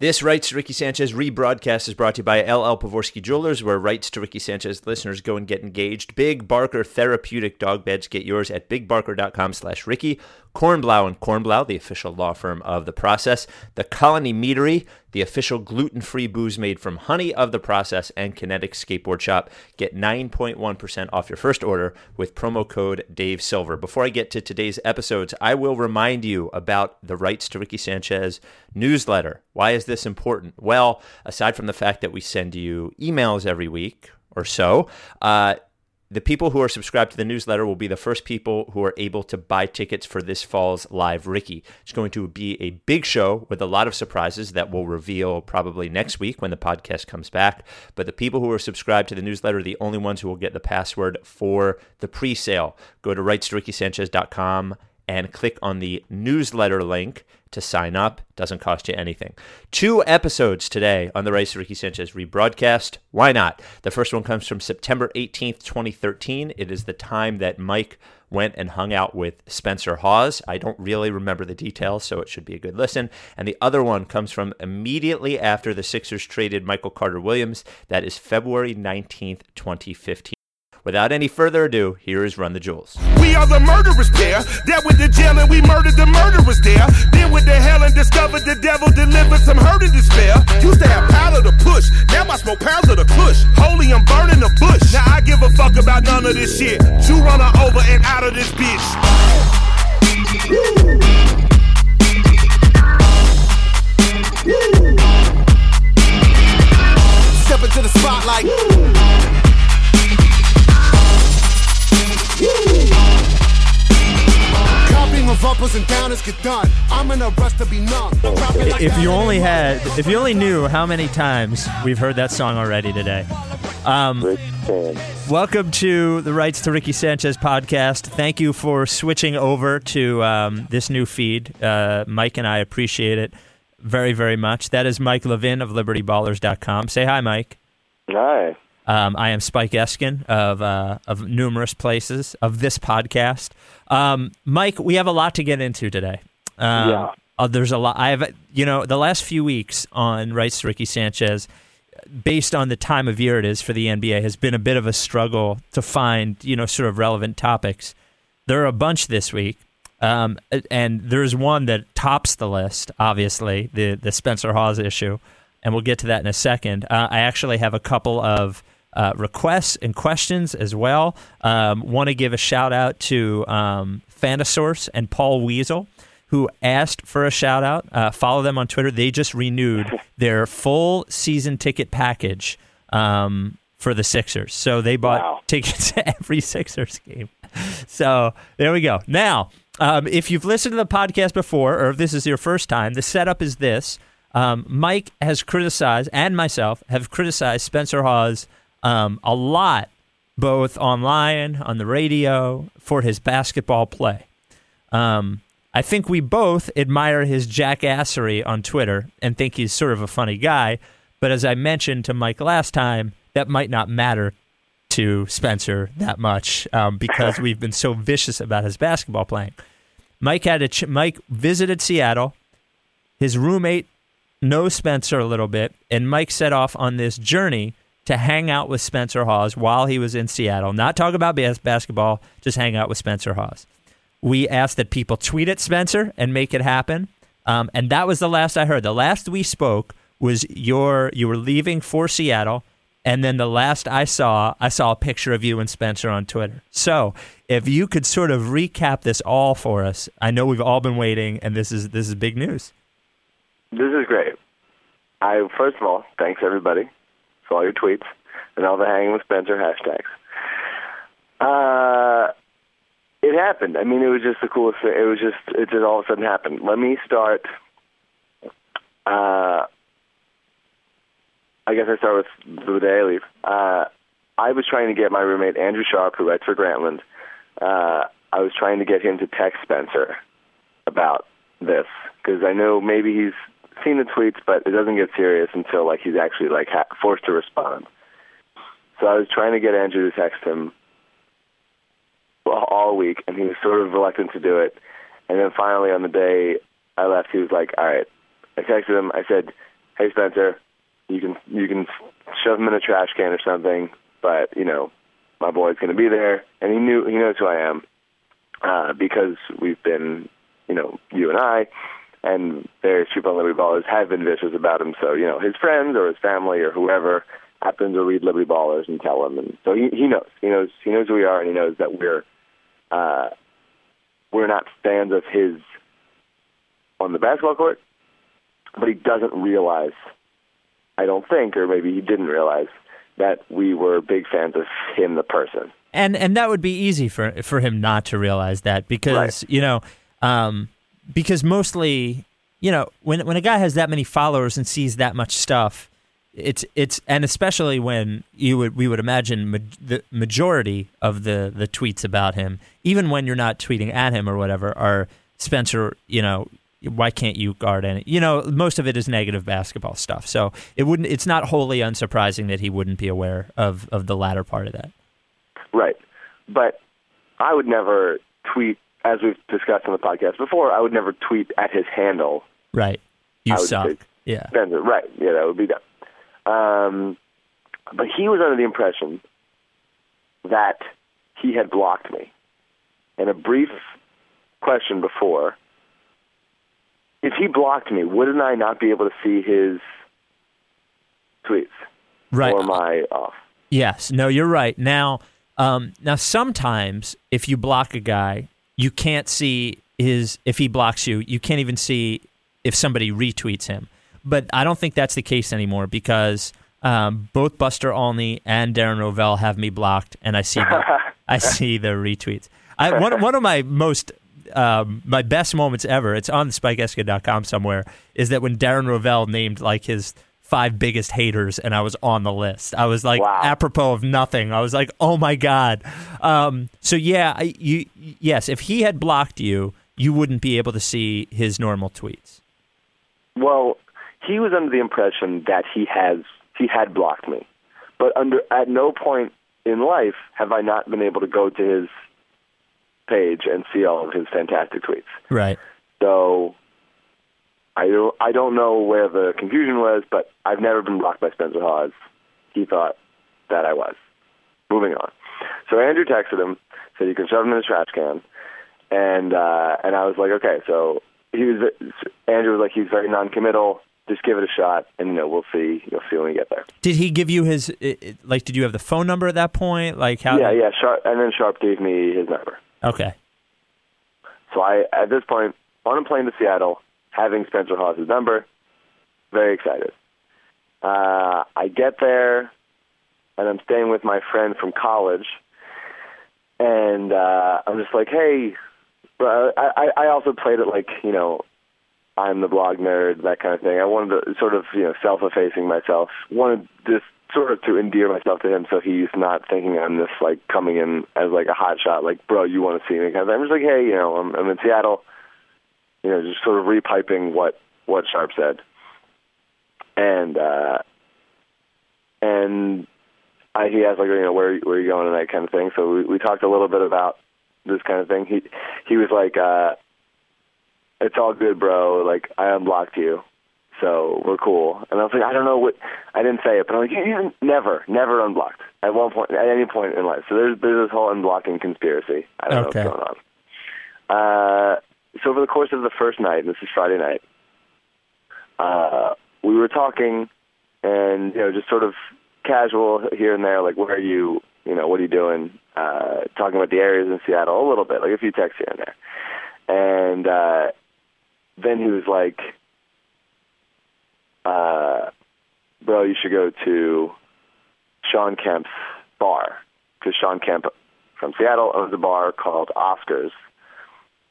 This Rights to Ricky Sanchez rebroadcast is brought to you by LL Pavorsky Jewelers, where Rights to Ricky Sanchez listeners go and get engaged. Big Barker Therapeutic Dog Beds. Get yours at bigbarker.com slash Ricky. Kornblau and Kornblau, the official law firm of the process. The Colony Meadery, the official gluten-free booze made from honey of the process, and Kinetic Skateboard Shop. Get 9.1% off your first order with promo code Dave Silver. Before I get to today's episodes, I will remind you about the Rights to Ricky Sanchez newsletter. Why is this important? Well, aside from the fact that we send you emails every week or so, uh, the people who are subscribed to the newsletter will be the first people who are able to buy tickets for this fall's live Ricky. It's going to be a big show with a lot of surprises that we'll reveal probably next week when the podcast comes back. But the people who are subscribed to the newsletter are the only ones who will get the password for the pre sale. Go to rightstoRickySanchez.com and click on the newsletter link to sign up. Doesn't cost you anything. Two episodes today on the to Ricky Sanchez rebroadcast. Why not? The first one comes from September 18th, 2013. It is the time that Mike went and hung out with Spencer Hawes. I don't really remember the details, so it should be a good listen. And the other one comes from immediately after the Sixers traded Michael Carter Williams. That is February 19th, 2015. Without any further ado, here is Run the Jewels. We are the murderers pair. That with the jail and we murdered the murderers there. Then with the hell and discovered the devil delivered some hurt and despair. Used to have power to push. Now I smoke pounds of the kush. Holy, I'm burning the bush. Now I give a fuck about none of this shit. You run her over and out of this bitch. Woo. Woo. Step into the spotlight. Copying If you only had, if you only knew how many times we've heard that song already today. Um, welcome to the Rights to Ricky Sanchez podcast. Thank you for switching over to um, this new feed. Uh, Mike and I appreciate it very, very much. That is Mike Levin of LibertyBallers.com. Say hi, Mike. Hi. Um, I am Spike Eskin of uh, of numerous places of this podcast. Um, Mike, we have a lot to get into today. Um, Yeah. uh, there's a lot. I have, you know, the last few weeks on Rights to Ricky Sanchez, based on the time of year it is for the NBA, has been a bit of a struggle to find, you know, sort of relevant topics. There are a bunch this week. Um, and there's one that tops the list, obviously, the the Spencer Hawes issue, and we'll get to that in a second. Uh, I actually have a couple of uh, requests and questions as well. Um, Want to give a shout out to um, Fanasource and Paul Weasel, who asked for a shout out. Uh, follow them on Twitter. They just renewed their full season ticket package um, for the Sixers. So they bought Wow. tickets to every Sixers game. So there we go. Now, um, if you've listened to the podcast before, or if this is your first time, the setup is this. Um, Mike has criticized, and myself have criticized Spencer Hawes um, a lot, both online, on the radio, for his basketball play. Um, I think we both admire his jackassery on Twitter and think he's sort of a funny guy. But as I mentioned to Mike last time, that might not matter to Spencer that much um, because we've been so vicious about his basketball playing. Mike had a ch- Mike visited Seattle. His roommate knows Spencer a little bit, and Mike set off on this journey to hang out with Spencer Hawes while he was in Seattle. Not talk about bas- basketball, just hang out with Spencer Hawes. We asked that people tweet at Spencer and make it happen, um, and that was the last I heard. The last we spoke was your you were leaving for Seattle, and then the last I saw, I saw a picture of you and Spencer on Twitter. So if you could sort of recap this all for us, I know we've all been waiting, and this is this is big news. This is great. I first of all, thanks everybody all your tweets and all the hanging with Spencer hashtags. Uh, it happened. I mean, it was just the coolest thing. It was just it just all of a sudden happened. Let me start. Uh, I guess I start with the day I leave. Uh, I was trying to get my roommate Andrew Sharp, who writes for Grantland. Uh, I was trying to get him to text Spencer about this because I know maybe he's seen the tweets, but it doesn't get serious until like he's actually like ha- forced to respond. So I was trying to get Andrew to text him all- week, and he was sort of reluctant to do it. And then finally, on the day I left, he was like, "All right." I texted him. I said, "Hey Spencer, you can you can shove him in a trash can or something, but you know, my boy's going to be there." And he knew he knows who I am uh, because we've been, you know, you and I and various people on Liberty Ballers have been vicious about him. So you know, his friends or his family or whoever happens to read Liberty Ballers and tell him, and so he he knows he knows he knows who we are, and he knows that we're uh, we're not fans of his on the basketball court, but he doesn't realize. I don't think, or maybe he didn't realize that we were big fans of him, the person. And and that would be easy for for him not to realize that because Right. you know, um, because mostly you know when when a guy has that many followers and sees that much stuff, it's it's and especially when you would we would imagine ma- the majority of the the tweets about him, even when you're not tweeting at him or whatever, are Spencer. You know, why can't you guard any? You know, most of it is negative basketball stuff. So it wouldn't. It's not wholly unsurprising that he wouldn't be aware of of the latter part of that. Right. But I would never tweet, as we've discussed on the podcast before, I would never tweet at his handle. Right. You I would suck. say- Yeah. Right. Yeah, that would be that. Um, but he was under the impression that he had blocked me. And a brief question before if he blocked me, wouldn't I not be able to see his tweets? Right. Or am I off? Yes. No, you're right. Now, um, now sometimes if you block a guy, you can't see his. If he blocks you, you can't even see if somebody retweets him. But I don't think that's the case anymore because um, both Buster Olney and Darren Rovell have me blocked, and I see the, I see the retweets. I, one one of my most um, my best moments ever. It's on SpikeEskin.com somewhere. Is that when Darren Rovell named like his five biggest haters, and I was on the list. I was like, Wow. apropos of nothing. I was like, oh my god. Um, so yeah, I, you yes, if he had blocked you, you wouldn't be able to see his normal tweets. Well, he was under the impression that he has he had blocked me, but under at no point in life have I not been able to go to his page and see all of his fantastic tweets. Right. So I don't I don't know where the confusion was, but I've never been blocked by Spencer Hawes. He thought that I was. Moving on. So Andrew texted him, said you can shove him in the trash can, and uh, and I was like, okay. So he was Andrew was like he's very non-committal. Just give it a shot, and you know we'll see. You'll see when we get there. Did he give you his like? Did you have the phone number at that point? Like how? yeah, yeah. Sharp, and then Sharp gave me his number. Okay. So I, at this point, on a plane to Seattle, having Spencer Hawes' number, very excited. Uh, I get there, and I'm staying with my friend from college, and uh, I'm just like, hey, I, I also played it like, you know, I'm the blog nerd, that kind of thing. I wanted to sort of, you know, self-effacing myself, wanted just sort of to endear myself to him so he's not thinking I'm this, like, coming in as, like, a hot shot, like, bro, you want to see me of. I'm just like, hey, you know, I'm, I'm in Seattle, you know, just sort of repiping what, what Sharp said. And, uh, and I, he asked, like, you know, where, where are you going and that kind of thing. So we, we talked a little bit about this kind of thing. He, he was like, uh, it's all good, bro. Like I unblocked you, so we're cool. And I was like, I don't know what I didn't say it, but I'm like, you, you never, never unblocked at one point, at any point in life. So there's there's this whole unblocking conspiracy. I don't Okay. know what's going on. Uh, so over the course of the first night, and this is Friday night, uh, we were talking, and you know, just sort of casual here and there, like, where are you? You know, what are you doing? Uh, talking about the areas in Seattle a little bit, like a few texts here and there. And uh, then he was like, uh, bro, you should go to Shawn Kemp's bar. Because Shawn Kemp from Seattle owns a bar called Oscars,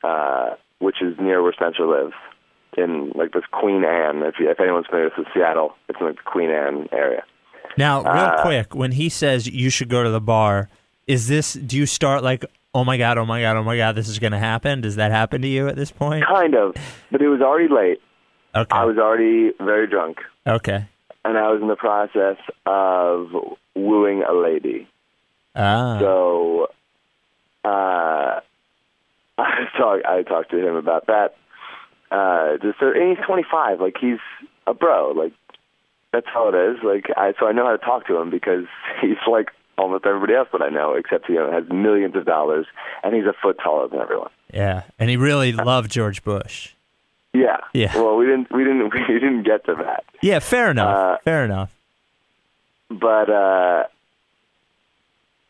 uh, which is near where Spencer lives, in like this Queen Anne. If, you, if anyone's familiar with Seattle, it's in like the Queen Anne area. Now, real Uh, quick, when he says you should go to the bar, is this? Do you start like, oh my god, oh my god, oh my god, this is going to happen? Does that happen to you at this point? Kind of, but it was already late. Okay. I was already very drunk, okay. and I was in the process of wooing a lady. Ah. So, uh, I talked. I talked to him about that. Uh, just and he's 25. Like he's a bro. Like that's how it is. Like I so I know how to talk to him because he's like almost everybody else that I know, except he has millions of dollars and he's a foot taller than everyone. Yeah, and he really loved George Bush. Yeah. Yeah. Well, we didn't we didn't we didn't get to that, Yeah, fair enough. Uh, fair enough. but uh,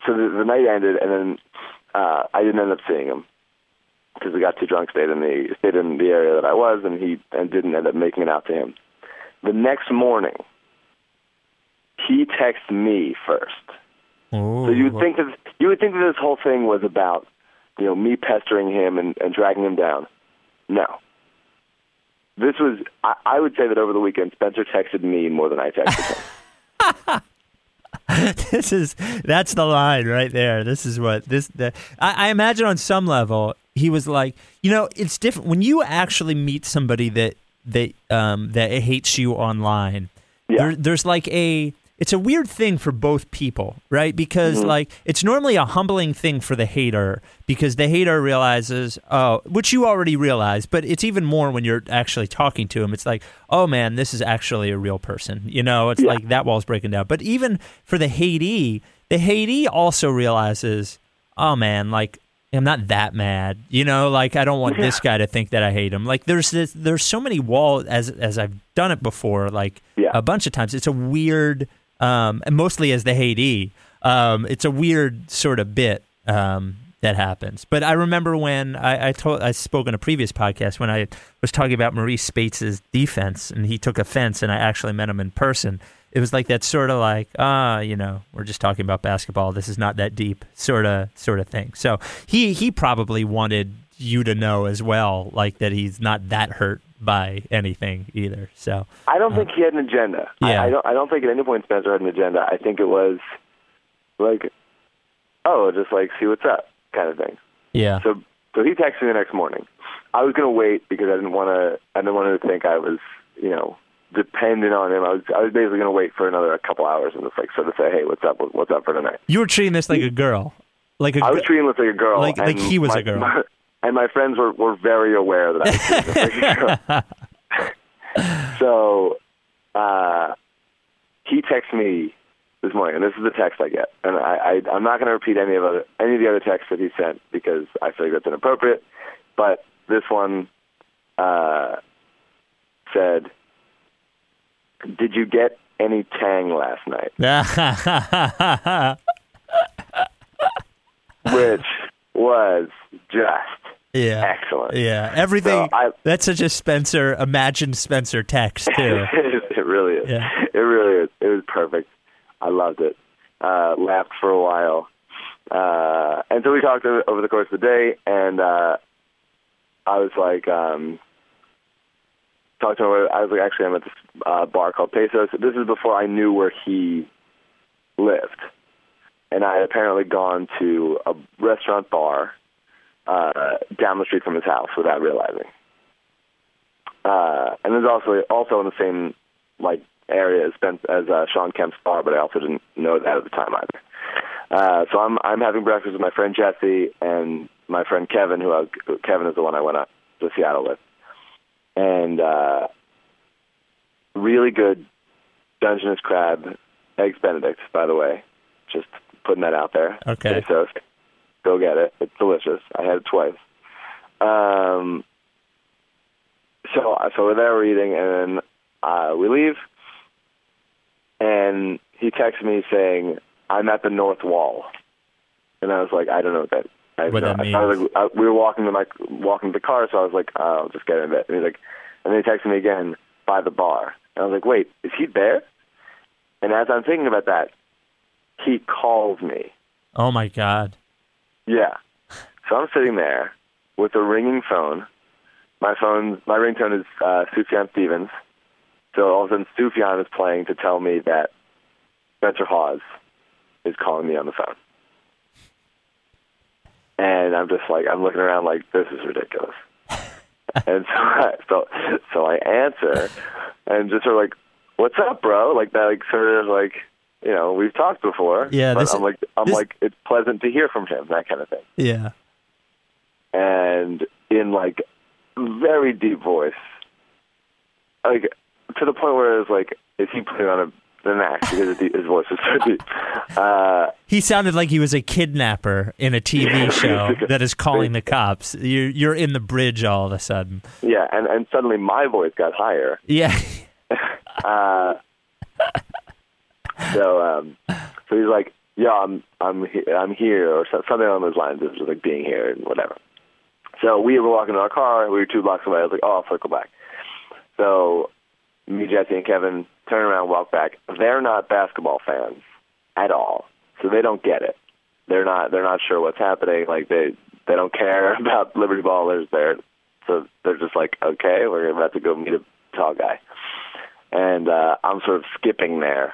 so the, the night ended, and then uh, I didn't end up seeing him because we got too drunk, stayed in the stayed in the area that I was, and he and didn't end up making it out to him. The next morning, he texted me first. So you would think that you would think that this whole thing was about, you know, me pestering him and, and dragging him down. No. This was I, I would say that over the weekend Spencer texted me more than I texted him. this is that's the line right there. This is what this. The, I, I imagine on some level he was like, you know, it's different when you actually meet somebody that that um, that hates you online. Yeah. There, there's like a it's a weird thing for both people, right? Because mm-hmm. like it's normally a humbling thing for the hater because the hater realizes, oh, which you already realize, but it's even more when you're actually talking to him. It's like, oh man, this is actually a real person. You know, it's Yeah. like that wall's breaking down. But even for the hatee, the hatee also realizes, oh man, like I'm not that mad. You know, like I don't want this guy to think that I hate him. Like there's this, there's so many walls as as I've done it before, like Yeah. a bunch of times. It's a weird, um, and mostly as the Haiti, um, it's a weird sort of bit um, that happens. But I remember when I, I told I spoke in a previous podcast when I was talking about Marreese Speights's defense, and he took offense, and I actually met him in person. It was like that sort of like ah, you know, we're just talking about basketball. This is not that deep, sort of sort of thing. So he he probably wanted you to know as well, like that he's not that hurt by anything either. So I don't think uh, he had an agenda. Yeah. I, I don't. I don't think at any point Spencer had an agenda. I think it was like, oh, just like see what's up, kind of thing. yeah, So, so he texted me the next morning. I was gonna wait because I didn't want to. I didn't want to think I was, you know, dependent on him. I was. I was basically gonna wait for another couple hours and just like sort of say, hey, what's up? What's up for tonight? you were treating this like a girl, like a I was treating him like a girl, Like- like he was my- a girl. my- and my friends were were very aware that I was treating him like a so, uh, he texts me this morning, and this is the text I get, and I, I I'm not going to repeat any of other any of the other texts that he sent because I feel like that's inappropriate. But this one uh, said, "Did you get any tang last night?" Which was just yeah, excellent. yeah. Everything. So I- that's such a Spencer imagined Spencer text too. it really is. Yeah. It really is. It was perfect. I loved it. Uh, laughed for a while. Uh, and so we talked over over the course of the day, and uh, I was like, um, talked to him. I was like, actually, I'm at this uh, bar called Pesos. This is before I knew where he lived, and I had apparently gone to a restaurant bar uh, down the street from his house without realizing. Uh, and there's also also in the same like area as Ben, as uh, Shawn Kemp's bar, but I also didn't know that at the time either. Uh, so I'm I'm having breakfast with my friend Jesse and my friend Kevin, who I, Kevin is the one I went up to Seattle with, and uh, really good Dungeness crab eggs Benedict, by the way. Just putting that out there. Okay. Pesos. Go get it. It's delicious. I had it twice. Um, so so we're there we're eating, and then uh, we leave, and he texts me saying, "I'm at the north wall," and I was like, "I don't know what that." I, What that I, I was like, I, we were walking to my walking to the car, so I was like, oh, "I'll just get in bed." And he's like, and then he texted me again by the bar, and I was like, "Wait, is he there?" And as I'm thinking about that, he calls me. Oh my god. Yeah. So I'm sitting there with a ringing phone. My phone, my ringtone is uh, Sufjan Stevens. So all of a sudden, Sufjan is playing to tell me that Spencer Hawes is calling me on the phone. And I'm just like, I'm looking around like, this is ridiculous. and so I, so, so I answer and just sort of like, what's up, bro? Like that, like sort of like, you know, we've talked before. Yeah, this- I'm like, I'm this- like, it's pleasant to hear from him, that kind of thing Yeah. and in like very deep voice, like to the point where it was like is he putting on a an act because his voice is so deep? Uh, He sounded like he was a kidnapper in a TV show that is calling the cops. You're you're in the bridge all of a sudden. yeah, and and suddenly my voice got higher. Yeah. Uh, so um, so he's like, yeah, I'm I'm he- I'm here or so- something along those lines. It was like being here and whatever. So we were walking to our car. We were two blocks away. I was like, oh, I'll circle back. So me, Jesse, and Kevin turn around, walk back. They're not basketball fans at all, so they don't get it. They're not they're not sure what's happening. Like they they don't care about Liberty Ballers. They're so they're just like, okay, we're about to go meet a tall guy, and uh, I'm sort of skipping there,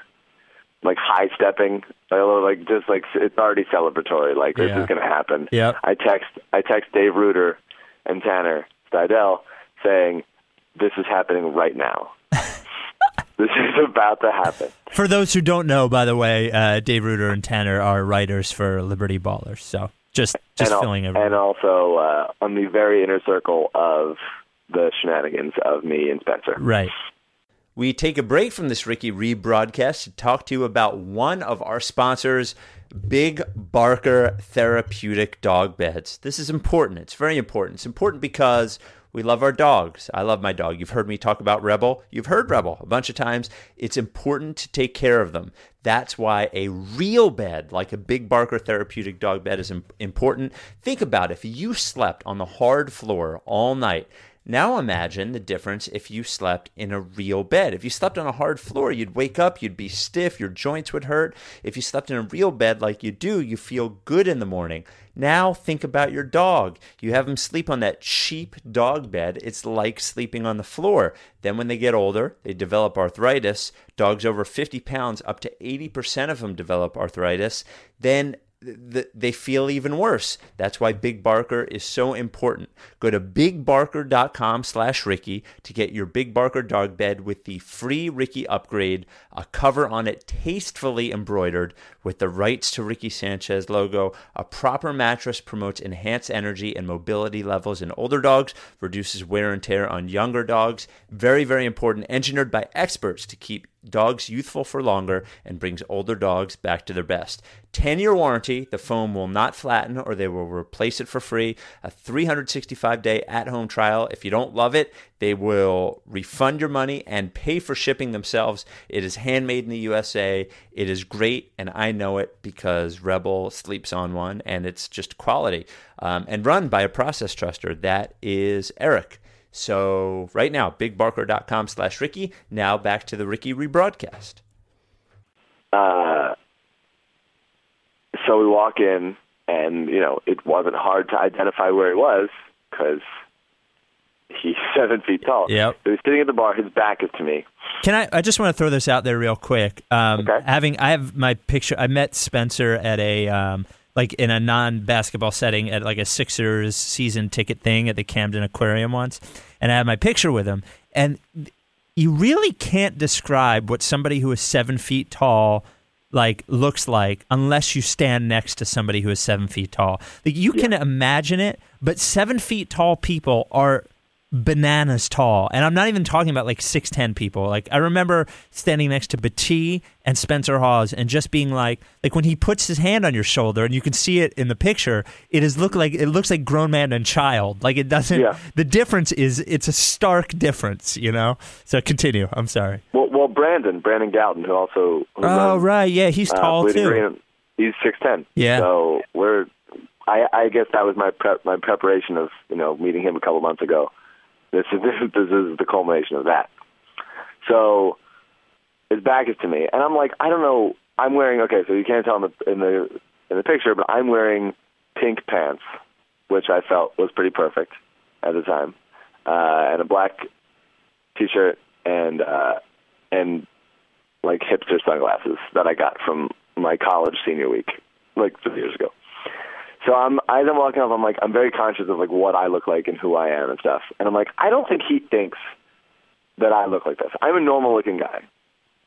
like high stepping, like just like it's already celebratory. Like this Yeah. is gonna happen. Yep. I text I text Dave Reuter and Tanner Stidell saying, "This is happening right now. this is about to happen." For those who don't know, by the way, uh, Dave Reuter and Tanner are writers for Liberty Ballers. So just just and, filling everyone. and also uh, on the very inner circle of the shenanigans of me and Spencer. right. We take a break from this Ricky rebroadcast to talk to you about one of our sponsors, Big Barker Therapeutic Dog Beds. This is important. It's very important. It's important because we love our dogs. I love my dog. You've heard me talk about Rebel. You've heard Rebel a bunch of times. It's important to take care of them. That's why a real bed, like a Big Barker Therapeutic Dog Bed, is important. Think about if you slept on the hard floor all night. Now imagine the difference if you slept in a real bed. If you slept on a hard floor, you'd wake up, you'd be stiff, your joints would hurt. If you slept in a real bed like you do, you feel good in the morning. Now think about your dog. You have them sleep on that cheap dog bed. It's like sleeping on the floor. Then when they get older, they develop arthritis. Dogs over 50 pounds, up to 80% of them develop arthritis. Then th- they feel even worse. That's why Big Barker is so important. Go to bigbarker.com slash Ricky to get your Big Barker dog bed with the free Ricky upgrade, a cover on it tastefully embroidered with the rights to Ricky Sanchez logo. A proper mattress promotes enhanced energy and mobility levels in older dogs, reduces wear and tear on younger dogs. Very, very important. Engineered by experts to keep dogs youthful for longer and brings older dogs back to their best. 10 year warranty, the foam will not flatten or they will replace it for free. A 365 day at home trial. If you don't love it, they will refund your money and pay for shipping themselves. It is handmade in the USA. It is great, and I know it because Rebel sleeps on one, and it's just quality. Um, and run by a process truster. That is Eric. So right now, bigbarker.com slash Ricky. Now back to the Ricky rebroadcast. Uh, so we walk in, and you know it wasn't hard to identify where he was because he's seven feet tall. Yep. So he's sitting at the bar. His back is to me. Can I? I just want to throw this out there real quick. Um, Okay. Having I have my picture. I met Spencer at a um, like in a non-basketball setting at like a Sixers season ticket thing at the Camden Aquarium once, and I had my picture with him. And you really can't describe what somebody who is seven feet tall like looks like unless you stand next to somebody who is seven feet tall. Like you can imagine it, but seven feet tall people are bananas tall. And I'm not even talking about like 6'10 people. Like I remember standing next to Bati and Spencer Hawes and just being like like when he puts his hand on your shoulder and you can see it in the picture, it is look like it looks like grown man and child. Like it doesn't Yeah. the difference is it's a stark difference, you know? So continue. I'm sorry. Well, well, Brandon, Brandon Galton, who also who Oh runs, right, yeah, he's uh, tall too. Green, he's six ten. Yeah. So we're. I, I guess that was my prep, my preparation of you know meeting him a couple months ago. This is this, is- the culmination of that. So his back is to me, and I'm like, I don't know. I'm wearing okay, so you can't tell in the in the in the picture, but I'm wearing pink pants, which I felt was pretty perfect at the time, uh, and a black t-shirt and uh, and like hipster sunglasses that I got from my college senior week, like three years ago. So I'm as I'm walking up, I'm like I'm very conscious of like what I look like and who I am and stuff. And I'm like, I don't think he thinks that I look like this. I'm a normal looking guy,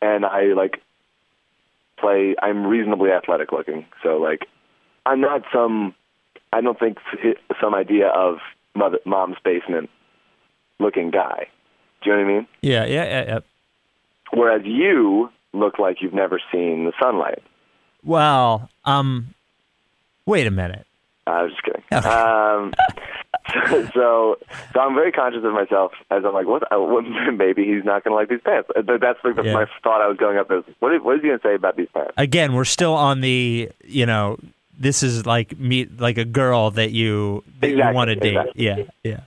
and I like play. I'm reasonably athletic looking, so like I'm not some. I don't think some idea of mother, mom's basement looking guy. Do you know what I mean? Yeah, yeah, yeah, yeah. whereas you look like you've never seen the sunlight. Well, um, wait a minute. I was just kidding. Um, so, so, so I'm very conscious of myself as I'm like, what? uh, what maybe he's not going to like these pants. Uh, That's like the, Yeah. my thought. I was going up as, what? Is, what is he going to say about these pants? Again, we're still on the, you know, this is like meet like a girl that you that you want to date. exactly. Yeah, yeah.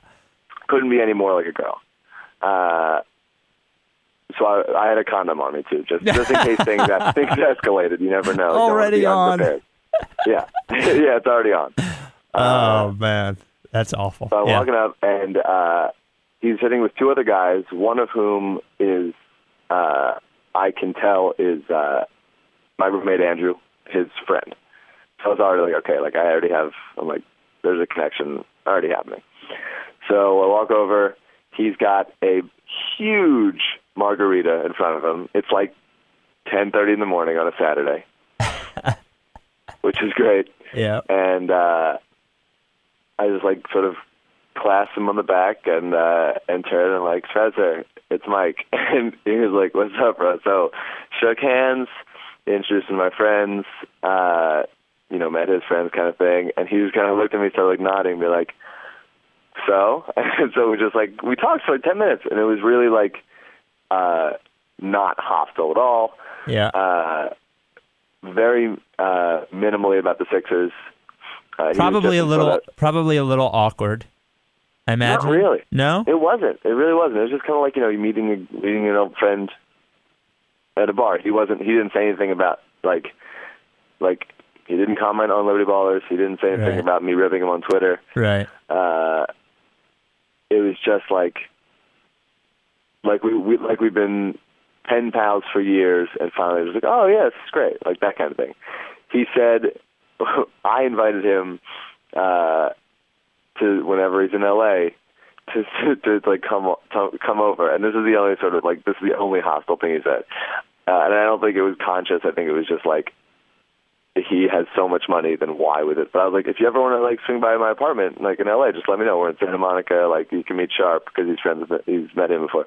Couldn't be any more like a girl. Uh, so I, I had a condom on me too, just just in case things things escalated. You never know. You don't wanna Already on. unprepared. Yeah, yeah, it's already on. oh man, that's awful. So I'm yeah. walking up, and uh, he's sitting with two other guys, one of whom is, uh, I can tell, is uh, my roommate Andrew, his friend. So I was already like, okay, like I already have, I'm like, there's a connection already happening. So I walk over. He's got a huge margarita in front of him. It's like 10:30 in the morning on a Saturday, which is great yeah. and uh, I just like sort of clasped him on the back and uh, and turned and like Spencer, it's Mike, and he was like, "What's up, bro?" So shook hands, introduced him to my friends, uh, you know, met his friends, kind of thing, and he just kind of looked at me, started like nodding, be like, "So," and so we just like we talked for like ten minutes, and it was really like uh, not hostile at all Yeah. uh, very uh, minimally about the Sixers. Uh, probably a little probably a little awkward. I imagine. really. No. It wasn't. It really wasn't. It was just kind of like you know, meeting a, meeting an old friend at a bar. He wasn't. He didn't say anything about like like he didn't comment on Liberty Ballers. He didn't say anything Right. about me ripping him on Twitter. right. Uh, it was just like like we, we like we've been pen pals for years, and finally was like, oh yeah, this is great, like that kind of thing. He said I invited him uh, to whenever he's in L.A. To, to, to like come to come over, and this is the only sort of like this is the only hostile thing he said, uh, and I don't think it was conscious. I think it was just like he has so much money, then why with it? But I was like, if you ever want to like swing by my apartment, like in LA, just let me know. We're in Santa Monica. Like you can meet Sharp because he's friends with he's met him before.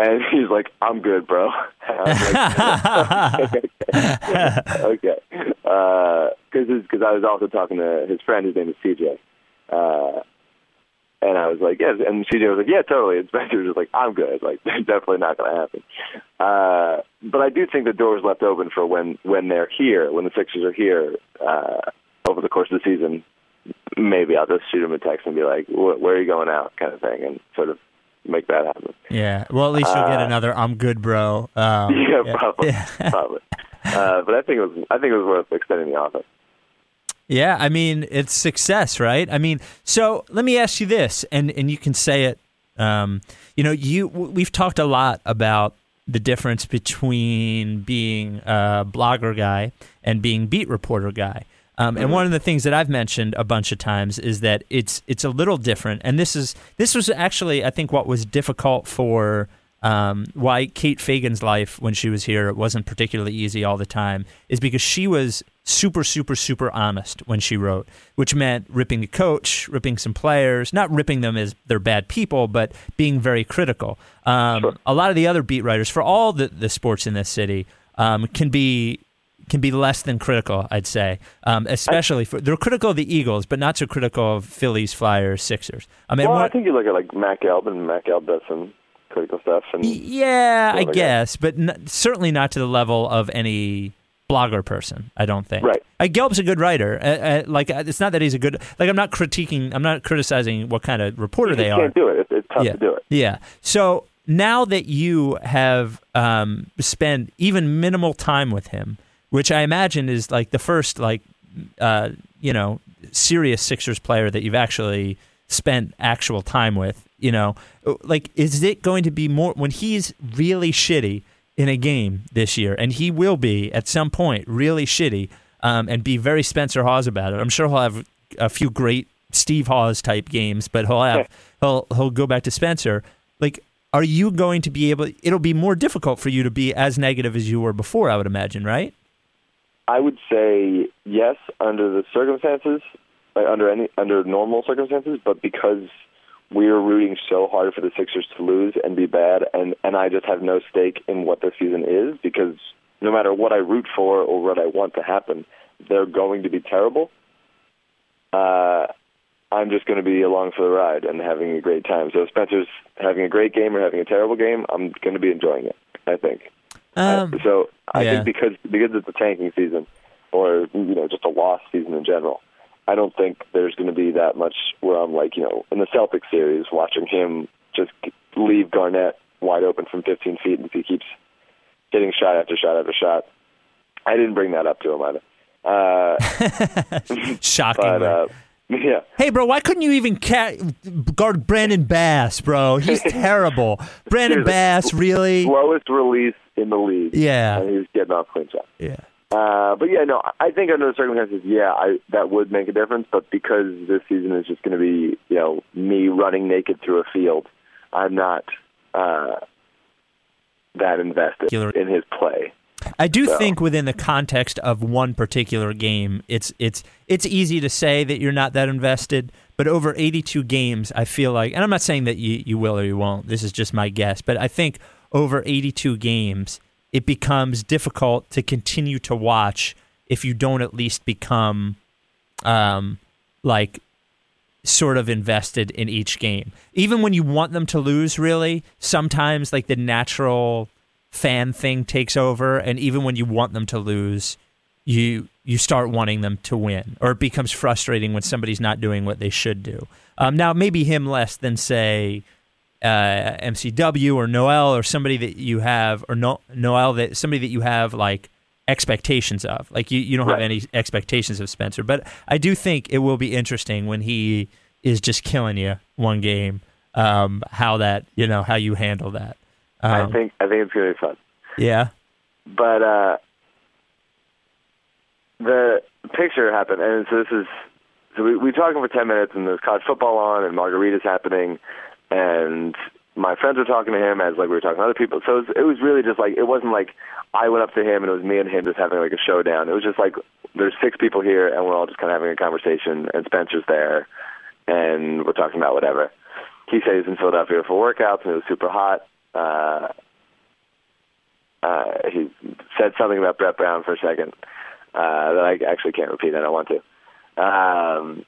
And he's like, I'm good, bro. Like, okay, because because I was also talking to his friend. His name is CJ. Uh, and I was like, yes. And CJ was like, yeah, totally. And Spencer was just like, I'm good. Like, definitely not going to happen. Uh, but I do think the door is left open for when when they're here, when the Sixers are here uh, over the course of the season. Maybe I'll just shoot him a text and be like, "Where are you going out?" kind of thing, and sort of make that happen. Yeah. Well, at least you'll get Uh, another "I'm good, bro." Um, yeah, probably, Yeah. probably. Uh, but I think it was I think it was worth extending the offer. Yeah, I mean it's success, right? I mean, so let me ask you this, and and you can say it. Um, you know, you we've talked a lot about the difference between being a blogger guy and being beat reporter guy. Um, and one of the things that I've mentioned a bunch of times is that it's it's a little different, and this is this was actually I think what was difficult for um, why Kate Fagan's life when she was here it wasn't particularly easy all the time is because she was super super super honest when she wrote, which meant ripping a coach, ripping some players, not ripping them as they're bad people, but being very critical. Um, A lot of the other beat writers for all the, the sports in this city um, can be can be less than critical, I'd say. Um, especially for they're critical of the Eagles, but not so critical of Phillies, Flyers, Sixers. I mean, well, I think you look at like Mac and Mac some critical stuff. And yeah, I guess, but n- certainly not to the level of any blogger person. I don't think. Right. Uh, Gelb's a good writer. Uh, uh, like uh, it's not that he's a good. Like I'm not critiquing. I'm not criticizing what kind of reporter you they are. can't do it. It's, it's tough yeah. to do it. Yeah. So now that you have um, spent even minimal time with him, which I imagine is like the first like uh, you know serious Sixers player that you've actually spent actual time with, you know, like is it going to be more when he's really shitty in a game this year, and he will be at some point really shitty, um, and be very Spencer Hawes about it. I'm sure he'll have a few great Steve Hawes type games, but he'll have he'll he'll go back to Spencer. Like, are you going to be able? It'll be more difficult for you to be as negative as you were before, I would imagine, right? I would say yes under the circumstances, like under any under normal circumstances, but because we're rooting so hard for the Sixers to lose and be bad, and and I just have no stake in what their season is because no matter what I root for or what I want to happen, they're going to be terrible. Uh, I'm just going to be along for the ride and having a great time. So if Spencer's having a great game or having a terrible game, I'm going to be enjoying it. I think. Um, Uh, so I yeah. think because because it's a tanking season, or you know just a lost season in general, I don't think there's going to be that much where I'm like you know in the Celtics series watching him just leave Garnett wide open from 15 feet and he keeps hitting shot after shot after shot. I didn't bring that up to him either. Uh, Shockingly. but uh, yeah, Hey, bro, why couldn't you even ca- guard Brandon Bass, bro? He's terrible. Brandon Bass, really? slowest release in the league. Yeah. and he's getting off clean shot. Yeah. Uh, but yeah, no, I think under the circumstances, yeah, I, that would make a difference. But because this season is just going to be, you know, me running naked through a field, I'm not uh, that invested in his play. I do So- think within the context of one particular game, it's it's it's easy to say that you're not that invested, but over 82 games, I feel like, and I'm not saying that you you will or you won't. This is just my guess, but I think over 82 games, it becomes difficult to continue to watch if you don't at least become, um, like sort of invested in each game. Even when you want them to lose, really, sometimes like the natural fan thing takes over, and even when you want them to lose, you you start wanting them to win, or it becomes frustrating when somebody's not doing what they should do. Um, now, maybe him less than say uh, MCW or Noel or somebody that you have, or no, Noel that somebody that you have like expectations of. Like you, you don't have any expectations of Spencer, but I do think it will be interesting when he is just killing you one game. Um, how that you know how you handle that. I Um, think I think it's to be fun. yeah. But uh, the picture happened, and so this is so we we talking for ten minutes, and there's college football on, and margaritas happening, and my friends were talking to him as like we were talking to other people. So it was, it was really just like it wasn't like I went up to him and it was me and him just having like a showdown. It was just like there's six people here, and we're all just kind of having a conversation, and Spencer's there, and we're talking about whatever. He said in Philadelphia for workouts, and it was super hot. Uh, uh, he said something about Brett Brown for a second uh, that I actually can't repeat. I don't want to. Um,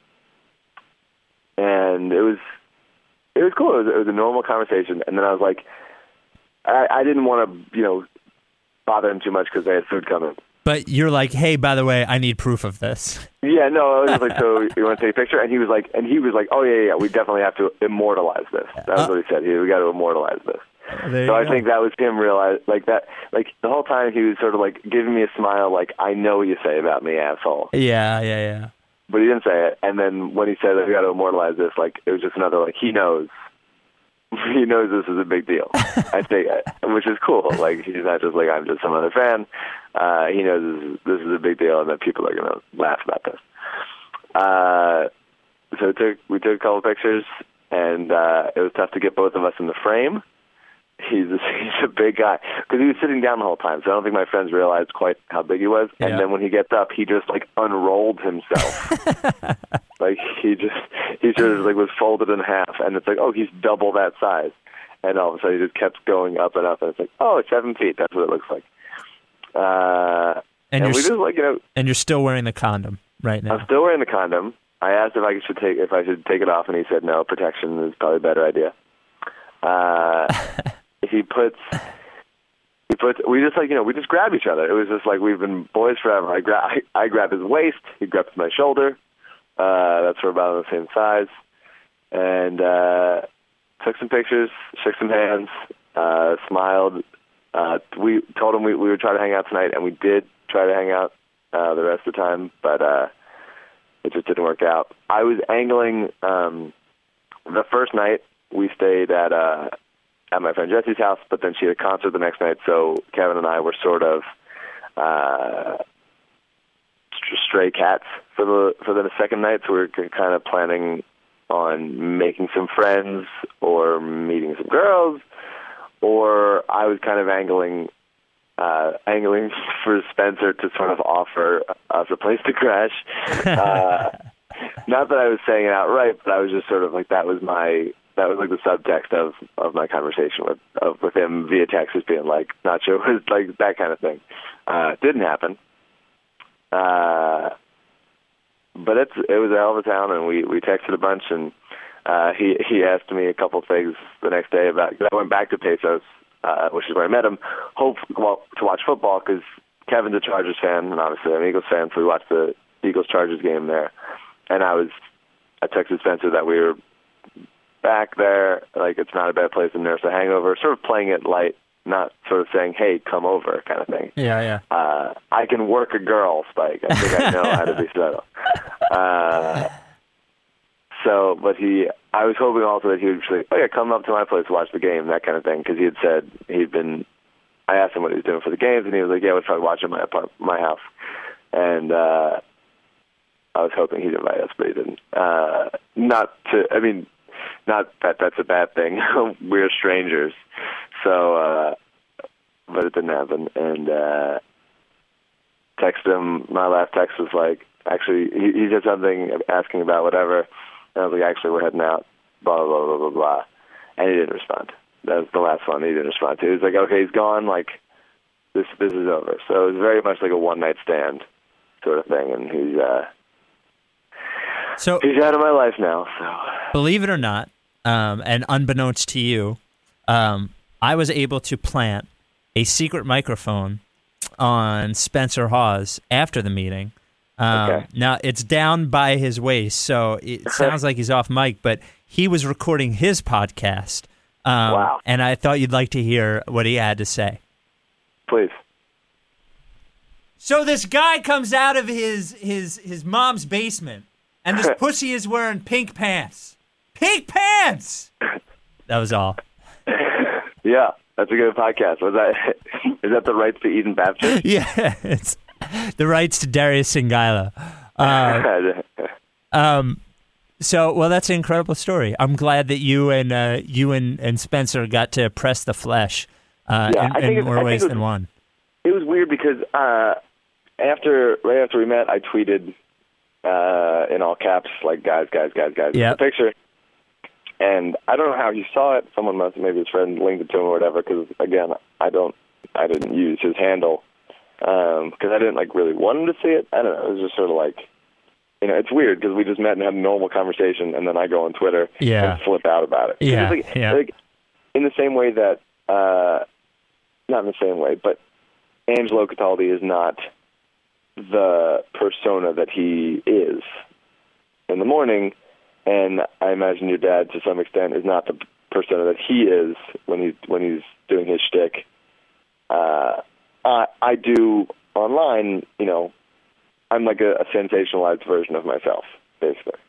and it was it was cool. It was, it was a normal conversation, and then I was like, I, I didn't want to, you know, bother him too much because they had food coming. But you're like, hey, by the way, I need proof of this. Yeah, no, I was just like, so you want to take a picture? And he was like, and he was like, oh yeah, yeah, we definitely have to immortalize this. That was uh, what he said. He, we got to immortalize this. So I go. think that was him realize like that, like the whole time he was sort of like giving me a smile, like I know what you say about me, asshole. Yeah, yeah, yeah. But he didn't say it. And then when he said that we got to immortalize this, like it was just another like he knows, he knows this is a big deal. I think, which is cool. Like he's not just like I'm just some other fan. Uh, he knows this is, this is a big deal, and that people are gonna laugh about this. Uh, so we took we took a couple pictures, and uh, it was tough to get both of us in the frame. He's a, he's a big guy because he was sitting down the whole time, so I don't think my friends realized quite how big he was. Yeah. And then when he gets up, he just like unrolled himself. like he just he sort of like was folded in half, and it's like oh he's double that size, and all of a sudden he just kept going up and up, and it's like oh it's seven feet. That's what it looks like. Uh, And and you're we just like you know and you're still wearing the condom right now. I'm still wearing the condom. I asked if I should take if I should take it off, and he said no. Protection is probably a better idea. Uh, he puts he puts we just like you know we just grab each other. It was just like we've been boys forever. I grab I, I grab his waist. He grabs my shoulder. Uh, that's we're about the same size, and uh, took some pictures, shook some hands, uh, smiled. Uh, we told him we, we would try to hang out tonight, and we did try to hang out uh, the rest of the time, but uh, it just didn't work out. I was angling um, the first night. We stayed at uh, at my friend Jesse's house, but then she had a concert the next night, so Kevin and I were sort of uh, st- stray cats for the for the second night. So we were kind of planning on making some friends or meeting some girls, or I was kind of angling uh, angling for Spencer to sort of offer us a place to crash. Uh, not that I was saying it outright, but I was just sort of like that was my that was like the subtext of of my conversation with of with him via text, just being like, not sure was like that kind of thing. Uh, didn't happen. Uh, but it's it was a hell of a town, and we we texted a bunch, and uh, he he asked me a couple things the next day about. Cause I went back to Pesos, uh, which is where I met him, hope well to watch football because Kevin's a Chargers fan, and obviously I'm an Eagles fan, so we watched the Eagles Chargers game there, and I was I texted Spencer that we were back there, like it's not a bad place to nurse a hangover, sort of playing it light, not sort of saying, "Hey, come over," kind of thing. Yeah, yeah. Uh, I can work a girl, Spike. I think I know how to be subtle. Uh, so, but he, I was hoping also that he would say, "Oh yeah, come up to my place to watch the game," that kind of thing, because he had said he'd been. I asked him what he was doing for the games, and he was like, "Yeah, we'll probably watch at my apart- my house." And uh, I was hoping he'd invite us, but he didn't. Uh, not to, I mean, not that that's a bad thing. We're strangers, so. uh but it didn't happen. And uh text him. My last text was like, actually, he, he said something asking about whatever. And I was like, actually, we're heading out. Blah blah blah blah blah. And he didn't respond. That was the last one he didn't respond to. He was like, okay, he's gone. Like this this is over. So it was very much like a one night stand sort of thing. And he's uh So he's out of my life now. So believe it or not, um, and unbeknownst to you, um, I was able to plant a secret microphone on Spencer Hawes after the meeting. Um, Okay. Now it's down by his waist, so it sounds like he's off mic, but he was recording his podcast. Um, Wow. And I thought you'd like to hear what he had to say. please. So this guy comes out of his his his mom's basement, and this pussy is wearing pink pants. Pink pants. That was all. Yeah, that's a good podcast. Was that is that the rights to Eden Baptist? Yeah, it's the rights to Darius Songaila. Uh, um, so, well, that's an incredible story. I'm glad that you and uh, you and, and Spencer got to press the flesh uh, Yeah, in, I think in more ways was- than one. it was weird because uh after right after we met, I tweeted uh in all caps like guys, guys, guys, guys. Yep. The picture, and I don't know how he saw it. Someone must maybe his friend linked it to him or whatever. Because again, I don't, I didn't use his handle because I didn't like really want him to see it. I don't know. It was just sort of like. You know, it's weird because we just met and had a normal conversation, and then I go on Twitter Yeah. and flip out about it. Yeah, like, yeah. like in the same way that, uh, not in the same way, but Angelo Cataldi is not the persona that he is in the morning, and I imagine your dad, to some extent, is not the persona that he is when he's when he's doing his shtick. Uh, I I do online, you know, I'm like a, a sensationalized version of myself, basically.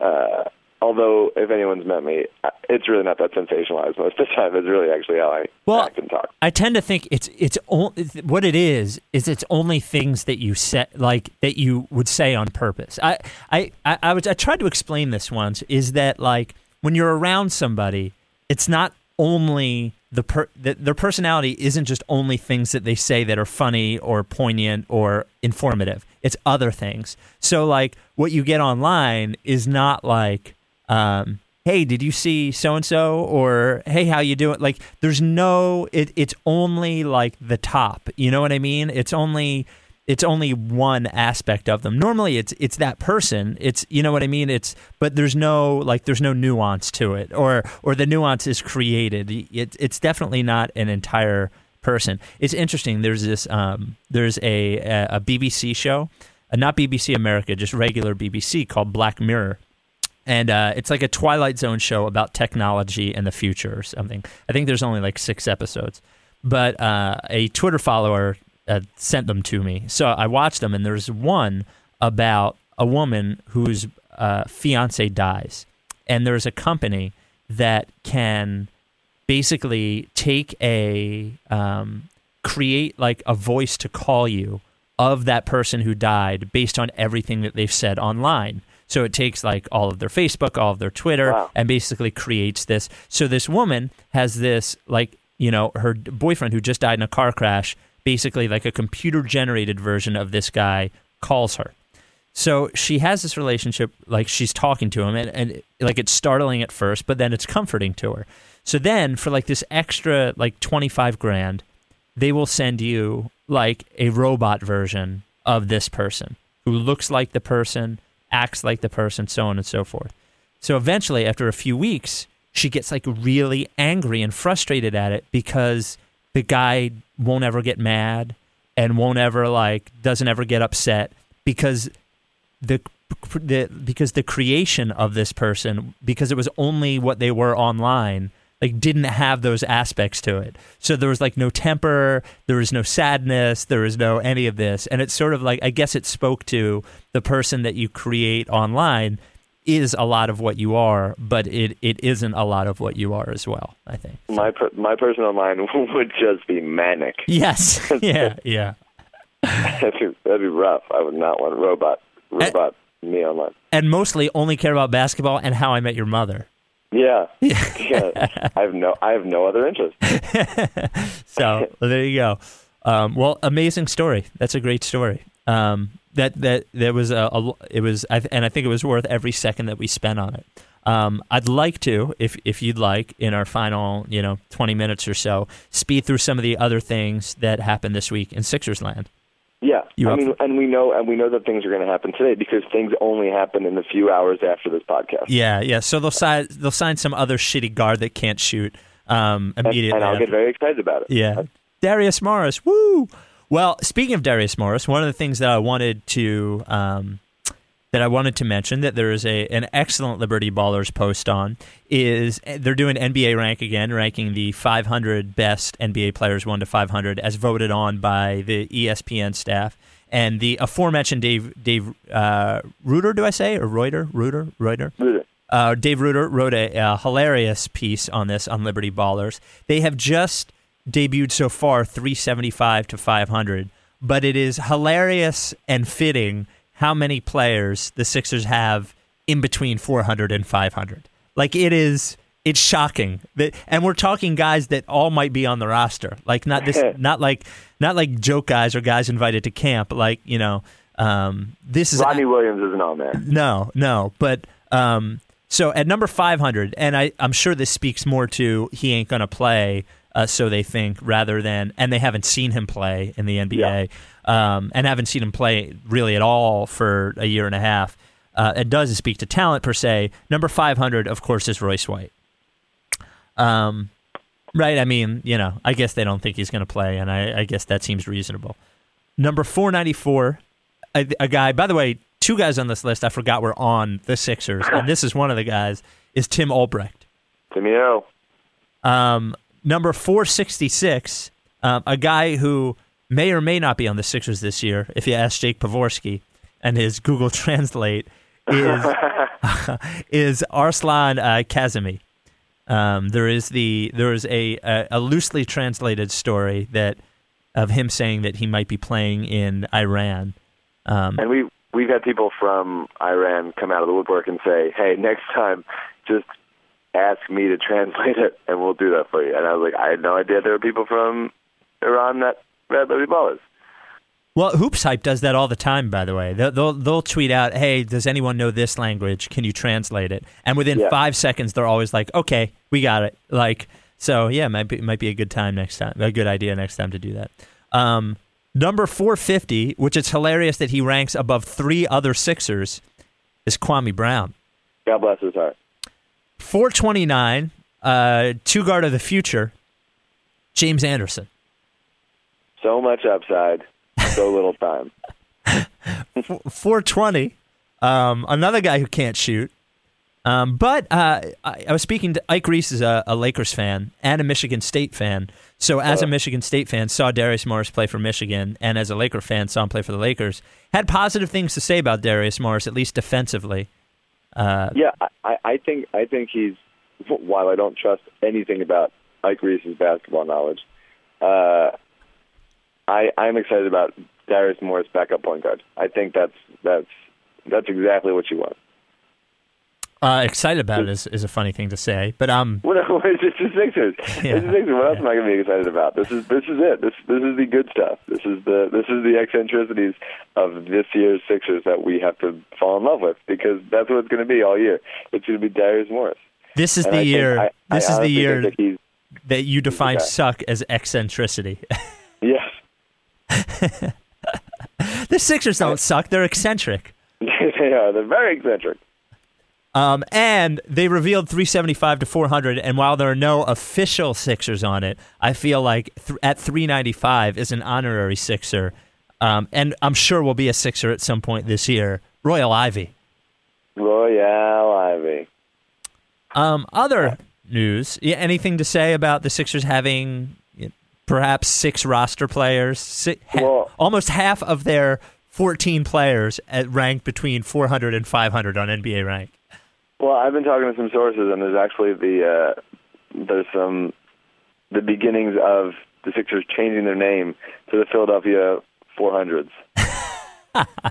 Uh, although, if anyone's met me, it's really not that sensationalized most of the time. It's really actually how I Well, act and talk. I tend to think it's it's what it is is it's only things that you say like that you would say on purpose. I I I, I was I tried to explain this once is that like when you're around somebody, it's not only the per the, their personality isn't just only things that they say that are funny or poignant or informative. It's other things. So like what you get online is not like um hey did you see so and so or hey how you doing? Like there's no it, it's only like the top. You know what i mean? It's only it's only one aspect of them. Normally it's it's that person. It's you know what i mean? It's but there's no like there's no nuance to it. Or or the nuance is created. It, it's definitely not an entire person. It's interesting. There's this um there's a a, a bbc show uh, not bbc america just regular bbc called black mirror and uh, it's like a Twilight Zone show about technology and the future or something. I think there's only like six episodes, but uh, a Twitter follower uh, sent them to me, so I watched them. And there's one about a woman whose uh, fiance dies, and there's a company that can basically take a um, create like a voice to call you of that person who died based on everything that they've said online. So it takes like all of their Facebook, all of their Twitter, Wow. and basically creates this. So this woman has this like you know her boyfriend who just died in a car crash, basically like a computer generated version of this guy calls her. So she has this relationship, like she's talking to him, and, and like it's startling at first, but then it's comforting to her. So then, for like this extra, like 25 grand, they will send you like a robot version of this person who looks like the person, acts like the person, so on and so forth. So eventually, after a few weeks, she gets like really angry and frustrated at it because the guy won't ever get mad and won't ever like doesn't ever get upset because the the because the creation of this person because it was only what they were online like didn't have those aspects to it so there was like no temper there was no sadness there was no any of this and it's sort of like i guess it spoke to the person that you create online is a lot of what you are but it, it isn't a lot of what you are as well i think My per- my person online would just be manic. yes yeah yeah that'd, be, that'd be rough. I would not want a robot robot me online. and mostly only care about basketball and how i met your mother Yeah. yeah. I have no I have no other interest. so well, there you go. Um, well, amazing story. That's a great story. Um, that that there was a, a it was I, and I think it was worth every second that we spent on it. Um, I'd like to, if if you'd like, in our final you know twenty minutes or so, speed through some of the other things that happened this week in Sixers land. Yeah. You I up mean and we know and we know that things are going to happen today because things only happen in the few hours after this podcast. Yeah, yeah. So they'll sign they'll sign some other shitty guard that can't shoot um, And, immediately. and I'll after. get very excited about it. Yeah. Darius Morris. Woo. Well, speaking of Darius Morris, one of the things that I wanted to um, that I wanted to mention that there is a an excellent Liberty Ballers post on is eh, they're doing NBA rank again, ranking the 500 best NBA players 1 to 500 as voted on by the ESPN staff. And the aforementioned Dave Dave uh, Reuter, do I say, or Reuter, Reuter, Reuter, uh, Dave Reuter wrote a, a hilarious piece on this on Liberty Ballers. They have just debuted so far 375 to 500, but it is hilarious and fitting how many players the Sixers have in between 400 and 500. Like it is it's shocking that and we're talking guys that all might be on the roster. Like not this not like not like joke guys or guys invited to camp like, you know, um, this is Rodney Williams isn't on there. no, no. But um, so at number 500, and I, I'm sure this speaks more to he ain't going to play, uh, so they think, rather than, and they haven't seen him play in the NBA, um, and haven't seen him play really at all for a year and a half. Uh, it doesn't speak to talent per se. Number 500, of course, is Royce White. Um, right? I mean, you know, I guess they don't think he's going to play, and I, I guess that seems reasonable. Number 494, a, a guy, by the way, two guys on this list I forgot were on the Sixers, and this is one of the guys, is Tim Ohlbrecht. Timmy O. Um, number 466, um, a guy who may or may not be on the Sixers this year, if you ask Jake Pavorsky and his Google Translate, is, is Arsalan uh, Kazemi. Um, there is the there is a, a a loosely translated story that of him saying that he might be playing in Iran. Um, And we we've had people from Iran come out of the woodwork and say, "Hey, next time, just ask me to translate it, and we'll do that for you." And I was like, "I had no idea there were people from Iran that read Liberty Ballers." Well, Hoops Hype does that all the time. By the way, they'll they'll, they'll tweet out, "Hey, does anyone know this language? Can you translate it?" And within Yeah. five seconds, they're always like, "Okay, we got it." Like, so yeah, might be might be a good time next time, a good idea next time to do that. Um, number four fifty, which is hilarious that he ranks above three other Sixers, is Kwame Brown. God bless his heart. Four twenty nine, uh, two guard of the future, James Anderson. So much upside, so little time. 420. Um, another guy who can't shoot. Um, but uh, I, I was speaking to Ike Reese is a, a Lakers fan and a Michigan State fan. So as a Michigan State fan, saw Darius Morris play for Michigan, and as a Laker fan, saw him play for the Lakers. Had positive things to say about Darius Morris, at least defensively. Uh, Yeah, I- I, I think I think he's. While I don't trust anything about Ike Reese's basketball knowledge, uh, I I'm excited about Darius Morris backup point guard. I think that's that's that's exactly what you want. Uh, excited about it is, is a funny thing to say, but um, What, it's just the Sixers. Yeah. It's the Sixers. What else am I going to be excited about? This is this is it. This this is the good stuff. This is the this is the eccentricities of this year's Sixers that we have to fall in love with because that's what it's going to be all year. It's going to be Darius Morris. this is And the I year. I- I this is the year that that you define Okay. suck as eccentricity. the Sixers don't suck; they're eccentric. they are. They're very eccentric. Um, and they revealed 375 to 400. And while there are no official Sixers on it, I feel like th- at 395 is an honorary Sixer. Um, and I'm sure we'll be a Sixer at some point this year. Royal Ivey. Royal Ivey. Um, other news. Yeah, anything to say about the Sixers having perhaps six roster players? Si- ha- Well- almost half of their 14 players at ranked between 400 and 500 on NBA rank. Well, I've been talking to some sources, and there's actually the uh, there's some the beginnings of the Sixers changing their name to the Philadelphia 400s.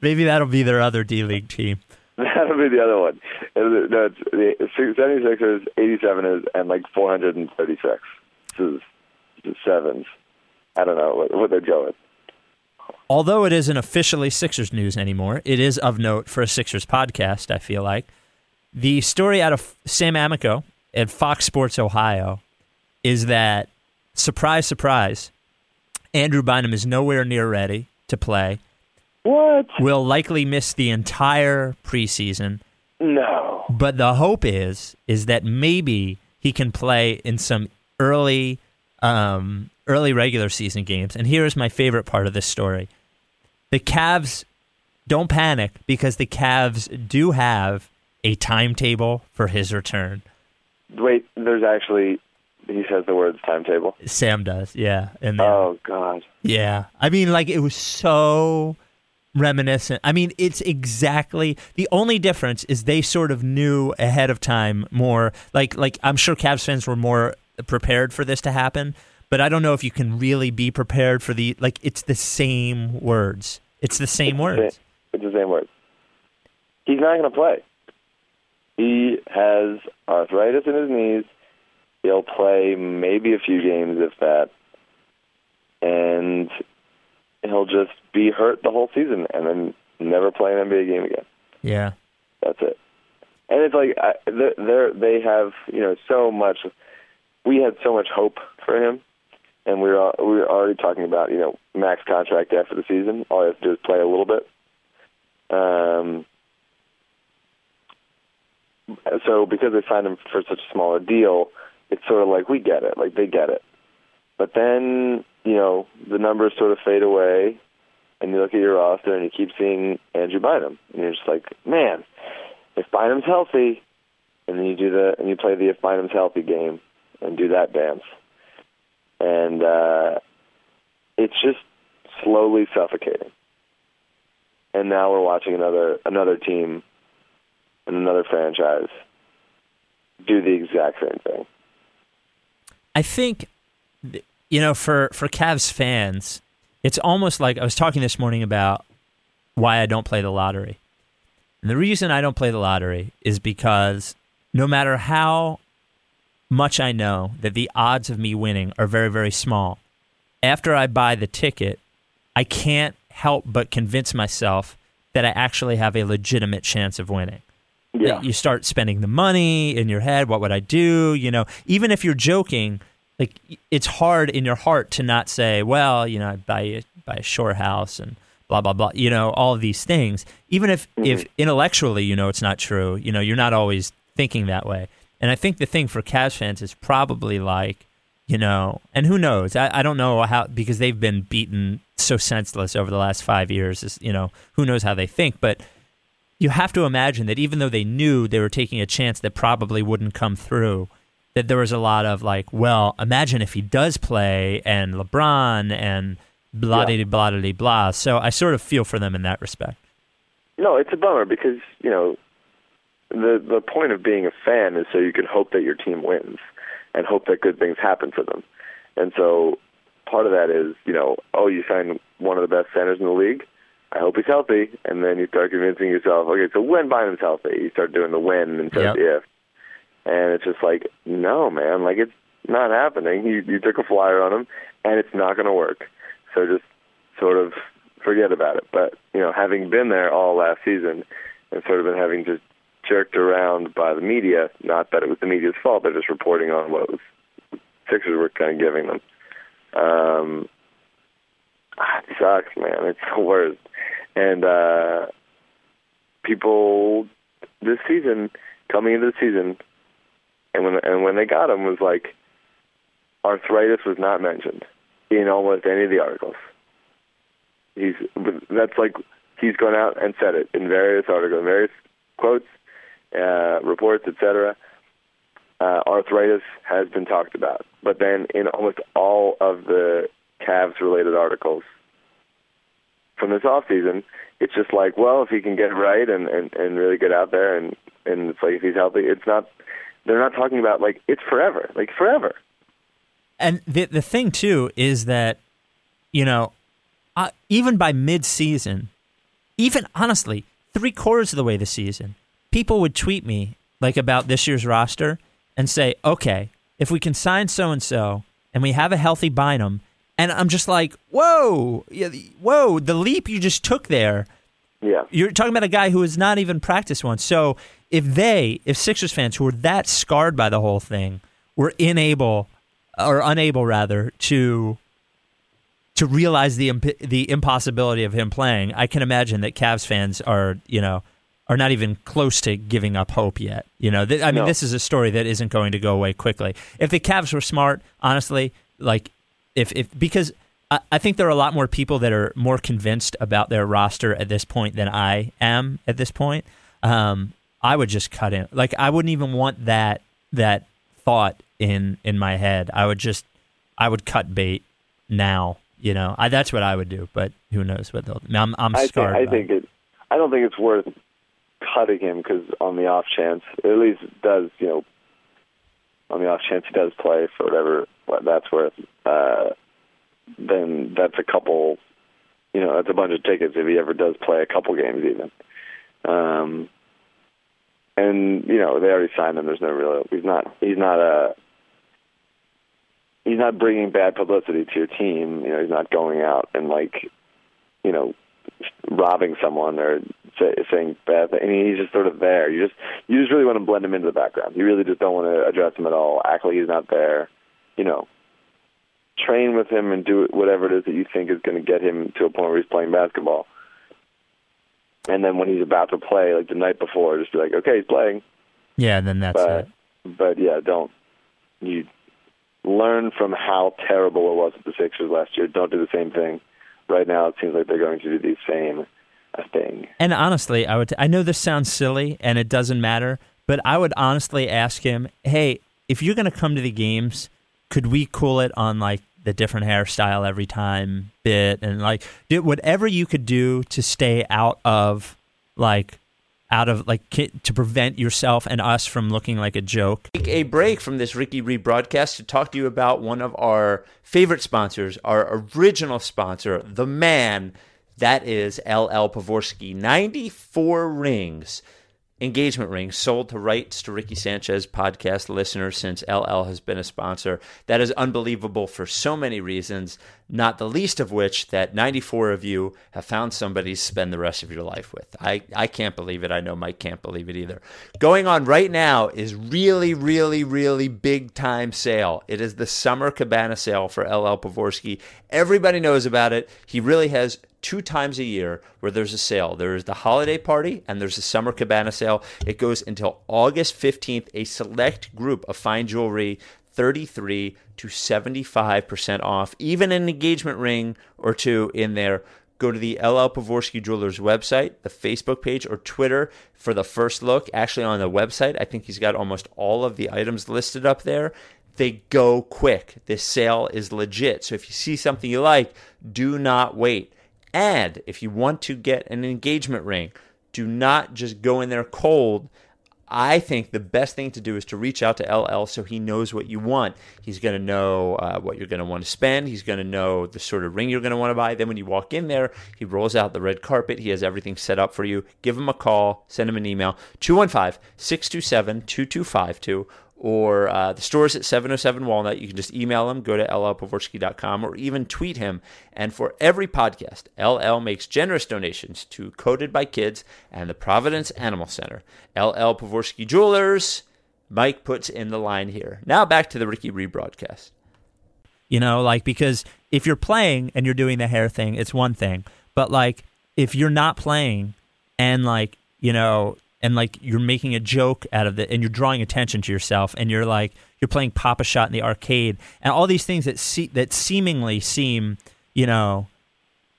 Maybe that'll be their other D League team. That'll be the other one. No, it's the 76ers, 87ers, and like 436. This is, is sevens. I don't know what, what they're doing. Although it isn't officially Sixers news anymore, it is of note for a Sixers podcast, I feel like. The story out of Sam Amico at Fox Sports Ohio is that, surprise, surprise, Andrew Bynum is nowhere near ready to play, What? will likely miss the entire preseason, No. but the hope is is that maybe he can play in some early um, early regular season games. And here is my favorite part of this story: the Cavs don't panic because the Cavs do have a timetable for his return. Wait, there's actually, he says the words timetable. Sam does, yeah, and then- Oh, God. Yeah. I mean, like, it was so reminiscent. I mean, it's exactly the only difference is they sort of knew ahead of time more. Like, like I'm sure Cavs fans were more prepared for this to happen, but I don't know if you can really be prepared for the like. It's the same words. It's the same words. It's the same words. He's not going to play. He has arthritis in his knees. He'll play maybe a few games, if that, and he'll just be hurt the whole season and then never play an NBA game again. Yeah. That's it. And it's like I, they're, they have you know so much. We had so much hope for him, and we were we were already talking about you know max contract after the season. All you have to do is play a little bit. Um. So because they signed him for such a smaller deal, it's sort of like we get it, like they get it. But then you know the numbers sort of fade away, and you look at your roster and you keep seeing Andrew Bynum, and you're just like, man, if Bynum's healthy, and then you do the and you play the if Bynum's healthy game and do that dance, and uh, it's just slowly suffocating. And now we're watching another another team and another franchise do the exact same thing. I think, you know, for for Cavs fans, it's almost like I was talking this morning about why I don't play the lottery. And the reason I don't play the lottery is because no matter how much I know that the odds of me winning are very, very small, after I buy the ticket, I can't help but convince myself that I actually have a legitimate chance of winning. Yeah, you start spending the money in your head what would i do? You know even if you're joking like it's hard in your heart to not say well you know i buy a, buy a shore house and blah blah blah you know all these things. Even if mm-hmm. if intellectually you know it's not true you know you're not always thinking that way. And i think the thing for Cavs fans is probably like you know and who knows? I, I don't know how because they've been beaten so senseless over the last five years is you know who knows how they think. But you have to imagine that even though they knew they were taking a chance that probably wouldn't come through, that there was a lot of like, well, imagine if he does play and LeBron and blah Yeah. blah blah blah. So I sort of feel for them in that respect. No, it's a bummer because you know the the point of being a fan is so you can hope that your team wins and hope that good things happen for them. And so part of that is you know oh you signed one of the best centers in the league. I hope he's healthy. And then you start convincing yourself, okay, so when Bynum's healthy, you start doing the when instead of the if. And it's just like, no, man, like it's not happening. You you took a flyer on him, and it's not going to work. So just sort of forget about it. But you know, having been there all last season, and sort of been having just jerked around by the media, not that it was the media's fault, they're just reporting on what was Sixers were kind of giving them. Um, ah, it sucks, man. It's the worst. And uh, people this season, coming into the season, and when and when they got him was like arthritis was not mentioned in almost any of the articles. He's that's like he's gone out and said it in various articles, various quotes, uh, reports, etc. Uh, arthritis has been talked about, but then in almost all of the Cavs-related articles from this off season, it's just like, well, if he can get right and, and, and really get out there, and and it's like if he's healthy, it's not. They're not talking about like it's forever, like forever. And the the thing too is that, you know, uh, even by mid season, even honestly, three quarters of the way the season, people would tweet me like about this year's roster and say, okay, if we can sign so and so and we have a healthy Bynum, and I'm just like, whoa, whoa, the leap you just took there. Yeah. You're talking about a guy who has not even practiced once. So if they, if Sixers fans who were that scarred by the whole thing, were unable or unable rather to to realize the imp- the impossibility of him playing, I can imagine that Cavs fans are, you know, are not even close to giving up hope yet. You know, th- I mean, No. this is a story that isn't going to go away quickly. If the Cavs were smart, honestly, like if if because I, I think there are a lot more people that are more convinced about their roster at this point than I am at this point. Um, I would just cut in. Like I wouldn't even want that that thought in in my head. I would just I would cut bait now. You know, I, that's what I would do. But who knows what they'll. I'm I'm I think. I think it. I don't think it's worth cutting him because on the off chance, at least it does you know, on the off chance he does play for whatever what that's worth, uh, then that's a couple. You know, that's a bunch of tickets if he ever does play a couple games even. Um, and you know they already signed him. There's no real. He's not. He's not a. He's not bringing bad publicity to your team. You know, he's not going out and like, you know, robbing someone or say, saying bad. I mean, he's just sort of there. You just you just really want to blend him into the background. You really just don't want to address him at all. Act like he's not there. You know, train with him and do whatever it is that you think is going to get him to a point where he's playing basketball. And then when he's about to play, like the night before, just be like, okay, he's playing. yeah, then that's But it. but yeah, don't you learn from how terrible it was at the Sixers last year. Don't do the same thing. Right now, it seems like they're going to do the same uh, thing. And honestly, I would. I know this sounds silly, and it doesn't matter, but I would honestly ask him, "Hey, if you're going to come to the games, could we cool it on like the different hairstyle every time bit, and like do whatever you could do to stay out of like." Out of like to prevent yourself and us from looking like a joke. Take a break from this Ricky rebroadcast to talk to you about one of our favorite sponsors, our original sponsor, the man that is LL Pavorsky. 94 rings, engagement ring sold to rights to Ricky Sanchez podcast listeners since LL has been a sponsor. That is unbelievable for so many reasons, not the least of which that 94 of you have found somebody to spend the rest of your life with. I, I can't believe it. I know Mike can't believe it either. Going on right now is really, really, really big time sale. It is the summer cabana sale for LL Pavorsky. Everybody knows about it. He really has two times a year where there's a sale. There is the holiday party and there's the summer cabana sale. It goes until August 15th. A select group of fine jewelry 33 to 75% off, even an engagement ring or two in there. Go to the LL Pavorsky Jewelers website, the Facebook page, or Twitter for the first look. Actually, on the website, I think he's got almost all of the items listed up there. They go quick. This sale is legit. So if you see something you like, do not wait. And if you want to get an engagement ring, do not just go in there cold. I think the best thing to do is to reach out to LL so he knows what you want. He's going to know uh, what you're going to want to spend. He's going to know the sort of ring you're going to want to buy. Then when you walk in there, he rolls out the red carpet. He has everything set up for you. Give him a call, send him an email 215 627 2252 or uh, the stores at 707 Walnut. You can just email him, go to llpavorsky.com, or even tweet him. And for every podcast, LL makes generous donations to Coded by Kids and the Providence Animal Center. LL Pavorsky Jewelers, Mike puts in the line here. Now back to the Ricky rebroadcast. You know, like, because if you're playing and you're doing the hair thing, it's one thing. But, like, if you're not playing and, like, you know, and like you're making a joke out of it and you're drawing attention to yourself and you're like you're playing Pop-A-Shot in the arcade and all these things that see that seemingly seem you know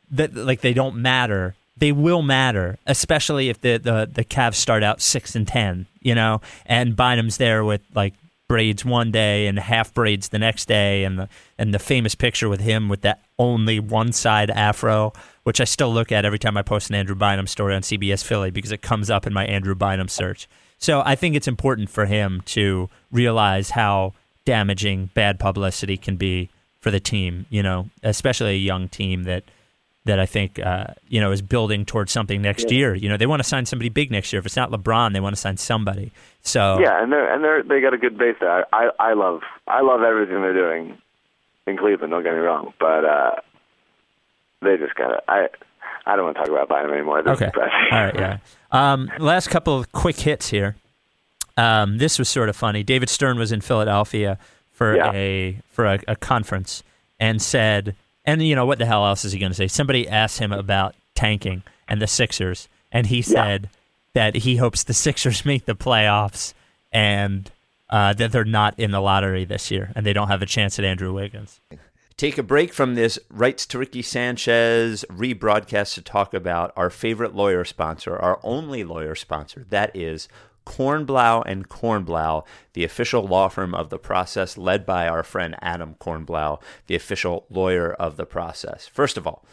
that like they don't matter they will matter especially if the the the Cavs start out 6 and 10 you know and Bynum's there with like braids one day and half braids the next day and the and the famous picture with him with that only one side afro which I still look at every time I post an Andrew Bynum story on CBS Philly because it comes up in my Andrew Bynum search. So I think it's important for him to realize how damaging bad publicity can be for the team, you know, especially a young team that that I think uh, you know is building towards something next yeah. year. You know, they want to sign somebody big next year. If it's not LeBron, they want to sign somebody. So yeah, and they're and they're they got a good base there. I I love I love everything they're doing in Cleveland. Don't get me wrong, but uh, they just got to. I I don't want to talk about Bynum anymore. This okay. All right. Yeah. Um, last couple of quick hits here. Um, this was sort of funny. David Stern was in Philadelphia for yeah. a for a, a, conference and said, and you know what the hell else is he going to say? Somebody asked him about tanking and the Sixers, and he said yeah. that he hopes the Sixers make the playoffs and uh, that they're not in the lottery this year and they don't have a chance at Andrew Wiggins take a break from this Rights to Ricky Sanchez rebroadcast to talk about our favorite lawyer sponsor, our only lawyer sponsor. That is Kornblau and Kornblau, the official law firm of the process, led by our friend Adam Kornblau, the official lawyer of the process. First of all,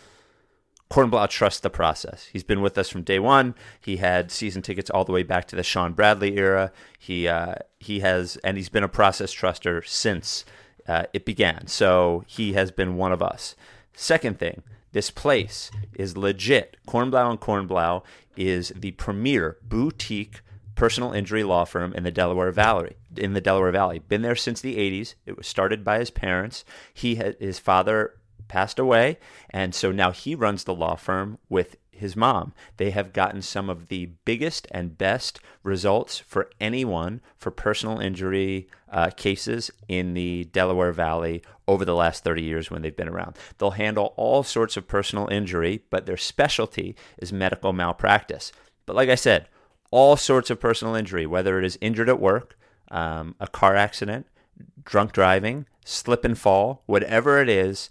Kornblau trusts the process. He's been with us from day one. He had season tickets all the way back to the Shawn Bradley era. He uh, he has, and he's been a process truster since uh, it began. So he has been one of us. Second thing, this place is legit. Kornblau and Kornblau is the premier boutique personal injury law firm in the Delaware Valley. In the Delaware Valley, been there since the '80s. It was started by his parents. He had, his father passed away, and so now he runs the law firm with his mom. They have gotten some of the biggest and best results for anyone for personal injury uh, cases in the Delaware Valley over the last 30 years when they've been around. They'll handle all sorts of personal injury, but their specialty is medical malpractice. But like I said, all sorts of personal injury, whether it is injured at work, um, a car accident, drunk driving, slip and fall, whatever it is,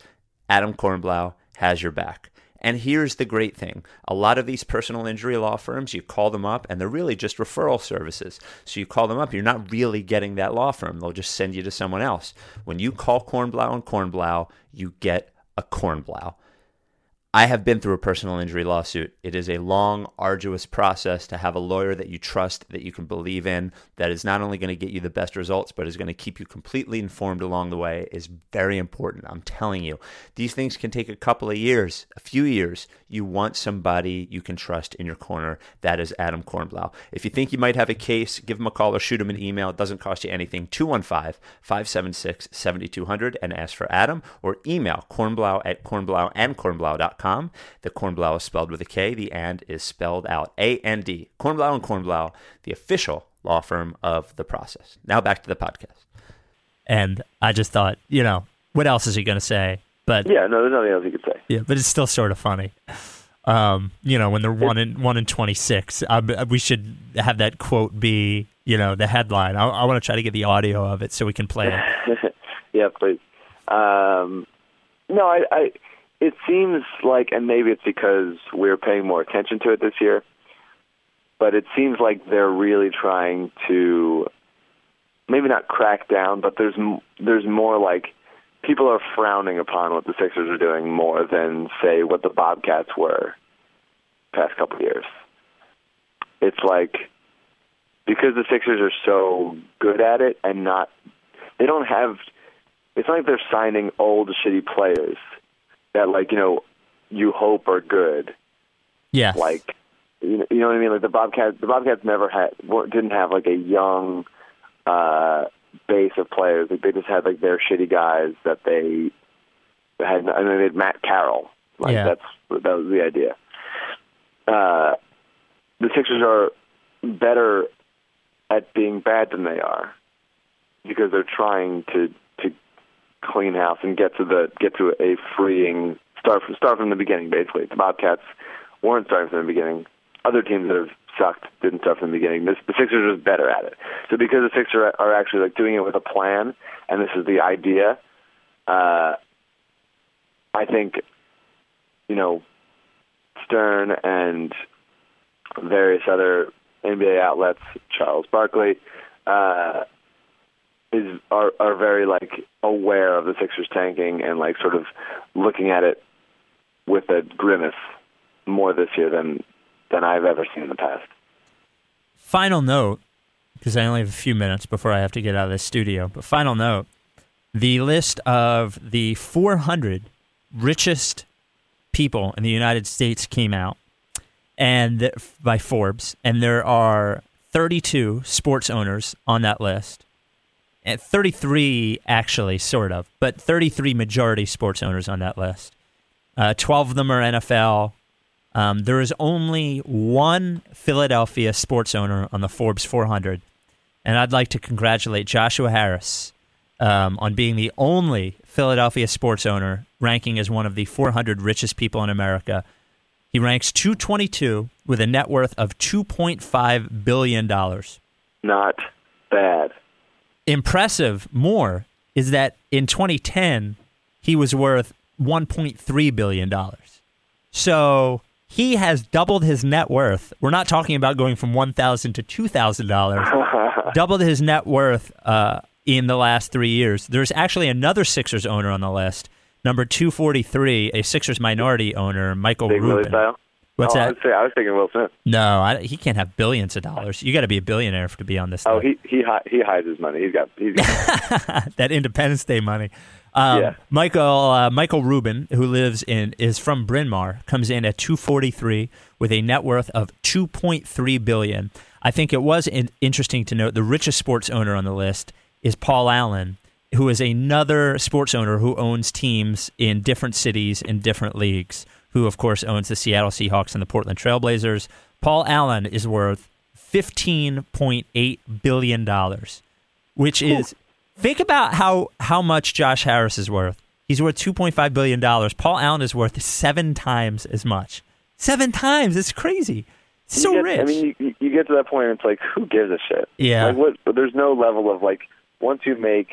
Adam Kornblau has your back. And here's the great thing a lot of these personal injury law firms, you call them up and they're really just referral services. So you call them up, you're not really getting that law firm. They'll just send you to someone else. When you call Kornblau and Kornblau, you get a Kornblau. I have been through a personal injury lawsuit. It is a long, arduous process to have a lawyer that you trust, that you can believe in, that is not only going to get you the best results, but is going to keep you completely informed along the way is very important. I'm telling you, these things can take a couple of years, a few years. You want somebody you can trust in your corner. That is Adam Kornblau. If you think you might have a case, give him a call or shoot him an email. It doesn't cost you anything. 215 576 7200 and ask for Adam or email kornblau at kornblauandkornblau.com kornblau.com. The Kornblau is spelled with a K. The and is spelled out A A N D. D. Kornblau and Kornblau, the official law firm of the process. Now back to the podcast. And I just thought, you know, what else is he going to say? But yeah, no, there's nothing else he could say. Yeah, but it's still sort of funny. Um, you know, when they're one in one in twenty six, we should have that quote be, you know, the headline. I, I want to try to get the audio of it so we can play it. yeah, please. Um, no, I, I it seems like, and maybe it's because we're paying more attention to it this year, but it seems like they're really trying to maybe not crack down, but there's there's more like people are frowning upon what the Sixers are doing more than say what the Bobcats were past couple of years. It's like because the Sixers are so good at it and not they don't have it's not like they're signing old shitty players that like, you know, you hope are good. Yeah. Like you know, you know what I mean? Like the Bobcats the Bobcats never had didn't have like a young uh base of players. Like they just had like their shitty guys that they had I mean they had Matt Carroll. Like Yeah. that's that was the idea. Uh the Sixers are better at being bad than they are because they're trying to clean house and get to the get to a freeing start from start from the beginning. Basically, the Bobcats weren't starting from the beginning. Other teams that have sucked didn't start from the beginning. This, the Sixers are better at it. So because the Sixers are, are actually like doing it with a plan, and this is the idea, uh, I think you know Stern and various other NBA outlets, Charles Barkley, uh, is are are very like aware of the Sixers tanking and like sort of looking at it with a grimace more this year than than I've ever seen in the past. Final note, because I only have a few minutes before I have to get out of this studio. But final note: the list of the 400 richest people in the United States came out, and by Forbes, and there are 32 sports owners on that list. And 33 actually, sort of, but 33 majority sports owners on that list. Uh, 12 of them are NFL. Um, there is only one Philadelphia sports owner on the Forbes 400, and I'd like to congratulate Joshua Harris um, on being the only Philadelphia sports owner ranking as one of the 400 richest people in America. He ranks 222 with a net worth of 2.5 billion dollars. Not bad. Impressive more is that in 2010 he was worth 1.3 billion dollars. So he has doubled his net worth. We're not talking about going from 1,000 to 2,000 dollars. doubled his net worth uh, in the last three years. There's actually another Sixers owner on the list, number 243, a Sixers minority owner, Michael Big Rubin. style. What's oh, I that? was, say- I was thinking Will Smith. No, I, he can't have billions of dollars. You got to be a billionaire to be on this. Oh, he he he hides his money. He's got he's got that Independence Day money. Um, Yeah. Michael uh, Michael Rubin, who lives in is from Bryn Mawr, comes in at 243 with a net worth of 2.3 billion. I think it was in- interesting to note the richest sports owner on the list is Paul Allen, who is another sports owner who owns teams in different cities in different leagues. Who of course owns the Seattle Seahawks and the Portland Trailblazers. Paul Allen is worth 15.8 billion dollars, which is think about how how much Josh Harris is worth. He's worth 2.5 billion dollars. Paul Allen is worth seven times as much. Seven times. It's crazy. So get, rich. I mean, you, you get to that point, and it's like, who gives a shit? Yeah. Like, what? But there's no level of like, once you make,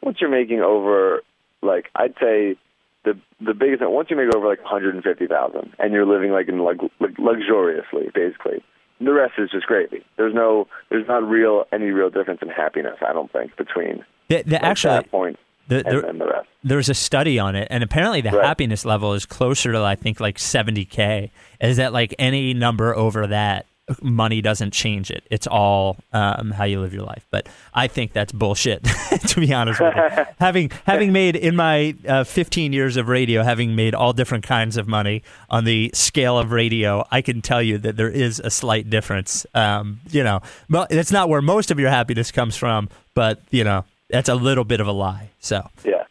once you're making over, like, I'd say, the the biggest once you make over like 150,000, and you're living like in like, luxuriously, basically. The rest is just gravy. There's no, there's not real any real difference in happiness. I don't think between the, the, like, actually, that point the, and the, then the rest. there's a study on it, and apparently the Right. happiness level is closer to I think like 70k. Is that like any number over that? Money doesn't change it. It's all um, how you live your life. But I think that's bullshit. to be honest with you, having having made in my uh, 15 years of radio, having made all different kinds of money on the scale of radio, I can tell you that there is a slight difference. Um, you know, it's not where most of your happiness comes from, but you know, that's a little bit of a lie. So. Yeah.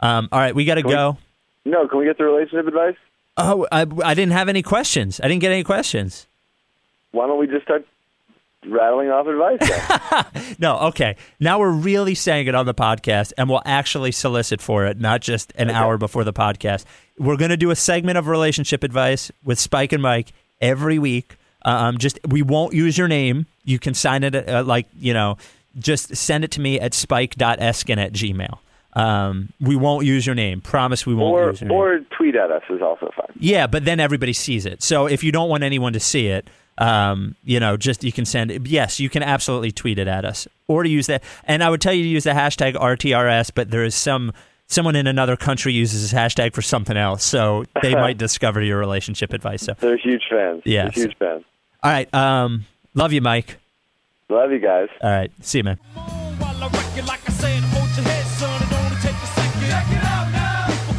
Um, all right, we got to we- go. No, can we get the relationship advice? Oh, I, I didn't have any questions. I didn't get any questions. Why don't we just start rattling off advice? Then? No, okay. Now we're really saying it on the podcast, and we'll actually solicit for it, not just an hour before the podcast. We're going to do a segment of relationship advice with Spike and Mike every week. Um, just we won't use your name. You can sign it uh, like you know. Just send it to me at spike.eskin at gmail. Um, we won't use your name. Promise we won't or use your name. or tweet at us is also fine. Yeah, but then everybody sees it. So if you don't want anyone to see it, um, you know, just you can send. Yes, you can absolutely tweet it at us or to use that. And I would tell you to use the hashtag RTRS, but there is some someone in another country uses this hashtag for something else, so they might discover your relationship advice. So, They're huge fans. Yeah, They're huge fans. all right, um, love you, Mike. Love you guys. All right. See you, man.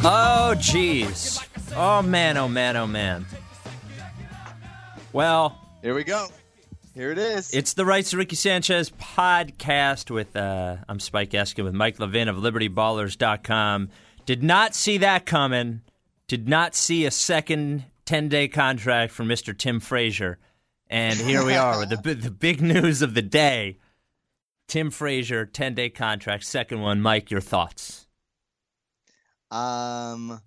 Oh, jeez. Oh, man. Oh, man. Oh, man. Well, Here we go. Here it is. it's the Rights to Ricky Sanchez podcast with, uh, I'm Spike Eskin with Mike Levin of LibertyBallers.com. Did not see that coming. Did not see a second 10 day contract from Mr. Tim Frazier. And here we are with the, the big news of the day. Tim Frazier, 10 day contract, second one. Mike, your thoughts? um,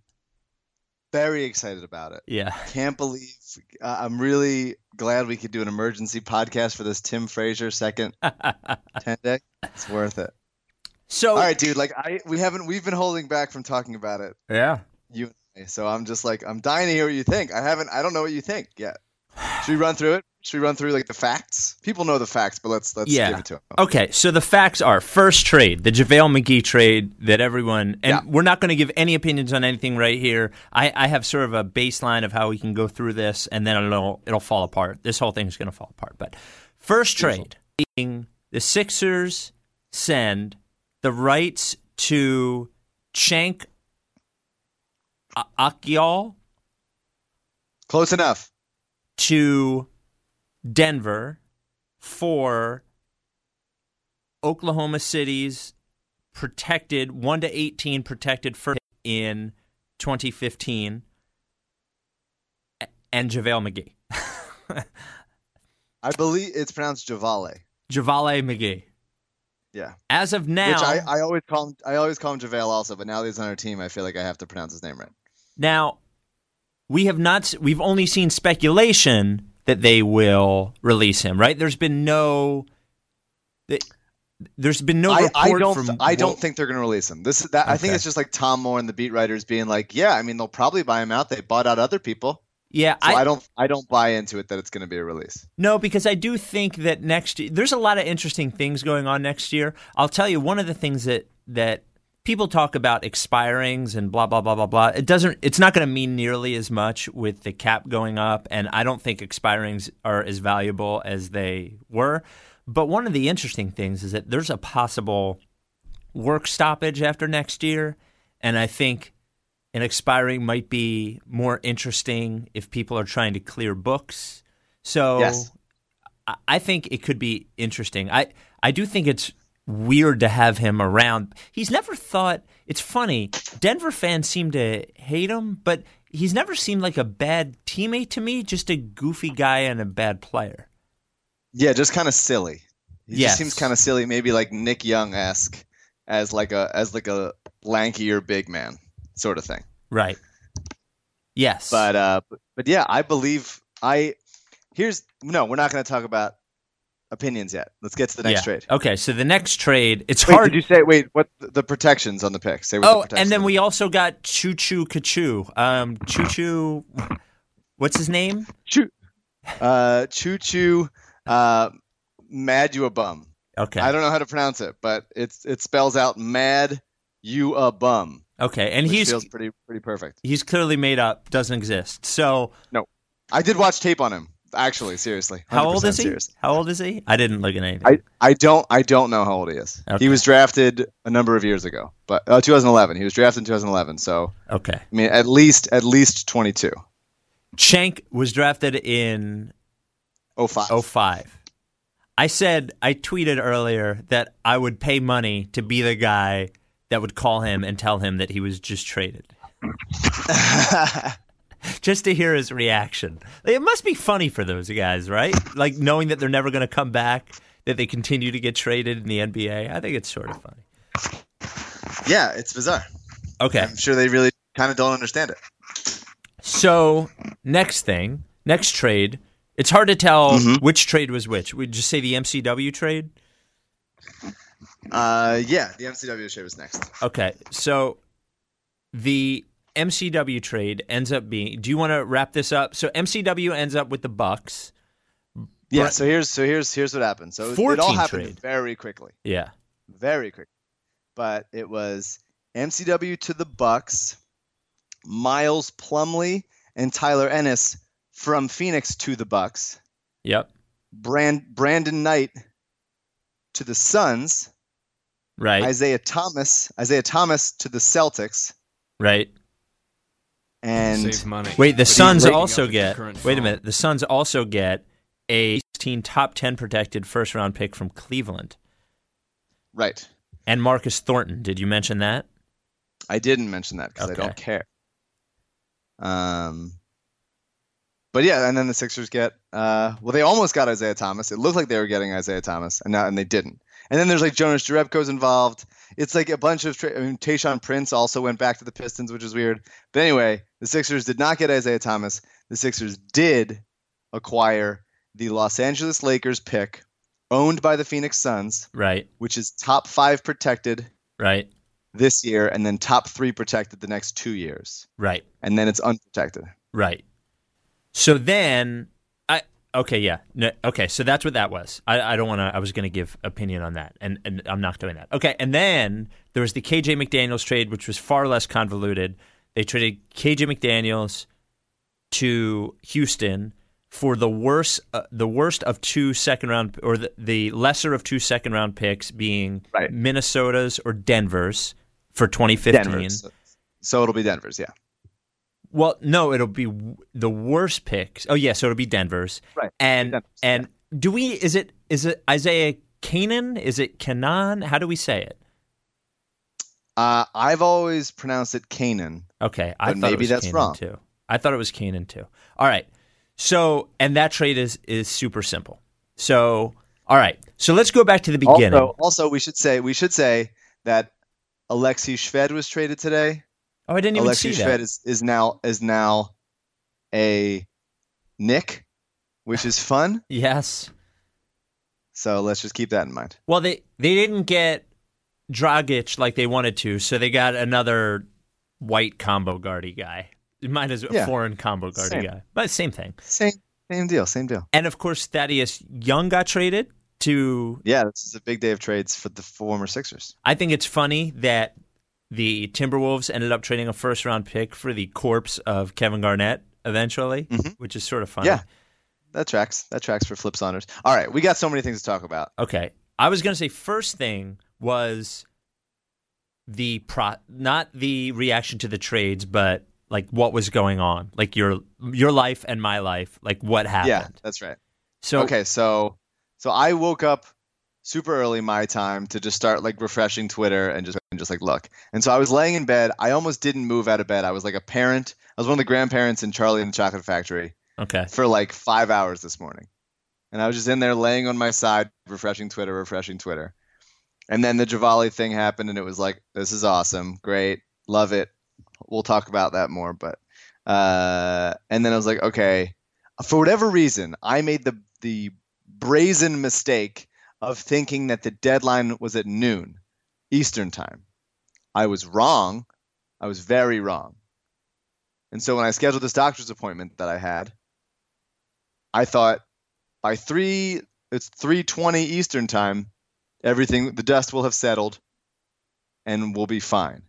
very excited about it. Yeah. Can't believe. Uh, I'm really glad we could do an emergency podcast for this Tim Frazier second ten day. It's worth it. So, All right, dude. Like I, we haven't. We've been holding back from talking about it. yeah. You and I. So I'm just like I'm dying to hear what you think. I haven't. I don't know what you think yet. Should we run through it? Should we run through like the facts? People know the facts, but let's let's Yeah. give it to them. Okay, so the facts are first trade, the JaVale McGee trade that everyone, and Yeah. we're not going to give any opinions on anything right here. I, I have sort of a baseline of how we can go through this, and then it'll it'll fall apart. This whole thing is going to fall apart. But first trade, being the Sixers send the rights to Shank Akyol. Close enough. to Denver for Oklahoma City's protected 1 to 18 protected first in 2015 and JaVale McGee. I believe it's pronounced Javale. JaVale McGee. Yeah. As of now, Which I, I always call him I always call him JaVale also, but now that he's on our team, I feel like I have to pronounce his name right. Now, we have not. We've only seen speculation that they will release him. Right? There's been no. that- There's been no I, report I don't from. I don't think they're going to release him. This is that I think it's just like Tom Moore and the beat writers being like, yeah, I mean they'll probably buy him out. They bought out other people. Yeah, So I, don't I don't buy into it that it's going to be a release. No, because I do think that next year there's a lot of interesting things going on next year. I'll tell you one of the things that that people talk about expirings and blah blah blah blah blah. It doesn't. It's not going to mean nearly as much with the cap going up, and I don't think expirings are as valuable as they were. But one of the interesting things is that there's a possible work stoppage after next year, and I think an expiring might be more interesting if people are trying to clear books. So Yes. I- I think it could be interesting. I I do think it's weird to have him around. He's never thought. It's funny. Denver fans seem to hate him, but he's never seemed like a bad teammate to me. Just a goofy guy and a bad player. Yeah, just kind of silly. He Yes. just seems kind of silly, maybe like Nick Young esque, as like a as like a lankier big man sort of thing. Right. Yes. But uh, but, but yeah, I believe I. Here's no, we're not going to talk about opinions yet. Let's get to the next Yeah. trade. Okay. So the next trade. It's Wait, hard. did you say wait? What the protections on the pick? Say what the Oh, protections and then we also got Choo Choo Kachoo. Um, Choo Choo. What's his name? choo uh choo choo uh mad you a bum. Okay. I don't know how to pronounce it, but it's it spells out mad you a bum. Okay, and he's feels pretty pretty perfect. he's clearly made up. Doesn't exist. So no, I did watch tape on him. Actually, seriously. how old is he? serious. How old is he? I didn't look at anything. I, I don't I don't know how old he is. Okay. He was drafted a number of years ago, but uh, 2011. He was drafted in 2011, so okay. I mean at least at least 22. Shank was drafted in 05. 05. I said I tweeted earlier that I would pay money to be the guy that would call him and tell him that he was just traded. just to hear his reaction. It must be funny for those guys, right? Like knowing that they're never going to come back, that they continue to get traded in the NBA. I think it's sort of funny. yeah, it's bizarre. Okay. I'm sure they really kind of don't understand it. So, next thing, next trade. It's hard to tell Mm-hmm. which trade was which. Would you say the MCW trade? Uh, yeah, the MCW trade was next. Okay, so the MCW trade ends up being. Do you want to wrap this up? So MCW ends up with the Bucks. Yeah, so here's so here's here's what happened. So it 14 all happened trade. very quickly, Yeah. very quick. But it was MCW to the Bucks, Miles Plumlee and Tyler Ennis from Phoenix to the Bucks, Yep. Brand Brandon Knight to the Suns. Right. Isaiah Thomas, Isaiah Thomas to the Celtics, right. And Save money. Wait, the Suns also the get. current Wait a minute. The Suns also get a 16 top 10 protected first round pick from Cleveland right. and Marcus Thornton. Did you mention that? I didn't mention that because Okay. I don't care. Um, but yeah, and then the Sixers get uh, well, they almost got Isaiah Thomas. It looked like they were getting Isaiah Thomas, and now and they didn't. And then there's like Jonas Jerebko's involved. It's like a bunch of. Tra- I mean, Tayshaun Prince also went back to the Pistons, which is weird. But anyway, the Sixers did not get Isaiah Thomas. The Sixers did acquire the Los Angeles Lakers pick, owned by the Phoenix Suns, Right. which is top five protected Right. this year, and then top three protected the next two years, Right. and then it's unprotected. Right. So then okay, yeah. No, okay, so that's what that was. I, I don't want to I was going to give opinion on that and and I'm not doing that. Okay, and then there was the KJ McDaniels trade which was far less convoluted. They traded KJ McDaniels to Houston for the worst uh, the worst of two second round or the, the lesser of two second round picks being Right. Minnesota's or Denver's for 2015. Denver's. So, so it'll be Denver's, yeah. Well, no, it'll be the worst picks. Oh yeah, so it'll be Denver's. Right. And Denver's, and do we is it is it Isaiah Canaan? Is it Canaan? How do we say it? Uh, I've always pronounced it Canaan. Okay, I But thought maybe that's Canaan wrong. too. I thought it was Canaan too. All right. So, and that trade is is super simple. So, all right. So let's go back to the beginning. Also, also, we should say we should say that Alexei Shved was traded today. Oh, I didn't even Alexei see Shved that. is, is now is now a Knick, which is fun. yes. So let's just keep that in mind. Well, they they didn't get Dragic like they wanted to, so they got another white combo guardy guy. Mine is a Yeah. foreign combo guardy Same. guy, but same thing. Same same deal, same deal. And of course, Thaddeus Young got traded to. Yeah, this is a big day of trades for the former Sixers. I think it's funny that the Timberwolves ended up trading a first round pick for the corpse of Kevin Garnett eventually, Mhm. which is sort of funny. Yeah. That tracks. That tracks for Flip Saunders. All right, we got so many things to talk about. Okay. I was going to say first thing was the pro not the reaction to the trades, but like what was going on, like your your life and my life, like what happened. Yeah, that's right. So okay, so so I woke up super early my time to just start like refreshing Twitter and just and just like look. And so I was laying in bed. I almost didn't move out of bed. I was like a parent. I was one of the grandparents in Charlie and the Chocolate Factory okay. for like five hours this morning. And I was just in there laying on my side, refreshing Twitter, refreshing Twitter. And then the Javali thing happened, and it was like, this is awesome, great, love it. We'll talk about that more. But uh, and then I was like, okay, for whatever reason, I made the the brazen mistake of thinking that the deadline was at noon Eastern time. I was wrong. I was very wrong. And so when I scheduled this doctor's appointment that I had, I thought by three it's three twenty Eastern time, everything the dust will have settled and we'll be fine.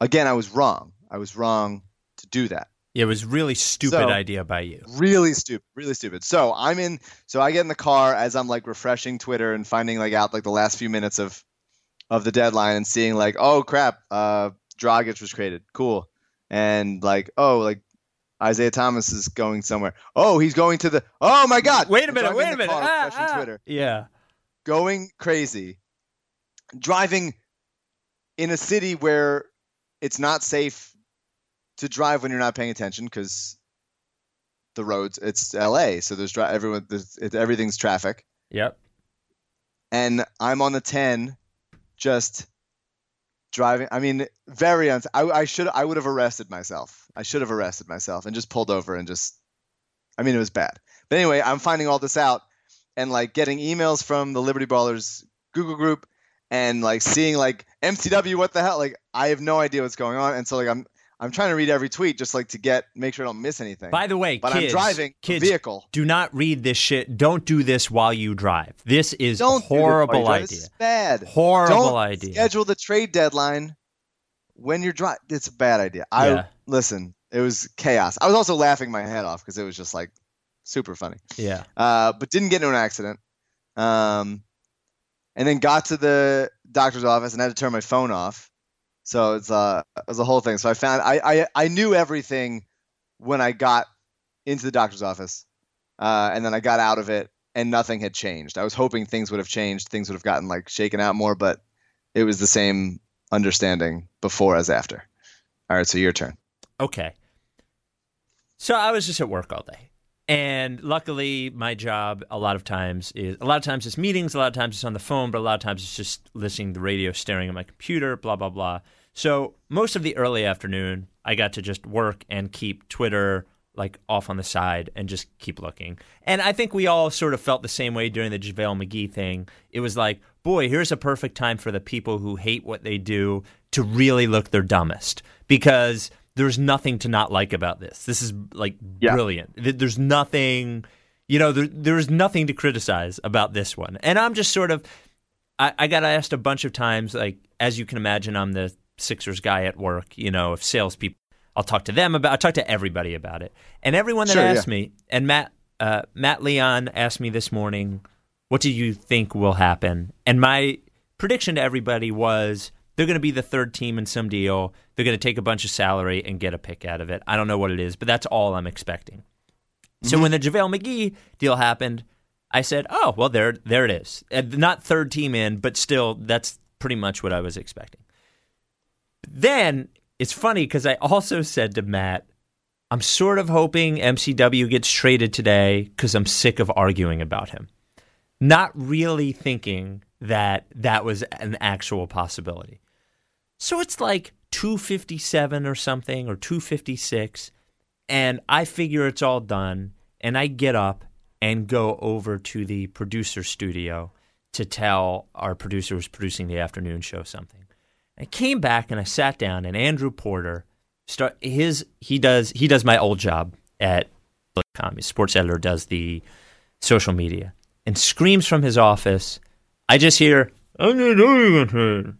Again, I was wrong. I was wrong to do that. It was really stupid So- idea by you. Really stupid. Really stupid. So I'm in so I get in the car as I'm like refreshing Twitter and finding like out like the last few minutes of of the deadline and seeing like, oh crap, uh Dragic was created. Cool. And like, oh, like Isaiah Thomas is going somewhere. Oh, he's going to the Oh my god. Wait a minute, wait a minute. car Ah, ah. Twitter. Yeah. going crazy, driving in a city where it's not safe to drive when you're not paying attention because the roads. It's L.A., so there's dri- everyone. There's, it, everything's traffic, Yep. and I'm on the 10, just driving. I mean, very uns. I, I should. I would have arrested myself. I should have arrested myself and just pulled over and just. I mean, it was bad. But anyway, I'm finding all this out and like getting emails from the Liberty Ballers Google group and like seeing like MCW, what the hell? Like I have no idea what's going on, and so like I'm I'm trying to read every tweet just like to get make sure I don't miss anything. By the way, but kids, I'm driving kids, vehicle. do not read this shit. Don't do this while you drive. This is Don't horrible idea. This is bad. Horrible Don't idea. Schedule the trade deadline when you're driving. It's a bad idea. I Yeah. listen. It was chaos. I was also laughing my head off because it was just like super funny. Yeah. Uh, but didn't get into an accident. Um, and then got to the doctor's office and had to turn my phone off. So it's uh it was a whole thing. So I found I I, I knew everything when I got into the doctor's office, uh, and then I got out of it and nothing had changed. I was hoping things would have changed, things would have gotten like shaken out more, but it was the same understanding before as after. All right, so your turn. Okay. So I was just at work all day. And luckily, my job a lot of times is a lot of times it's meetings, a lot of times it's on the phone, but a lot of times it's just listening to the radio, staring at my computer, blah, blah, blah. So most of the early afternoon, I got to just work and keep Twitter like off on the side and just keep looking. And I think we all sort of felt the same way during the JaVale McGee thing. It was like, boy, here's a perfect time for the people who hate what they do to really look their dumbest because there's nothing to not like about this. This is like Yeah. brilliant. There's nothing, you know, there, there's nothing to criticize about this one. And I'm just sort of, I, I got asked a bunch of times, like, as you can imagine, I'm the Sixers guy at work, you know, if salespeople, I'll talk to them about, I talk to everybody about it. And everyone that Sure, asked yeah. me, and Matt, uh, Matt Leon asked me this morning, what do you think will happen? And my prediction to everybody was they're going to be the third team in some deal. They're going to take a bunch of salary and get a pick out of it. I don't know what it is, but that's all I'm expecting. So when the JaVale McGee deal happened, I said, "Oh, well, there, there it is. And not third team in, but still, that's pretty much what I was expecting." Then it's funny because I also said to Matt, "I'm sort of hoping MCW gets traded today because I'm sick of arguing about him." Not really thinking that that was an actual possibility. So it's like 257 or something or 256 and I figure it's all done and I get up and go over to the producer studio to tell our producer who's producing the afternoon show something. I came back and I sat down and Andrew Porter start his he does he does my old job at com. His sports editor does the social media and screams from his office. I just hear I'm not doing it."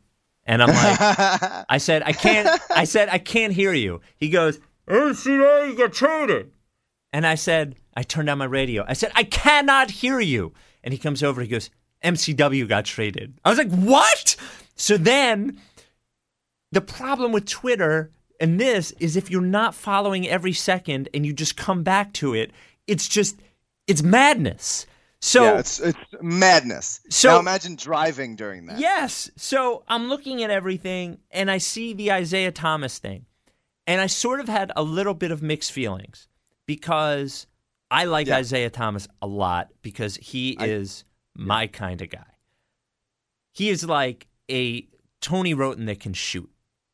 And I'm like I said, I can't. I said, I can't hear you. He goes, MCA got traded. And I said, I turned on my radio. I said, I cannot hear you. And he comes over. He goes, MCW got traded. I was like, what? So then, the problem with Twitter and this is if you're not following every second and you just come back to it, it's just, it's madness. So yeah, it's it's madness. So- now imagine driving during that. Yes. So I'm looking at everything and I see the Isaiah Thomas thing. And I sort of had a little bit of mixed feelings because I like Yeah. Isaiah Thomas a lot because he I- is my kind of guy. He is like a Tony Wroten that can shoot.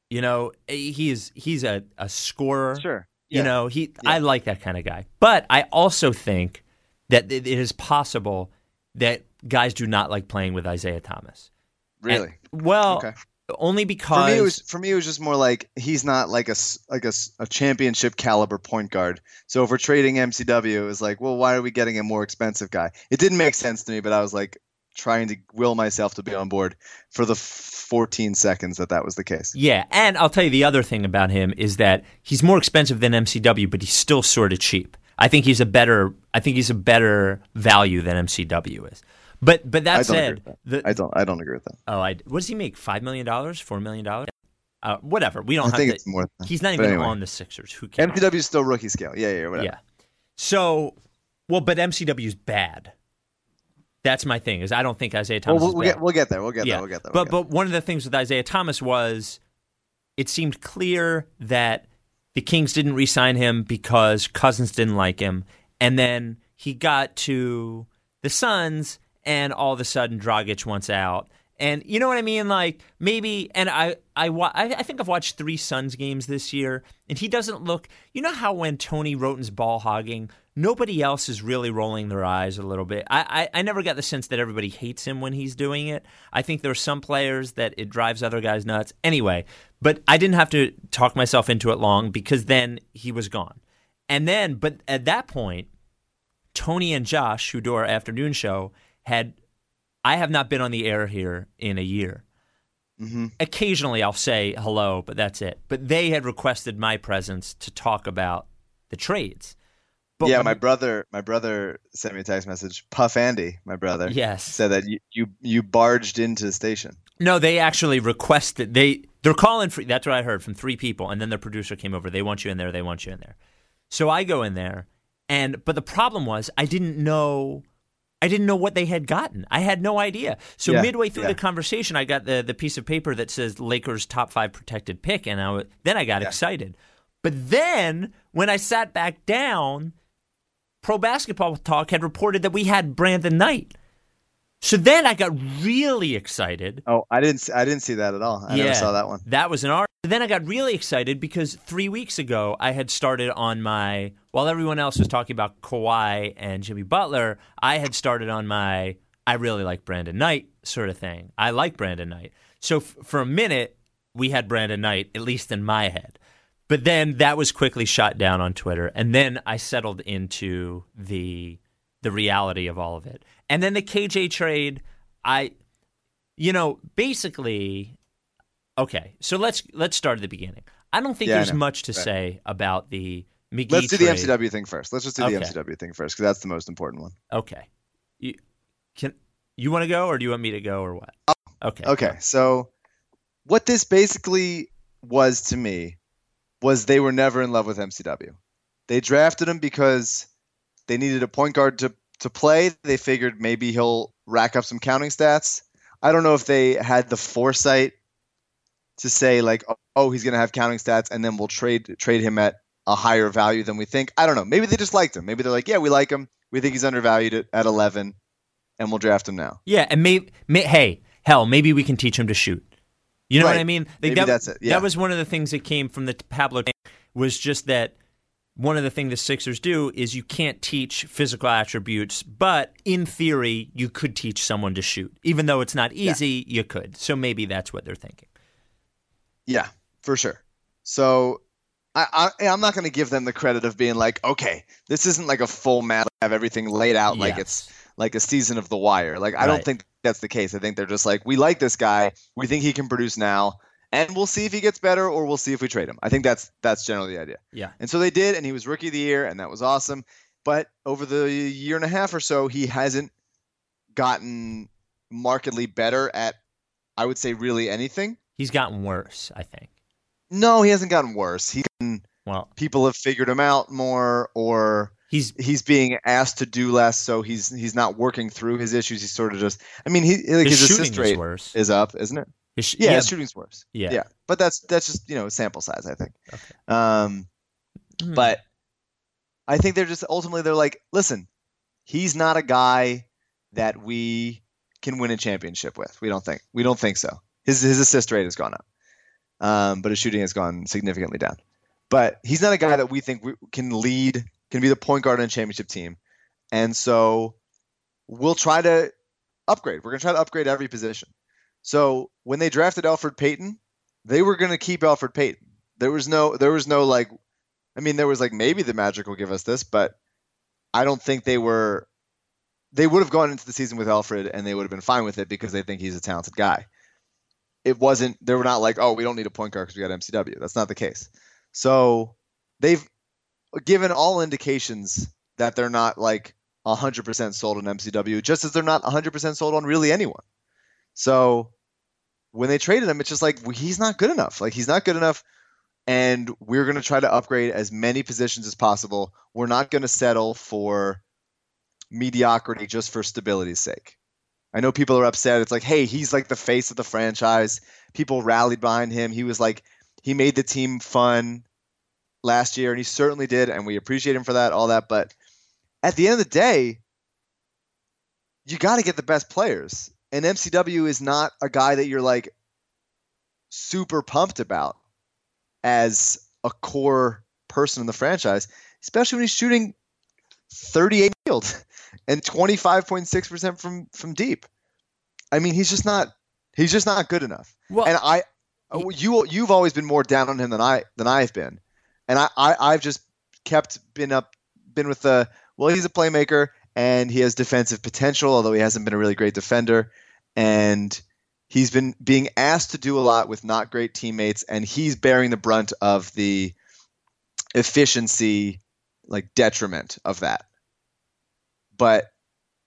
You know, eh, he is he's a, a scorer. Sure. You know, he Yeah. I like that kind of guy. But I also think that it is possible that guys do not like playing with Isaiah Thomas. Really. And- well, Okay. only For because me, it was for me. It was just more like he's not like a like a, a championship caliber point guard. So if we're trading MCW, it was like, well, why are we getting a more expensive guy? It didn't make sense to me, but I was like trying to will myself to be on board for the 14 seconds that that was the case. yeah. And I'll tell you the other thing about him is that he's more expensive than MCW, but he's still sort of cheap. I think he's a better. I think he's a better value than MCW is. But but that said, with the, I don't. I don't agree with that. oh, I what does he make? Five million dollars? Four million dollars? Uh, whatever. We don't I have think to. it's more. Than he's not even anyway. on the Sixers. Who cares? MCW is still rookie scale. Yeah, yeah, whatever. Yeah. So, well, but MCW is bad. That's my thing. Is I don't think Isaiah Thomas. we'll, is we'll bad. get we'll get there. We'll get yeah. there. We'll get there. We'll But get but one of the things with Isaiah Thomas was, it seemed clear that the Kings didn't re-sign him because Cousins didn't like him, and then he got to the Suns, and all of a sudden Dragic wants out. And you know what I mean? Like maybe, and I, I, I I think I've watched three Suns games this year, and he doesn't look. You know how when Tony Wroten's ball hogging, nobody else is really rolling their eyes a little bit. I, I, I never got the sense that everybody hates him when he's doing it. I think there are some players that it drives other guys nuts. Anyway, but I didn't have to talk myself into it long because then he was gone. And then, but at that point, Tony and Josh, who do our afternoon show, had I have not been on the air here in a year. Mm-hmm. Occasionally I'll say hello, but that's it. But they had requested my presence to talk about the trades. But yeah, my brother, my brother sent me a text message. Puff Andy, my brother, yes. said that you you, you barged into the station. No, they actually requested they they're calling for that's what I heard from three people, and then their producer came over. They want you in there. They want you in there. So I go in there, and but the problem was I didn't know. I didn't know what they had gotten. I had no idea. So Yeah, midway through yeah. the conversation, I got the, the piece of paper that says Lakers top five protected pick, and I then I got excited. But then when I sat back down, Pro Basketball Talk had reported that we had Brandon Knight. So then I got really excited. Oh, I didn't I didn't see that at all. I never saw that one. That was an art. Then I got really excited because three weeks ago I had started on my while everyone else was talking about Kawhi and Jimmy Butler, I had started on my I really like Brandon Knight sort of thing. I like Brandon Knight. So f- for a minute we had Brandon Knight at least in my head. But then that was quickly shot down on Twitter and then I settled into the the reality of all of it. And then the KJ trade, I you know, basically Okay, so let's let's start at the beginning. I don't think Yeah, there's much to Right. say about the McGee Let's do the. MCW thing first. Let's just do the MCW thing first because that's the most important one. Okay, you can you want to go or do you want me to go or what? Uh, okay, Okay, so what this basically was to me was they were never in love with MCW. They drafted him because they needed a point guard to to play. They figured maybe he'll rack up some counting stats. I don't know if they had the foresight to say like, oh, he's going to have counting stats, and then we'll trade trade him at a higher value than we think. I don't know. Maybe they just liked him. Maybe they're like, yeah, we like him. We think he's undervalued at, at 11, and we'll draft him now. Yeah, and maybe may, hey, hell, maybe we can teach him to shoot. You know what I mean? Like, Maybe that, that's it, yeah. That was one of the things that came from the Pablo was just that one of the things the Sixers do is you can't teach physical attributes, but in theory you could teach someone to shoot. Even though it's not easy, you could. So maybe that's what they're thinking. Yeah, for sure. So I, I I'm not going to give them the credit of being like, okay, this isn't like a full map, have everything laid out like it's like a season of The Wire. Like I Right. don't think that's the case. I think they're just like, we like this guy, we think he can produce now, and we'll see if he gets better or we'll see if we trade him. I think that's that's generally the idea. Yeah. And so they did, and he was rookie of the year, and that was awesome. But over the year and a half or so, he hasn't gotten markedly better at, I would say, really anything. He's gotten worse, I think. No, he hasn't gotten worse. He Well, people have figured him out more, or he's he's being asked to do less, so he's he's not working through his issues. He's sort of just. I mean, he like his his, assist is rate worse. is up, isn't it? His sh- Yeah, yeah, his shooting's worse. yeah. Yeah, but that's that's just you know sample size, I think. Okay. Um, Hmm. but I think they're just ultimately they're like, listen, he's not a guy that we can win a championship with. We don't think. We don't think so. His his assist rate has gone up, um, but his shooting has gone significantly down. But he's not a guy that we think we can lead, can be the point guard on a championship team, and so we'll try to upgrade. We're gonna try to upgrade every position. So when they drafted Elfrid Payton, they were gonna keep Elfrid Payton. There was no there was no like I mean there was like maybe the Magic will give us this, but I don't think they were they would have gone into the season with Elfrid and they would have been fine with it because they think he's a talented guy. It wasn't they were not like, "Oh, we don't need a point guard because we got MCW." That's not the case. So, they've given all indications that they're not like 100% sold on MCW, just as they're not 100% sold on really anyone. So when they traded him, it's just like well, he's not good enough. Like he's not good enough, and we're going to try to upgrade as many positions as possible. We're not going to settle for mediocrity just for stability's sake. I know people are upset. It's like, hey, he's like the face of the franchise. People rallied behind him. He was like, he made the team fun last year, and he certainly did, and we appreciate him for that, all that. But at the end of the day, you got to get the best players. And MCW is not a guy that you're like super pumped about as a core person in the franchise, especially when he's shooting 38 field and 25.6% from from deep. I mean, he's just not he's just not good enough. Well, and I you you've always been more down on him than I than I've been. And I, I I've just kept been up been with the well, he's a playmaker and he has defensive potential, although he hasn't been a really great defender. And he's been being asked to do a lot with not great teammates, and he's bearing the brunt of the efficiency like detriment of that. But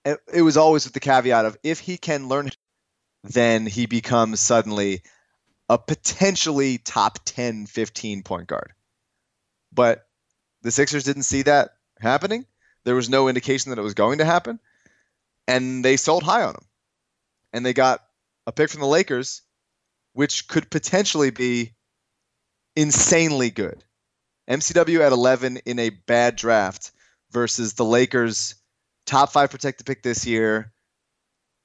it, it was always with the caveat of if he can learn, then he becomes suddenly a potentially top 10, 15 point guard. But the Sixers didn't see that happening. There was no indication that it was going to happen. And they sold high on him. And they got a pick from the Lakers, which could potentially be insanely good. MCW at 11 in a bad draft versus the Lakers top five protected pick this year,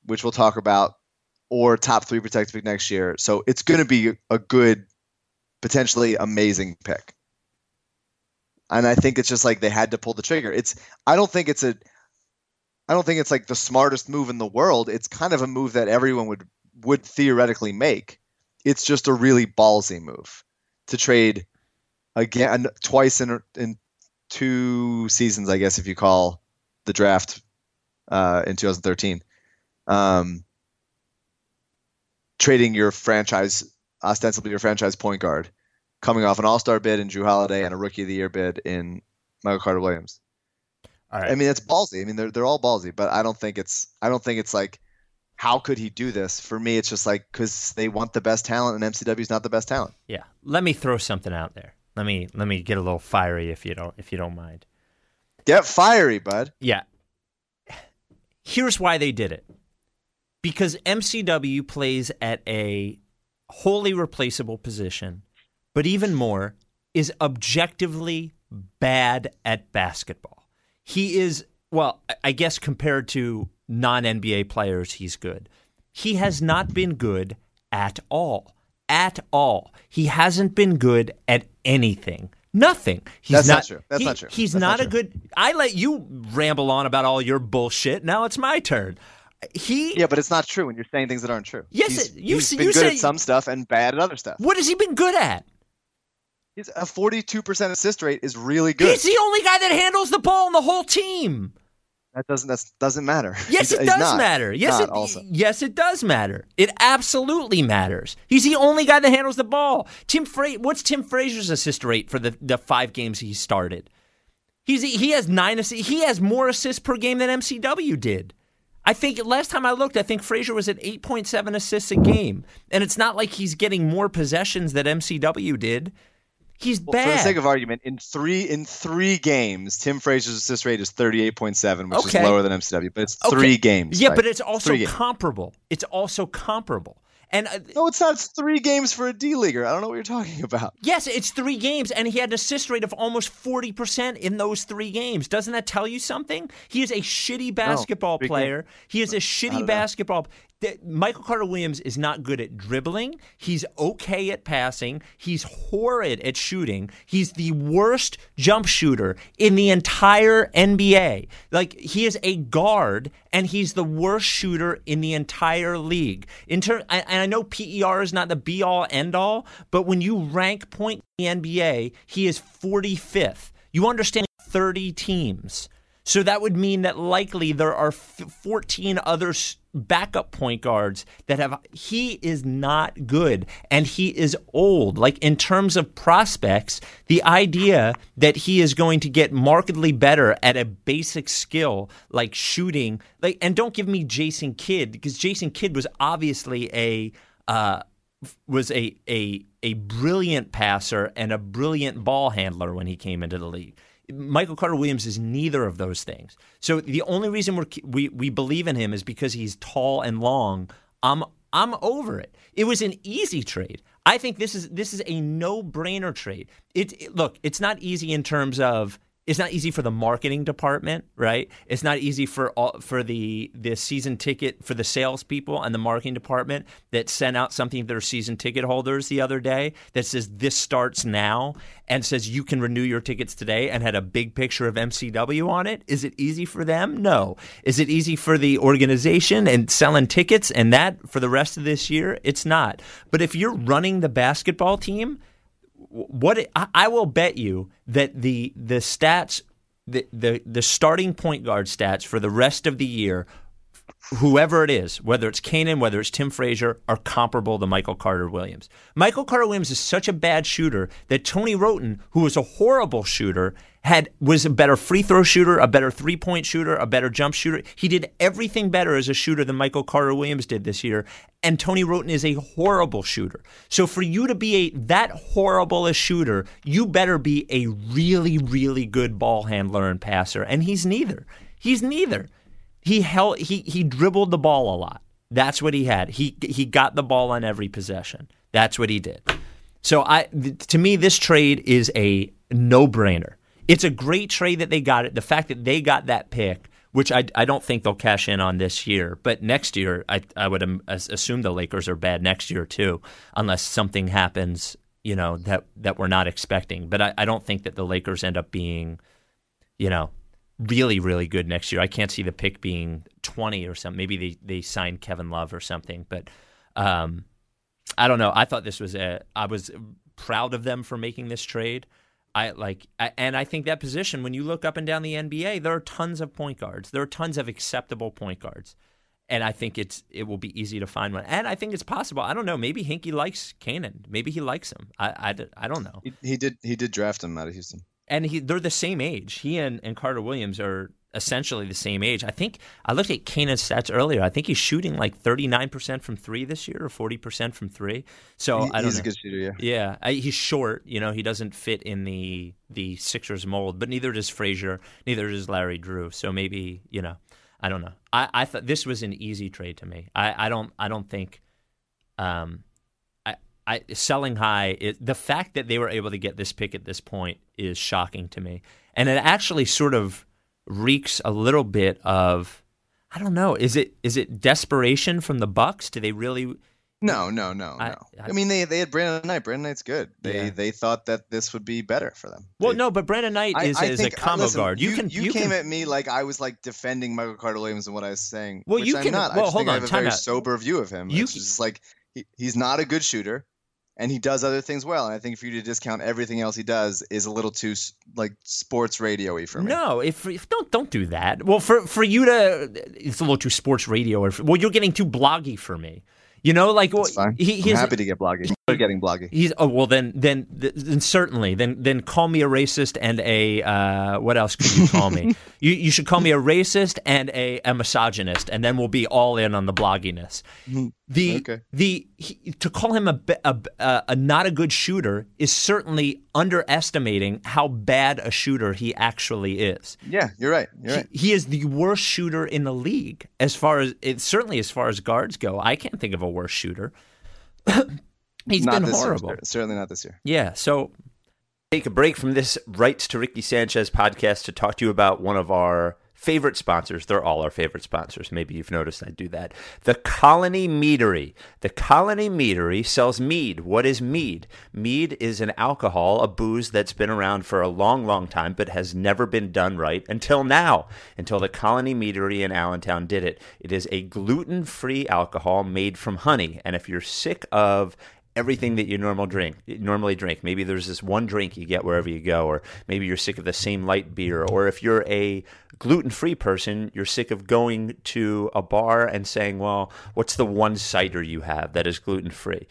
which we'll talk about, or top three protected pick next year. So it's going to be a good, potentially amazing pick. And I think it's just like they had to pull the trigger. It's I don't think it's a I don't think it's like the smartest move in the world. It's kind of a move that everyone would would theoretically make. It's just a really ballsy move to trade again twice in in two seasons, I guess if you call the draft uh, in 2013. Um, trading your franchise, ostensibly your franchise point guard, coming off an All Star bid in Jrue Holiday and a Rookie of the Year bid in Michael Carter Williams. All right. I mean, it's ballsy. I mean, they're they're all ballsy, but I don't think it's I don't think it's like how could he do this? For me, it's just like because they want the best talent, and MCW is not the best talent. Yeah. Let me throw something out there. Let me let me get a little fiery if you don't if you don't mind. Get fiery, bud. Yeah. Here's why they did it. Because MCW plays at a wholly replaceable position, but even more is objectively bad at basketball. He is well, I- guess compared to non NBA players, he's good. He has not been good at all. At all. He hasn't been good at anything. Nothing. He's That's not true. That's he- not true. He's That's not, not a good. I let you ramble on about all your bullshit. Now it's my turn. He. Yeah, but it's not true when you're saying things that aren't true. Yes, he's, it- you he's been you good say- at some stuff and bad at other stuff. What has he been good at? He's a 42% assist rate is really good. He's the only guy that handles the ball on the whole team. that doesn't that doesn't matter. Yes, He's- it does not. matter. Yes, it also. yes it does matter. It absolutely matters. He's the only guy that handles the ball. Tim Fra- what's Tim Frazier's assist rate for the, the five games he started? He's he has nine assists. He has more assists per game than MCW did. I think last time I looked, I think Frazier was at 8.7 assists a game, and it's not like he's getting more possessions than MCW did. He's Well, bad. For the sake of argument, in three in three games, Tim Frazier's assist rate is 38.7, which Okay. is lower than MCW, but it's Okay. three games. Yeah, but it's also three games. comparable. It's also comparable. And uh, No, it's not. It's three games for a D leaguer. I don't know what you're talking about. Yes, it's three games, and he had an assist rate of almost 40% in those three games. Doesn't that tell you something? He is a shitty basketball three player. He is a shitty basketball. Th- Michael Carter Williams is not good at dribbling. He's okay at passing. He's horrid at shooting. He's the worst jump shooter in the entire NBA. Like, he is a guard, and he's the worst shooter in the entire league. In ter- and and I know PER is not the be all end all, but when you rank point in the NBA, he is 45th. You understand 30 teams. So that would mean that likely there are f- 14 other backup point guards that have. He is not good and he is old. Like in terms of prospects, the idea that he is going to get markedly better at a basic skill like shooting, like, and don't give me Jason Kidd because Jason Kidd was obviously a. Uh, was a, a a brilliant passer and a brilliant ball handler when he came into the league. Michael Carter Williams is neither of those things. So the only reason we're, we we believe in him is because he's tall and long. I'm I'm over it. It was an easy trade. I think this is this is a no brainer trade. It, it look, it's not easy in terms of it's not easy for the marketing department, right? It's not easy for all, for the the season ticket for the salespeople and the marketing department that sent out something to their season ticket holders the other day that says this starts now and says you can renew your tickets today and had a big picture of MCW on it. Is it easy for them? No. Is it easy for the organization and selling tickets and that for the rest of this year? It's not. But if you're running the basketball team, what I, I will bet you that the the stats the, the the starting point guard stats for the rest of the year whoever it is, whether it's Canaan, whether it's Tim Frazier, are comparable to Michael Carter Williams. Michael Carter Williams is such a bad shooter that Tony Wroten, who was a horrible shooter, had was a better free throw shooter, a better three point shooter, a better jump shooter. He did everything better as a shooter than Michael Carter Williams did this year. And Tony Wroten is a horrible shooter. So for you to be a that horrible a shooter, you better be a really, really good ball handler and passer. And he's neither. He's neither. He held he he dribbled the ball a lot. That's what he had. He he got the ball on every possession. That's what he did. So I to me this trade is a no-brainer. It's a great trade that they got it. The fact that they got that pick, which I, I don't think they'll cash in on this year, but next year I I would assume the Lakers are bad next year too, unless something happens you know that that we're not expecting. But I, I don't think that the Lakers end up being, you know, really, really good next year. I can't see the pick being 20 or something. Maybe they, they signed Kevin Love or something. But um, I don't know. I thought this was a. I was proud of them for making this trade. I like, and I think that position. When you look up and down the NBA, there are tons of point guards. There are tons of acceptable point guards, and I think it's it will be easy to find one. And I think it's possible. I don't know. Maybe Hinkie likes Canaan. Maybe he likes him. I, I, I don't know. He, he did he did draft him out of Houston and he, they're the same age. He and, and Carter Williams are essentially the same age. I think I looked at Canaan's stats earlier. I think he's shooting like 39% from three this year or 40% from three. So he, I don't he's know. a good shooter, yeah. Yeah, I, he's short. You know, he doesn't fit in the the Sixers mold, but neither does Frazier, neither does Larry Drew. So maybe you know, I don't know. I, I thought this was an easy trade to me. I, I don't I don't think. Um, I, selling high, it, the fact that they were able to get this pick at this point is shocking to me. And it actually sort of reeks a little bit of I don't know, is it is it desperation from the Bucks? Do they really No, no, no, I, no. I, I, mean they they had Brandon Knight. Brandon Knight's good. They yeah. they thought that this would be better for them. Well, they, no, but Brandon Knight is, is think, a combo listen, guard. You, you can you, you came can, at me like I was like defending Michael Carter Williams and what I was saying. Well, you I'm can not. well I hold on, I have a very out. sober view of him. You, it's just like he, he's not a good shooter and he does other things well. And I think for you to discount everything else he does is a little too like sports radio-y for me. No, if, if, don't don't do that. Well, for for you to, it's a little too sports radio. Or well, you're getting too bloggy for me. You know, like well, he, he's happy to get bloggy. Getting bloggy. He's oh well, then then then certainly then then call me a racist and a uh, what else could you call me? you you should call me a racist and a, a misogynist, and then we'll be all in on the blogginess. Mm-hmm. The okay. the he, to call him a, a, a a not a good shooter is certainly underestimating how bad a shooter he actually is. Yeah, you're right. You're right. He, he is the worst shooter in the league as far as it certainly as far as guards go. I can't think of a worse shooter. He's not been horrible. Year. Certainly not this year. Yeah. So take a break from this Rights to Ricky Sanchez podcast to talk to you about one of our favorite sponsors. They're all our favorite sponsors. Maybe you've noticed I do that. The Colony Meadery. The Colony Meadery sells mead. What is mead? Mead is an alcohol, a booze that's been around for a long, long time, but has never been done right until now, until the Colony Meadery in Allentown did it. It is a gluten free alcohol made from honey. And if you're sick of everything that you normal drink normally drink. Maybe there's this one drink you get wherever you go, or maybe you're sick of the same light beer, or if you're a gluten free person, you're sick of going to a bar and saying, Well, what's the one cider you have that is gluten free?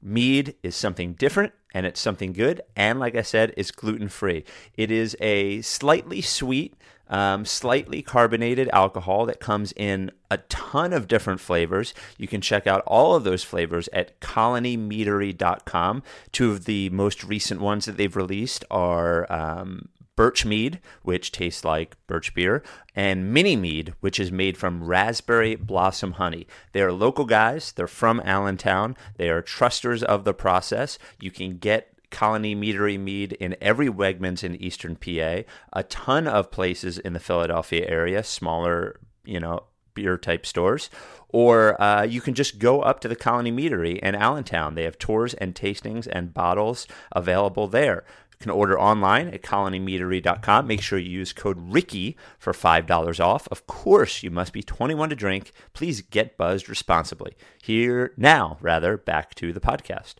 Mead is something different and it's something good. And like I said, it's gluten free. It is a slightly sweet, um, slightly carbonated alcohol that comes in a ton of different flavors. You can check out all of those flavors at colonymeadery.com. Two of the most recent ones that they've released are um, Birch Mead, which tastes like birch beer, and Mini Mead, which is made from raspberry blossom honey. They are local guys. They're from Allentown. They are trusters of the process. You can get Colony Meadery Mead in every Wegmans in Eastern PA, a ton of places in the Philadelphia area, smaller, you know, beer type stores. Or uh, you can just go up to the Colony Meadery in Allentown. They have tours and tastings and bottles available there. You can order online at colonymeadery.com. Make sure you use code Ricky for $5 off. Of course, you must be 21 to drink. Please get buzzed responsibly. Here now, rather, back to the podcast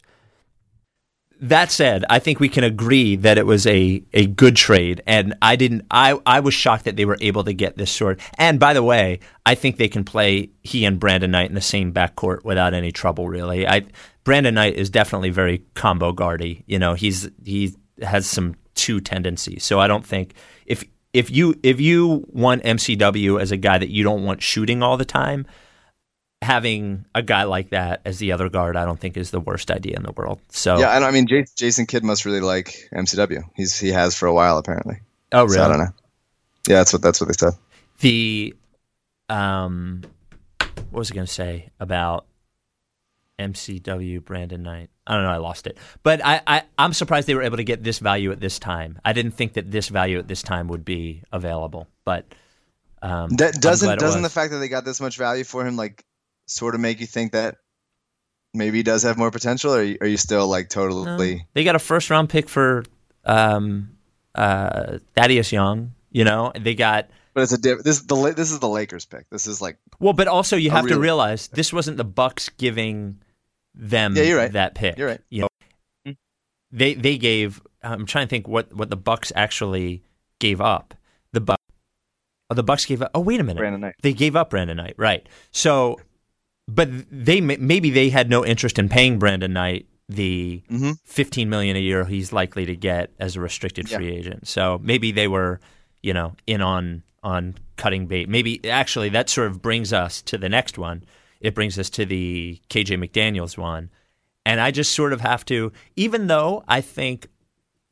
that said, I think we can agree that it was a, a good trade, and I didn't. I I was shocked that they were able to get this sort. And by the way, I think they can play he and Brandon Knight in the same backcourt without any trouble. Really, I Brandon Knight is definitely very combo guardy. You know, he's he has some two tendencies. So I don't think if if you if you want MCW as a guy that you don't want shooting all the time, having a guy like that as the other guard, I don't think is the worst idea in the world. So Yeah, and I mean J- Jason Kidd must really like MCW. He's he has for a while apparently. oh really? So I don't know. Yeah, that's what that's what they said. The um, what was I going to say about MCW Brandon Knight? I don't know. I lost it. But I, I I'm surprised they were able to get this value at this time. I didn't think that this value at this time would be available. But um, That doesn't doesn't the fact that they got this much value for him like sort of make you think that maybe he does have more potential, or are you, are you still like totally? They got a first round pick for um, uh, Thaddeus Young. You know, they got But it's a diff- this is the this is the Lakers pick. This is like well, but also you have to realize this wasn't the Bucks giving them Yeah, you're right. that pick. You're right. You know, they they gave. I'm trying to think what what the Bucks actually gave up. The Bucks. Oh, the Bucks gave up. Oh, wait a minute. Brandon Knight. They gave up Brandon Knight, right? So, but they maybe they had no interest in paying Brandon Knight the Mhm. 15 million a year he's likely to get as a restricted Yeah. free agent. So maybe they were, you know, in on on cutting bait. Maybe actually that sort of brings us to the next one. It brings us to the KJ McDaniels one. And I just sort of have to even though I think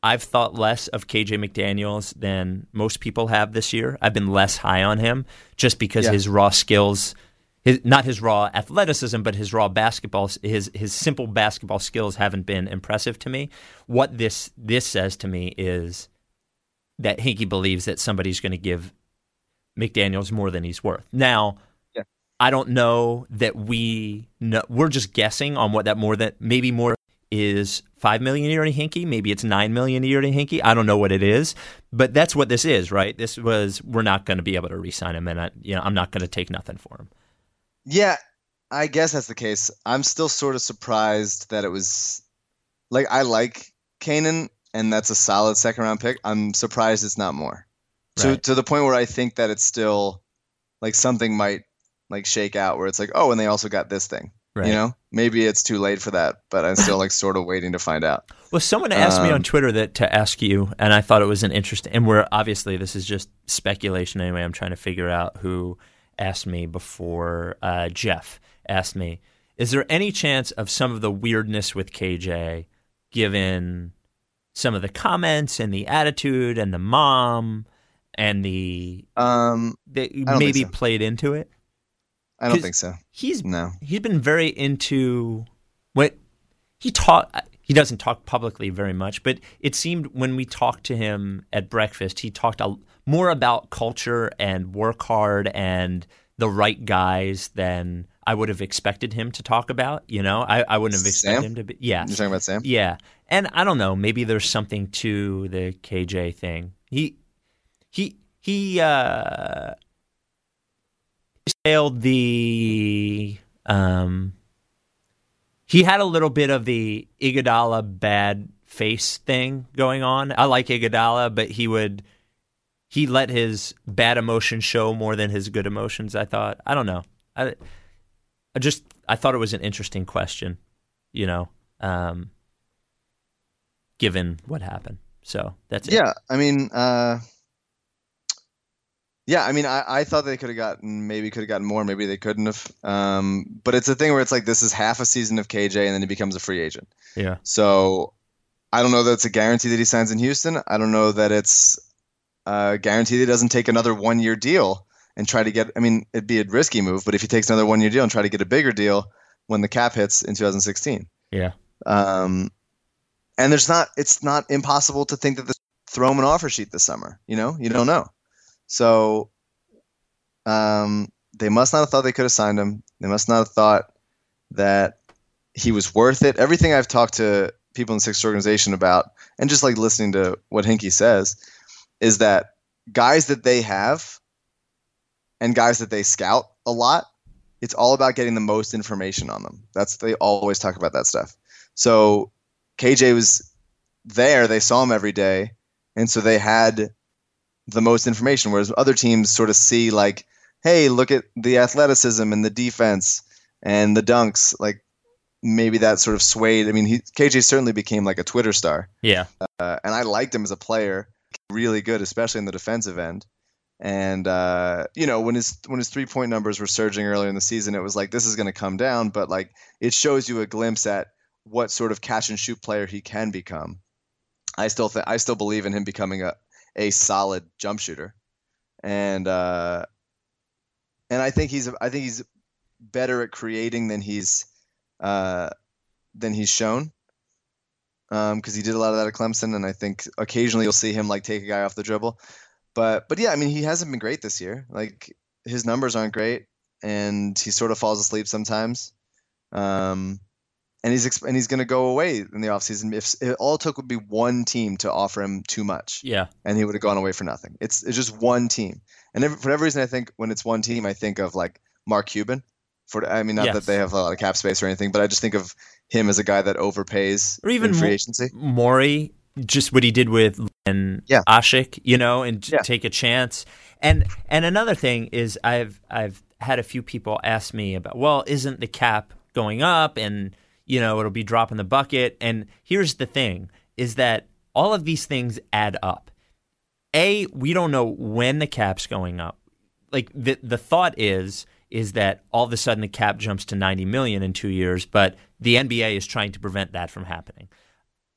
I've thought less of KJ McDaniels than most people have this year. I've been less high on him just because Yeah. his raw skills, his, not his raw athleticism, but his raw basketball, his his simple basketball skills haven't been impressive to me. What this this says to me is that Hinkie believes that somebody's going to give McDaniels more than he's worth. Now, Yeah. I don't know that we know, we're just guessing on what that more than maybe more is five million a year to Hinkie. Maybe it's nine million a year to Hinkie. I don't know what it is, but that's what this is, right? This was we're not going to be able to re-sign him, and I, you know I'm not going to take nothing for him. Yeah, I guess that's the case. I'm still sort of surprised that it was like I like Canaan, and that's a solid second round pick. I'm surprised it's not more. To Right. to the point where I think that it's still like something might like shake out where it's like, oh, and they also got this thing. Right. You know, maybe it's too late for that, but I'm still like sort of waiting to find out. Well, someone asked me on Um, Twitter that to ask you, and I thought it was an interesting. And we're obviously this is just speculation anyway. I'm trying to figure out who asked me before. Uh, Jeff asked me, "Is there any chance of some of the weirdness with KJ, given some of the comments and the attitude and the mom and the Um, that maybe so. played into it?" I don't think so. He's No. he's been very into what he talk he doesn't talk publicly very much but it seemed when we talked to him at breakfast he talked a, more about culture and work hard and the right guys than I would have expected him to talk about you know I, I wouldn't have expected Sam? him to be yeah You're talking about Sam? yeah and I don't know maybe there's something to the KJ thing he he he uh sailed the um he had a little bit of the Iguodala bad face thing going on. I like Iguodala, but he would he let his bad emotions show more than his good emotions. I thought. I don't know. I, I just I thought it was an interesting question, you know, um, given what happened. So that's it. Yeah, I mean, uh, yeah, I mean, I, I thought they could have gotten maybe could have gotten more, maybe they couldn't have. Um, but it's a thing where it's like this is half a season of KJ, and then he becomes a free agent. Yeah. So I don't know that it's a guarantee that he signs in Houston. I don't know that it's a guarantee that he doesn't take another one year deal and try to get. I mean, it'd be a risky move, but if he takes another one year deal and try to get a bigger deal when the cap hits in 2016. Yeah. Um, and there's not, it's not impossible to think that this throw him an offer sheet this summer. You know, you don't know. So, um, they must not have thought they could have signed him. They must not have thought that he was worth it. Everything I've talked to people in the Sixers organization about, and just like listening to what Hinkie says, is that guys that they have and guys that they scout a lot, it's all about getting the most information on them. That's they always talk about that stuff. So KJ was there, they saw him every day, and so they had the most information. Whereas other teams sort of see like, hey, look at the athleticism and the defense and the dunks. Like maybe that sort of swayed. I mean, he, KJ certainly became like a Twitter star, Yeah. uh, and I liked him as a player, really good, especially in the defensive end. And uh, you know, when his when his three point numbers were surging earlier in the season, it was like this is going to come down, but like it shows you a glimpse at what sort of catch and shoot player he can become. I still think I still believe in him becoming a a solid jump shooter, and uh, and I think he's I think he's better at creating than he's uh, than he's shown because he did a lot of that at Clemson, and I think occasionally you'll see him like take a guy off the dribble. But but yeah, I mean he hasn't been great this year. Like his numbers aren't great, and he sort of falls asleep sometimes. Um, and he's exp- and he's going to go away in the offseason. If it, all it took would be one team to offer him too much, Yeah. and he would have gone away for nothing. It's it's just one team, and every, for whatever reason, I think when it's one team, I think of like Mark Cuban. For I mean, not Yes. that they have a lot of cap space or anything, but I just think of him as a guy that overpays Or even free agency. Morey, just what he did with and Yeah. Asik, you know, and Yeah. take a chance. And and another thing is I've I've had a few people ask me about, well, isn't the cap going up and you know, it'll be dropping the bucket. And here's the thing is that all of these things add up. A, we don't know when the cap's going up. Like the the thought is is that all of a sudden the cap jumps to 90 million in 2 years, but the NBA is trying to prevent that from happening.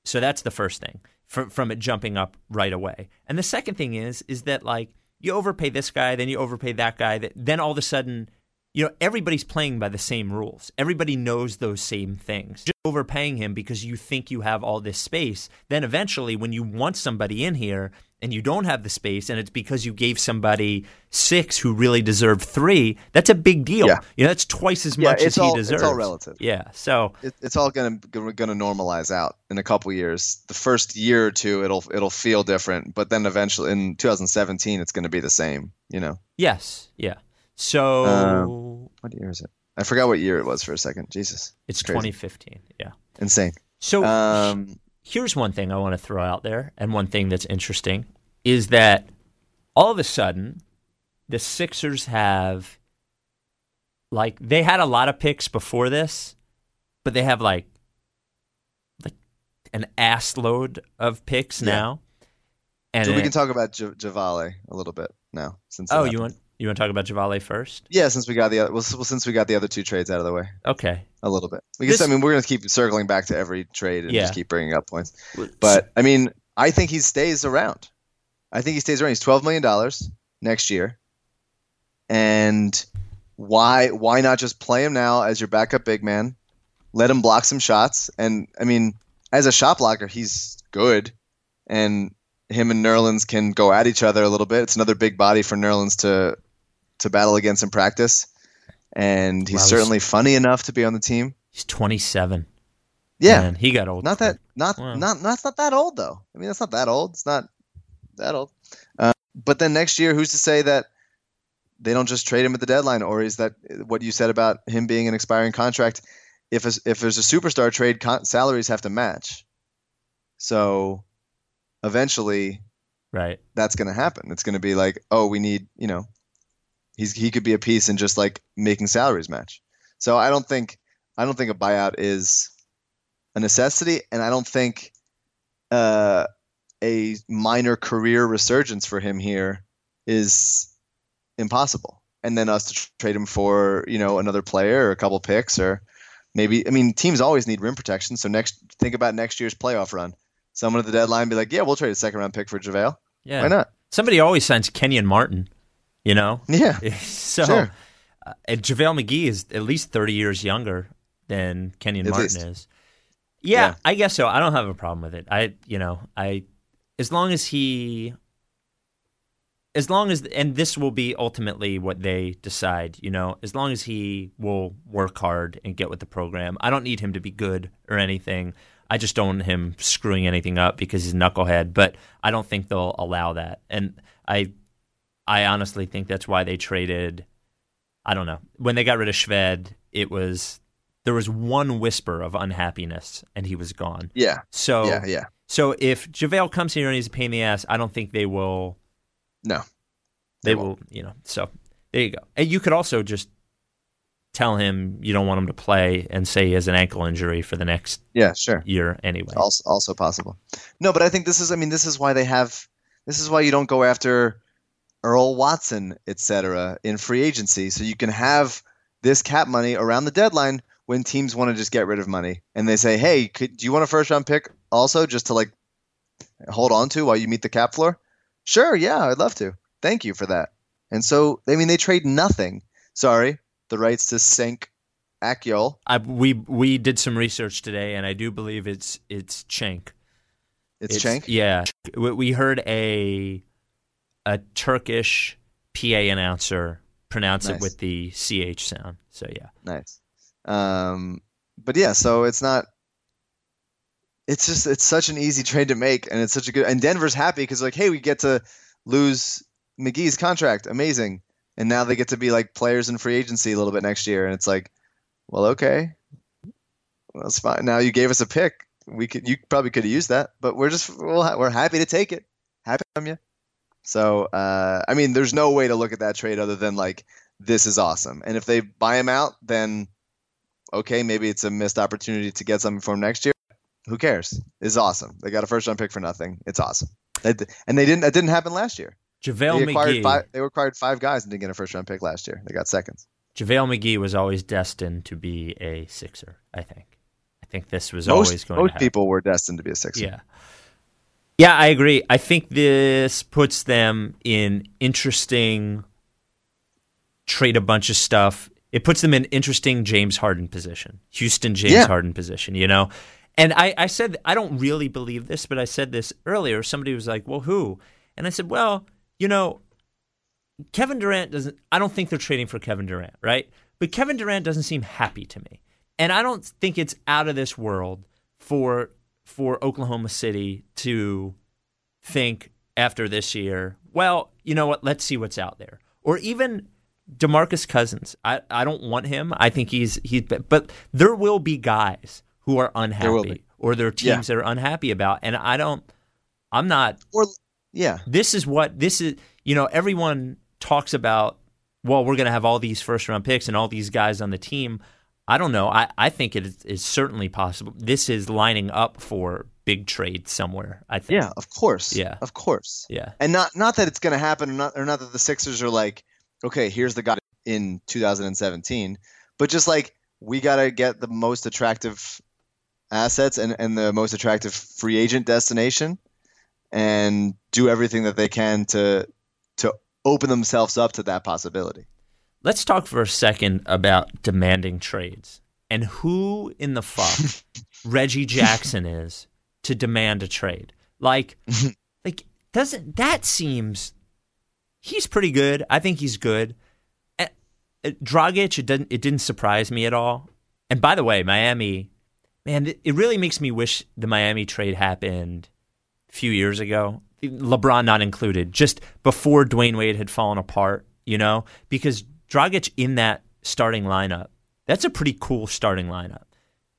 So that's the first thing from from it jumping up right away. And the second thing is is that like you overpay this guy, then you overpay that guy, then all of a sudden you know everybody's playing by the same rules. Everybody knows those same things. Just overpaying him because you think you have all this space, then eventually when you want somebody in here and you don't have the space and it's because you gave somebody 6 who really deserved 3, that's a big deal. Yeah. You know, that's twice as Yeah, much as it's he all- it's all deserves. relative. Yeah. So it, it's all gonna gonna normalize out in a couple years. The first year or two, it'll it'll feel different, but then eventually in 2017, it's gonna be the same. You know, Yes. Yeah. So Um, what year is it? I forgot what year it was for a second. Jesus, it's crazy. 2015. Yeah. insane. So Um, here's one thing I want to throw out there, and one thing that's interesting is that all of a sudden the Sixers have like they had a lot of picks before this, but they have like like an ass load of picks Yeah. now. And so we it- can talk about J- Javale a little bit now, since it oh, you want you want to talk about Javale first? Yeah, since we got the other, well, since we got the other two trades out of the way, Okay. a little bit. We can, This- I mean, we're gonna keep circling back to every trade and Yeah. just keep bringing up points. But I mean, I think he stays around. I think he stays around. He's twelve million dollars next year, and why why not just play him now as your backup big man? Let him block some shots, and I mean, as a shot blocker, he's good, and him and Nerlens can go at each other a little bit. It's another big body for Nerlens to to battle against in practice, and he's Wow, he's- certainly funny enough to be on the team. He's 27. Yeah, Man, he got old. not that not Wow. not that's not that old though. I mean, that's not that old. It's not that old. Uh, but then next year, who's to say that they don't just trade him at the deadline, or is that what you said about him being an expiring contract? If a, if there's a superstar trade, con- salaries have to match. So eventually, right. that's going to happen. It's going to be like, oh, we need, you know, he's he could be a piece in just like making salaries match. So I don't think I don't think a buyout is a necessity, and I don't think uh, a minor career resurgence for him here is impossible. And then us to tr- trade him for you know another player or a couple picks or maybe I mean teams always need rim protection. So next think about next year's playoff run. Someone at the deadline be like, yeah, we'll trade a second round pick for JaVale. Yeah. Why not? Somebody always signs Kenyon Martin, you know? Yeah. so Sure. uh, and JaVale McGee is at least 30 years younger than Kenyon At Martin least. is. Yeah, Yeah. I guess so. I don't have a problem with it. I, you know, I, as long as he, as long as, and this will be ultimately what they decide, you know, as long as he will work hard and get with the program. I don't need him to be good or anything. I just don't want him screwing anything up because he's a knucklehead, but I don't think they'll allow that. And I, I honestly think that's why they traded. I don't know. When they got rid of Shved, it was there was one whisper of unhappiness, and he was gone. Yeah. So Yeah. Yeah. So if JaVale comes here and he's a pain in the ass, I don't think they will. No. They, They will, you know. So there you go. And you could also just tell him you don't want him to play and say he has an ankle injury for the next Yeah. Sure. year anyway. also also possible. No, but I think this is I mean this is why they have this is why you don't go after Earl Watson, etc. in free agency so you can have this cap money around the deadline when teams want to just get rid of money and they say, "Hey, could, do you want a first round pick also just to like hold on to while you meet the cap floor?" Sure, yeah, I'd love to. Thank you for that. And so, I mean, they trade nothing. Sorry, the rights to Sink Akyol. I, we we did some research today, and I do believe it's it's Cenk. It's, Cenk. Yeah, we, we heard a a Turkish PA announcer pronounce it with the ch sound. So yeah, Nice. Um, but yeah, so it's not. It's just it's such an easy trade to make, and it's such a good. And Denver's happy because like, hey, we get to lose McGee's contract, amazing, and now they get to be like players in free agency a little bit next year, and it's like, well, okay, well, that's fine. Now you gave us a pick, we could you probably could have used that, but we're just we'll, we're happy to take it, happy from you. So uh, I mean, there's no way to look at that trade other than like this is awesome, and if they buy him out, then okay, maybe it's a missed opportunity to get something for him next year. Who cares? It's awesome. They got a first round pick for nothing. It's awesome. They and they didn't. That didn't happen last year. JaVale They acquired McGee. five. They acquired five guys and didn't get a first round pick last year. They got seconds. JaVale McGee was always destined to be a Sixer. I think. I think this was Most always going most to happen. people were destined to be a Sixer. Yeah. Yeah, I agree. I think this puts them in interesting trade a bunch of stuff. It puts them in interesting James Harden position. Houston James Yeah. Harden position, you know? And I, I said I don't really believe this, but I said this earlier. Somebody was like, Well, who? And I said, Well, you know, Kevin Durant doesn't I don't think they're trading for Kevin Durant, right? But Kevin Durant doesn't seem happy to me. And I don't think it's out of this world for for Oklahoma City to think after this year, well, you know what, let's see what's out there. Or even DeMarcus Cousins. I, I don't want him. I think he's he's but there will be guys who are unhappy or there are teams Yeah. that are unhappy about and I don't I'm not Or yeah, this is what this is you know everyone talks about well we're going to have all these first round picks and all these guys on the team i don't know i, I think it is, is certainly possible this is lining up for big trade somewhere i think yeah, of course. Yeah. of course. yeah And not not that it's going to happen, or not or not that the Sixers are like, okay, here's the guy in 2017, but just like we got to get the most attractive assets and and the most attractive free agent destination, and do everything that they can to to open themselves up to that possibility. let's talk for a second about demanding trades and who in the fuck reggie jackson is to demand a trade like like doesn't that seems he's pretty good i think he's good Uh, uh, Dragic, it didn't it didn't surprise me at all. And by the way, Miami, man, it, really makes me wish the Miami trade happened a few years ago. LeBron not included, just before Dwyane Wade had fallen apart, you know, because Dragic in that starting lineup, that's a pretty cool starting lineup.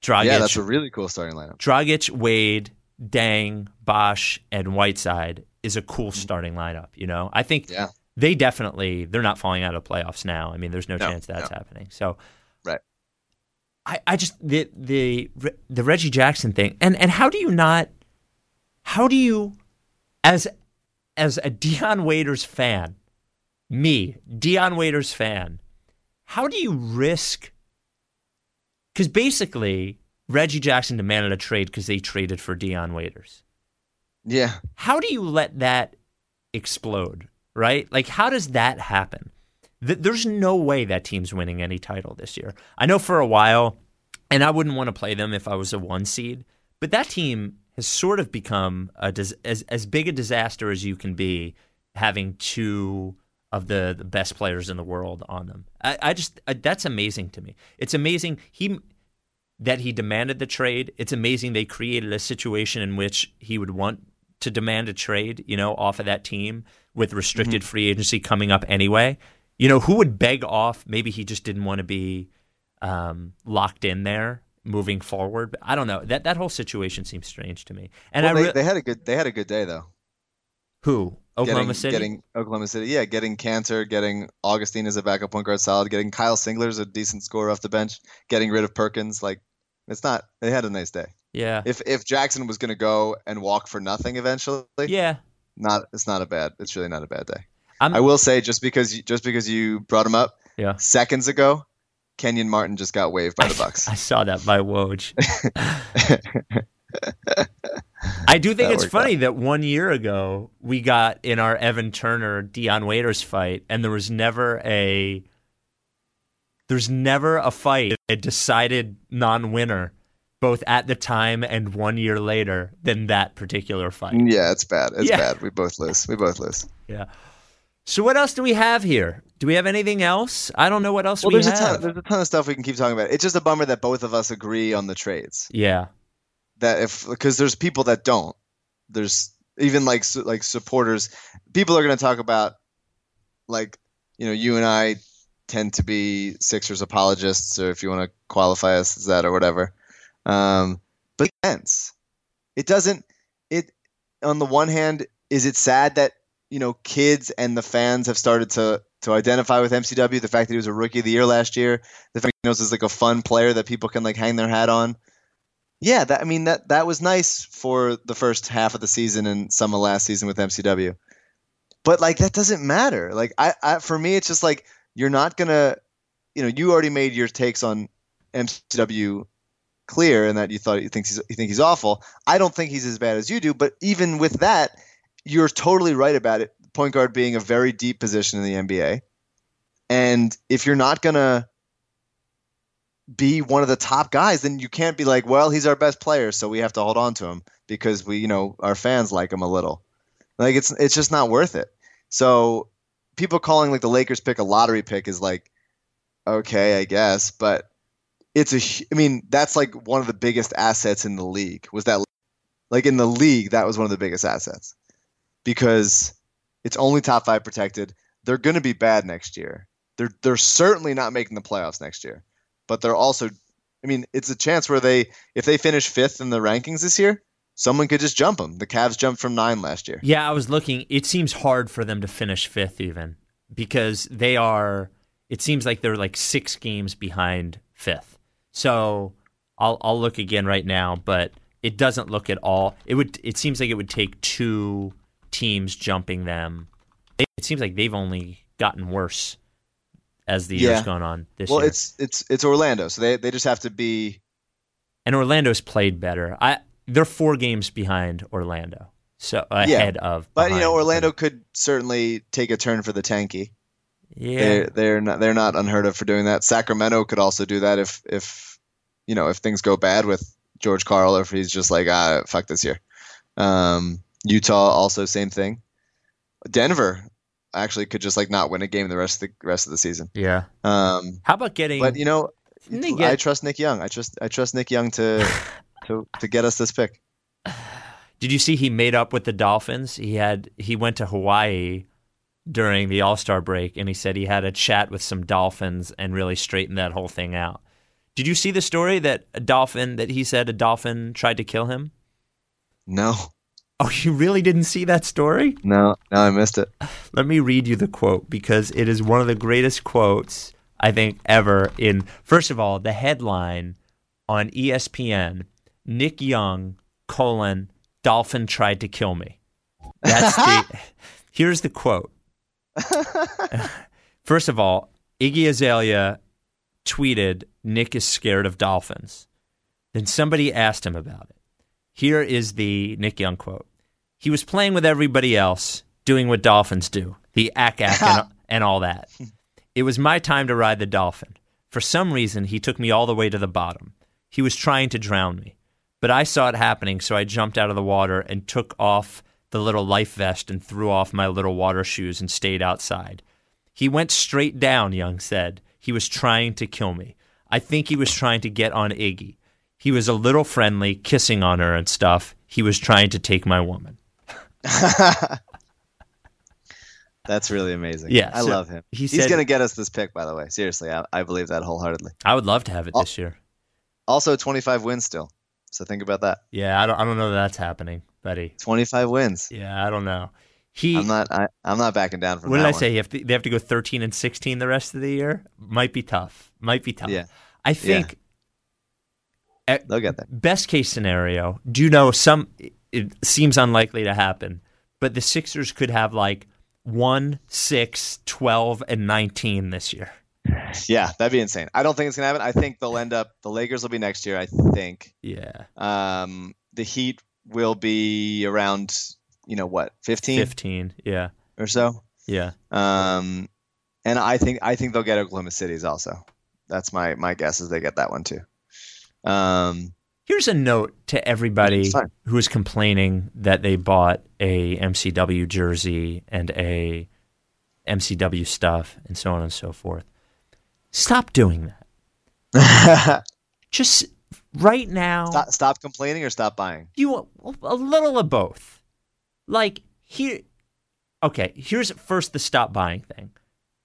Dragic, Yeah, that's a really cool starting lineup. Dragic, Wade, Deng, Bosh, and Whiteside is a cool mm-hmm. starting lineup. You know, I think Yeah. they definitely they're not falling out of playoffs now. I mean, there's no, No, chance that's no. happening. So. I, I just the the the Reggie Jackson thing, and and how do you not? How do you, as as a Dion Waiters fan, me Dion Waiters fan, how do you risk? Because basically, Reggie Jackson demanded a trade because they traded for Dion Waiters. Yeah, How do you let that explode? Right? Like, how does that happen? Th- There's no way that team's winning any title this year. I know for a while, and I wouldn't want to play them if I was a one seed, but that team has sort of become a dis- as as big a disaster as you can be, having two of the, the best players in the world on them. I, I just I, that's amazing to me. It's amazing he that he demanded the trade. It's amazing they created a situation in which he would want to demand a trade, you know, off of that team with restricted Mm-hmm. free agency coming up anyway. You know, who would beg off? Maybe he just didn't want to be um, locked in there moving forward. But I don't know. That that whole situation seems strange to me. And well, I they, re- they had a good they had a good day though. who Oklahoma getting, City. getting Oklahoma City, yeah, getting Kanter, getting Augustin as a backup point guard, solid. Getting Kyle Singler as a decent scorer off the bench. Getting rid of Perkins, like it's not. They had a nice day. yeah, If if Jackson was going to go and walk for nothing eventually, yeah. not it's not a bad. It's really not a bad day. I'm, I will say just because you, just because you brought him up Yeah. seconds ago, Kenyon Martin just got waived by the Bucks. I saw that by Woj. I do think That it's funny that one year ago we got in our Evan Turner Dion Waiters fight, and there was never a there's never a fight a decided non-winner, both at the time and one year later than that particular fight. yeah, it's bad. It's Yeah. bad. We both lose. We both lose. Yeah. So what else do we have here? Do we have anything else? I don't know what else Well, we there's a have. ton. There's a ton of stuff we can keep talking about. It's just a bummer that both of us agree on the trades. yeah. that if because there's people that don't there's even like like supporters people are going to talk about like you know you and i tend to be sixers apologists or if you want to qualify us as that or whatever um but it doesn't it on the one hand is it sad that you know kids and the fans have started to to identify with mcw the fact that he was a rookie of the year last year the fact he knows is like a fun player that people can like hang their hat on yeah, that I mean that that was nice for the first half of the season and some of last season with MCW. But like that doesn't matter. Like I, I for me it's just like you're not gonna you know, you already made your takes on MCW clear and that you thought you think he's you think he's awful. I don't think he's as bad as you do, but even with that, you're totally right about it. Point guard being a very deep position in the NBA. And if you're not gonna be one of the top guys, then you can't be like, well, he's our best player, so we have to hold on to him because we, you know, our fans like him a little. Like it's it's just not worth it. So people calling like the Lakers pick a lottery pick is like, okay, I guess, but it's a I mean, that's like one of the biggest assets in the league. Was that like in the league? That was one of the biggest assets because it's only top five protected. They're going to be bad next year. They're they're certainly not making the playoffs next year but they're also I mean, it's a chance where they if they finish fifth in the rankings this year, someone could just jump them. The Cavs jumped from nine last year. Yeah, I was looking. It seems hard for them to finish fifth, even because they are. It seems like they're like six games behind fifth. So I'll I'll look again right now, but it doesn't look at all. It would. It seems like it would take two teams jumping them. It seems like they've only gotten worse as the year's Yeah. gone on this Well, year. it's it's it's Orlando, so they they just have to be and Orlando's played better. I they're four games behind Orlando, so ahead of. but you know. Orlando could certainly take a turn for the tanky. Yeah, They're they're not they're not unheard of for doing that. Sacramento could also do that if if you know, if things go bad with George Karl or if he's just like, ah, fuck this year. Um, Utah also same thing. Denver actually could just like not win a game the rest of the rest of the season. yeah. Um, How about getting? but you know, Didn't I trust Nick Young. I trust I trust Nick Young to to to get us this pick. Did you see he made up with the Dolphins? He had he went to Hawaii during the All Star break, and he said he had a chat with some Dolphins and really straightened that whole thing out. Did you see the story that a dolphin that he said a dolphin tried to kill him? No, Oh, you really didn't see that story? no, no, I missed it. Let me read you the quote because it is one of the greatest quotes I think ever in first of all, the headline on ESPN, Nick Young, colon, Dolphin tried to kill me. That's the here's the quote. First of all, Iggy Azalea tweeted, Nick is scared of dolphins. Then somebody asked him about it. Here is the Nick Young quote. He was playing with everybody else, doing what dolphins do, the ack ack and, and all that. It was my time to ride the dolphin. For some reason, he took me all the way to the bottom. He was trying to drown me. But I saw it happening, so I jumped out of the water and took off the little life vest and threw off my little water shoes and stayed outside. He went straight down, Young said. He was trying to kill me. I think he was trying to get on Iggy. He was a little friendly, kissing on her and stuff. He was trying to take my woman. That's really amazing. Yeah, I so love him. he He's said- gonna get us this pick, by the way. Seriously, I, I believe that wholeheartedly. I would love to have it this year. Also, 25 wins still. So think about that. Yeah, I don't. I don't know that that's happening, buddy. 25 wins. Yeah, I don't know. He. I'm not. I, I'm not backing down from what did I one. say? Have to, they have to go 13 and 16 the rest of the year. Might be tough. Might be tough. Yeah. I think They'll get there. best case scenario. Do you know some? It seems unlikely to happen, but the Sixers could have like one, six, 12, and 19 this year. Yeah, that'd be insane. I don't think it's gonna happen. I think they'll end up. The Lakers will be next year. I think. Yeah, Um, the Heat will be around. You know what, 15 15. Yeah, or so. yeah. Um, and I think I think they'll get Oklahoma City's also. That's my my guess is they get that one too. Um, Here's a note to everybody who is complaining that they bought a MCW jersey and a MCW stuff and so on and so forth. Stop doing that. Just right now, stop, stop complaining or stop buying. you a little of both. Like here, okay. Here's first the stop buying thing.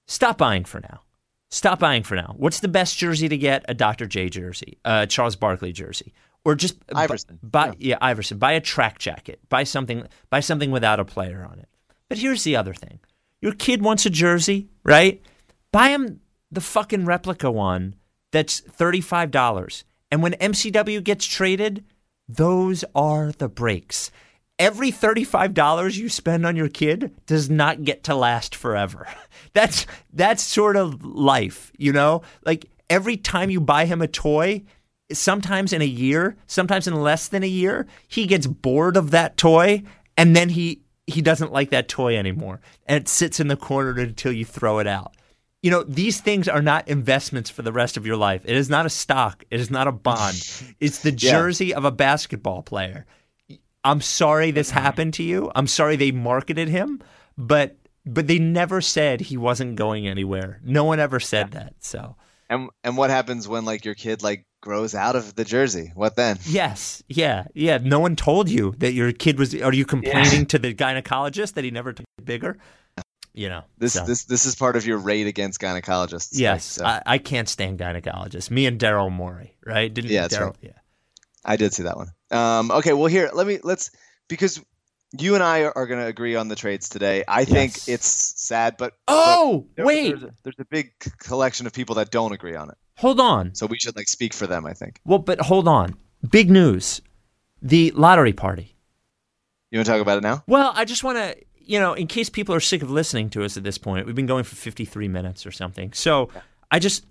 Stop buying for now. Stop buying for now. What's the best jersey to get? A Dr. J jersey, a Charles Barkley jersey, or just Iverson. Buy yeah. Iverson. Buy a track jacket. Buy something. Buy something without a player on it. But here's the other thing. Your kid wants a jersey, right? Buy him the fucking replica one that's thirty-five dollars. And when MCW gets traded, those are the breaks. Every $35 you spend on your kid does not get to last forever. That's that's sort of life, you know? Like every time you buy him a toy, sometimes in a year, sometimes in less than a year, he gets bored of that toy and then he he doesn't like that toy anymore. And it sits in the corner until you throw it out. You know, these things are not investments for the rest of your life. It is not a stock. It is not a bond. It's the Yeah. jersey of a basketball player. I'm sorry this mm-hmm. happened to you. I'm sorry they marketed him, but but they never said he wasn't going anywhere. No one ever said that. So And and what happens when like your kid like grows out of the jersey? What then? yes, yeah, yeah. No one told you that your kid was. Are you complaining to the gynecologist that he never took it bigger? You know This so. this this is part of your raid against gynecologists. like, Yes, so. I, I can't stand gynecologists. Me and Daryl Morey, right? Didn't Yeah, that's Daryl? right. Yeah. I did see that one. Um, okay, well here let me let's because you and I are, going to agree on the trades today. I think Yes. it's sad, but Oh, there- wait. there's a, there's a big collection of people that don't agree on it. Hold on. So we should like speak for them. I think. Well, but hold on. Big news. The lottery party. You want to talk about it now? Well, I just want to, you know, in case people are sick of listening to us at this point, we've been going for 53 minutes or something. So I just,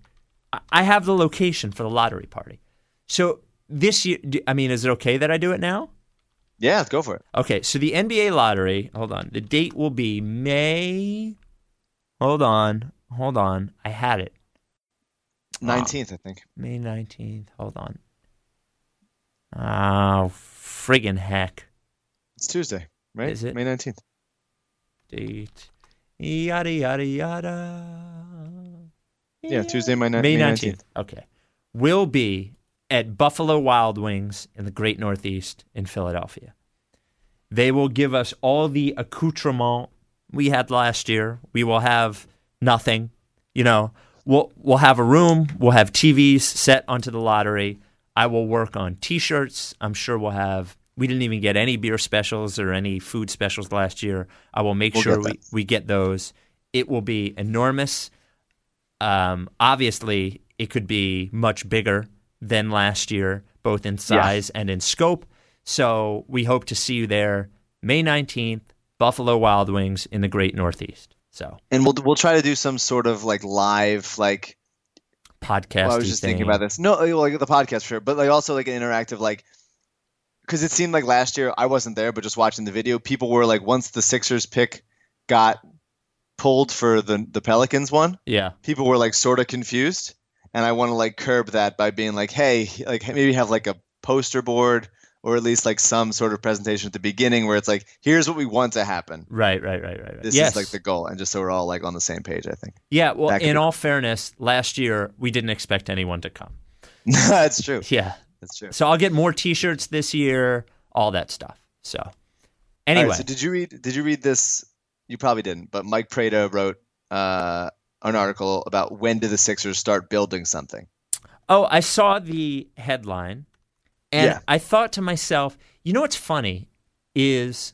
I- I have the location for the lottery party. So this year, I mean, is it okay that I do it now? Yeah, let's go for it. Okay, so the NBA lottery, hold on. The date will be May. Hold on. Hold on. I had it. Nineteenth, I think. May 19th. Hold on. Oh, friggin' heck. It's Tuesday, right? Is it? May nineteenth? Date. Yada, yada, yada. Yeah, Tuesday, May ni- May May 19th. Okay. Will be at Buffalo Wild Wings in the Great Northeast in Philadelphia. They will give us all the accoutrement we had last year. We will have nothing. You know, we'll we'll have a room, we'll have TVs set onto the lottery. I will work on t-shirts. I'm sure we'll have we didn't even get any beer specials or any food specials last year. I will make We'll sure we, we get those. It will be enormous. Um, obviously, it could be much bigger than last year, both in size and in scope. So we hope to see you there May 19th, Buffalo Wild Wings in the Great Northeast. So And we'll we'll try to do some sort of like live like podcast. Well, I was just thinking about this. No, uh, like the podcast for sure, but like also like an interactive like because it seemed like last year I wasn't there, but just watching the video, people were like once the Sixers pick got pulled for the the Pelicans one, Yeah. people were like sort of confused, and I want to like curb that by being like, hey, like maybe have like a poster board or at least like some sort of presentation at the beginning where it's like, here's what we want to happen. Right, right, right, right, right. This yes. is like the goal, and just so we're all like on the same page. I think yeah, well, in be- all fairness, last year we didn't expect anyone to come. that's true. Yeah. That's true. So I'll get more t-shirts this year, all that stuff. So anyway, right, so did you read? Did you read this you probably didn't, but Mike Prada wrote uh, an article about when do the Sixers start building something. Oh, I saw the headline, and Yeah. I thought to myself, you know what's funny is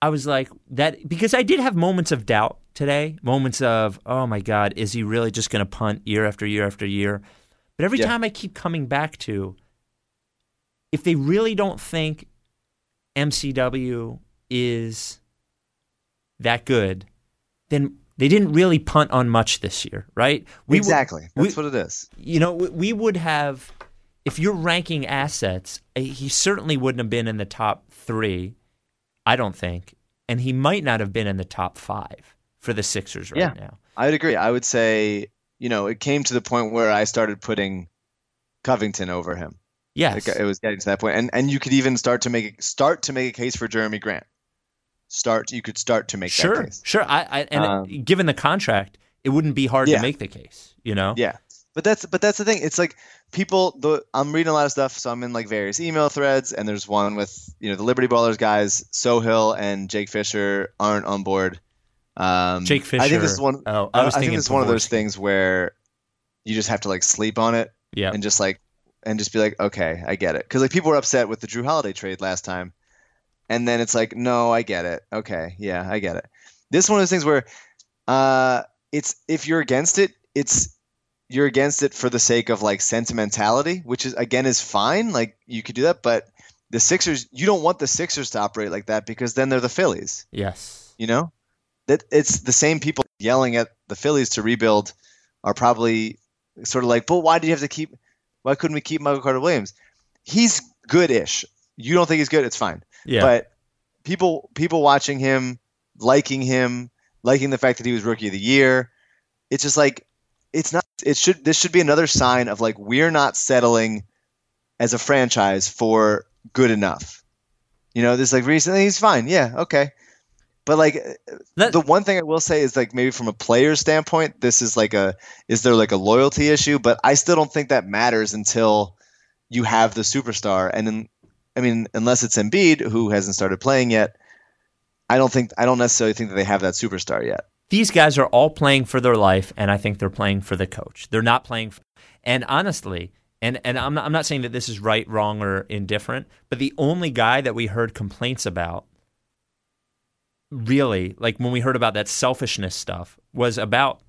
I was like that because I did have moments of doubt today, moments of oh my god, is he really just going to punt year after year after year? But every Yeah. time I keep coming back to if they really don't think MCW is that good, then they didn't really punt on much this year, right? We w- exactly. That's we- what it is. you know, we- we would have, if you're ranking assets, eh, he certainly wouldn't have been in the top three, I don't think. And he might not have been in the top five for the Sixers right Yeah. now. I would agree. I would say, you know, it came to the point where I started putting Covington over him. Yes. It, it was getting to that point, and and you could even start to make start to make a case for Jerami Grant. Start. You could start to make sure. that case. Sure. I, I and Um, given the contract, it wouldn't be hard Yeah. to make the case, you know? Yeah, but that's but that's the thing. It's like people. The I'm reading a lot of stuff, so I'm in like various email threads, and there's one with you know the Liberty Ballers guys. Sohill and Jake Fisher aren't on board. Um, Jake Fisher. I think this is one. Oh, I was I think thinking this is one of those things where you just have to like sleep on it Yeah. and just like and just be like, okay, I get it. Because like people were upset with the Jrue Holiday trade last time, and then it's like, no, I get it. Okay, yeah, I get it. This is one of those things where, uh, it's if you're against it, it's you're against it for the sake of like sentimentality, which is again is fine. Like you could do that, but the Sixers, you don't want the Sixers to operate like that because then they're the Phillies. yes. You know, that it's the same people yelling at the Phillies to rebuild are probably sort of like, but why did you have to keep? Why couldn't we keep Michael Carter Williams? He's good-ish. You don't think he's good? It's fine. Yeah. But people people watching him, liking him, liking the fact that he was rookie of the year, it's just like it's not. It should. This should be another sign of like we're not settling as a franchise for good enough. You know, this like recently he's fine. Yeah, okay. But like That- the one thing I will say is like maybe from a player standpoint, this is like a is there like a loyalty issue? But I still don't think that matters until you have the superstar. And then I mean, unless it's Embiid who hasn't started playing yet, I don't think I don't necessarily think that they have that superstar yet. these guys are all playing for their life, and I think they're playing for the coach. They're not playing. For, and honestly, and and I'm not, I'm not saying that this is right, wrong, or indifferent, but the only guy that we heard complaints about, really, like when we heard about that selfishness stuff, was about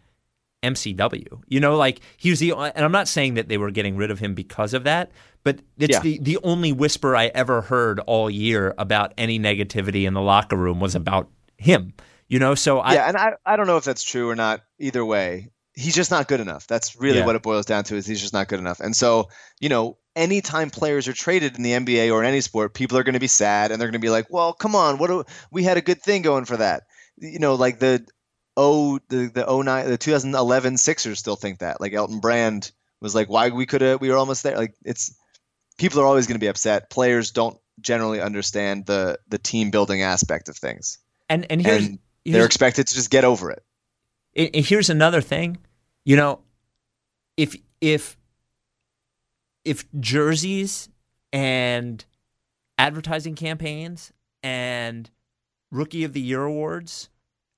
MCW. You know, like he was the, and I'm not saying that they were getting rid of him because of that, but it's Yeah. the the only whisper I ever heard all year about any negativity in the locker room was about him. You know, so I, yeah, and I, I don't know if that's true or not. Either way, he's just not good enough. That's really Yeah. what it boils down to. Is he's just not good enough. And so you know, anytime players are traded in the NBA or in any sport, people are going to be sad and they're going to be like, "Well, come on, what do, we had a good thing going for that." You know, like the oh the the 09 the 2011 Sixers still think that. Like Elton Brand was like, "Why we could have we were almost there." Like it's people are always going to be upset. Players don't generally understand the the team building aspect of things, and and here's, and they're here's expected to just get over it. And- and here's another thing, you know, if if if jerseys and advertising campaigns and rookie of the year awards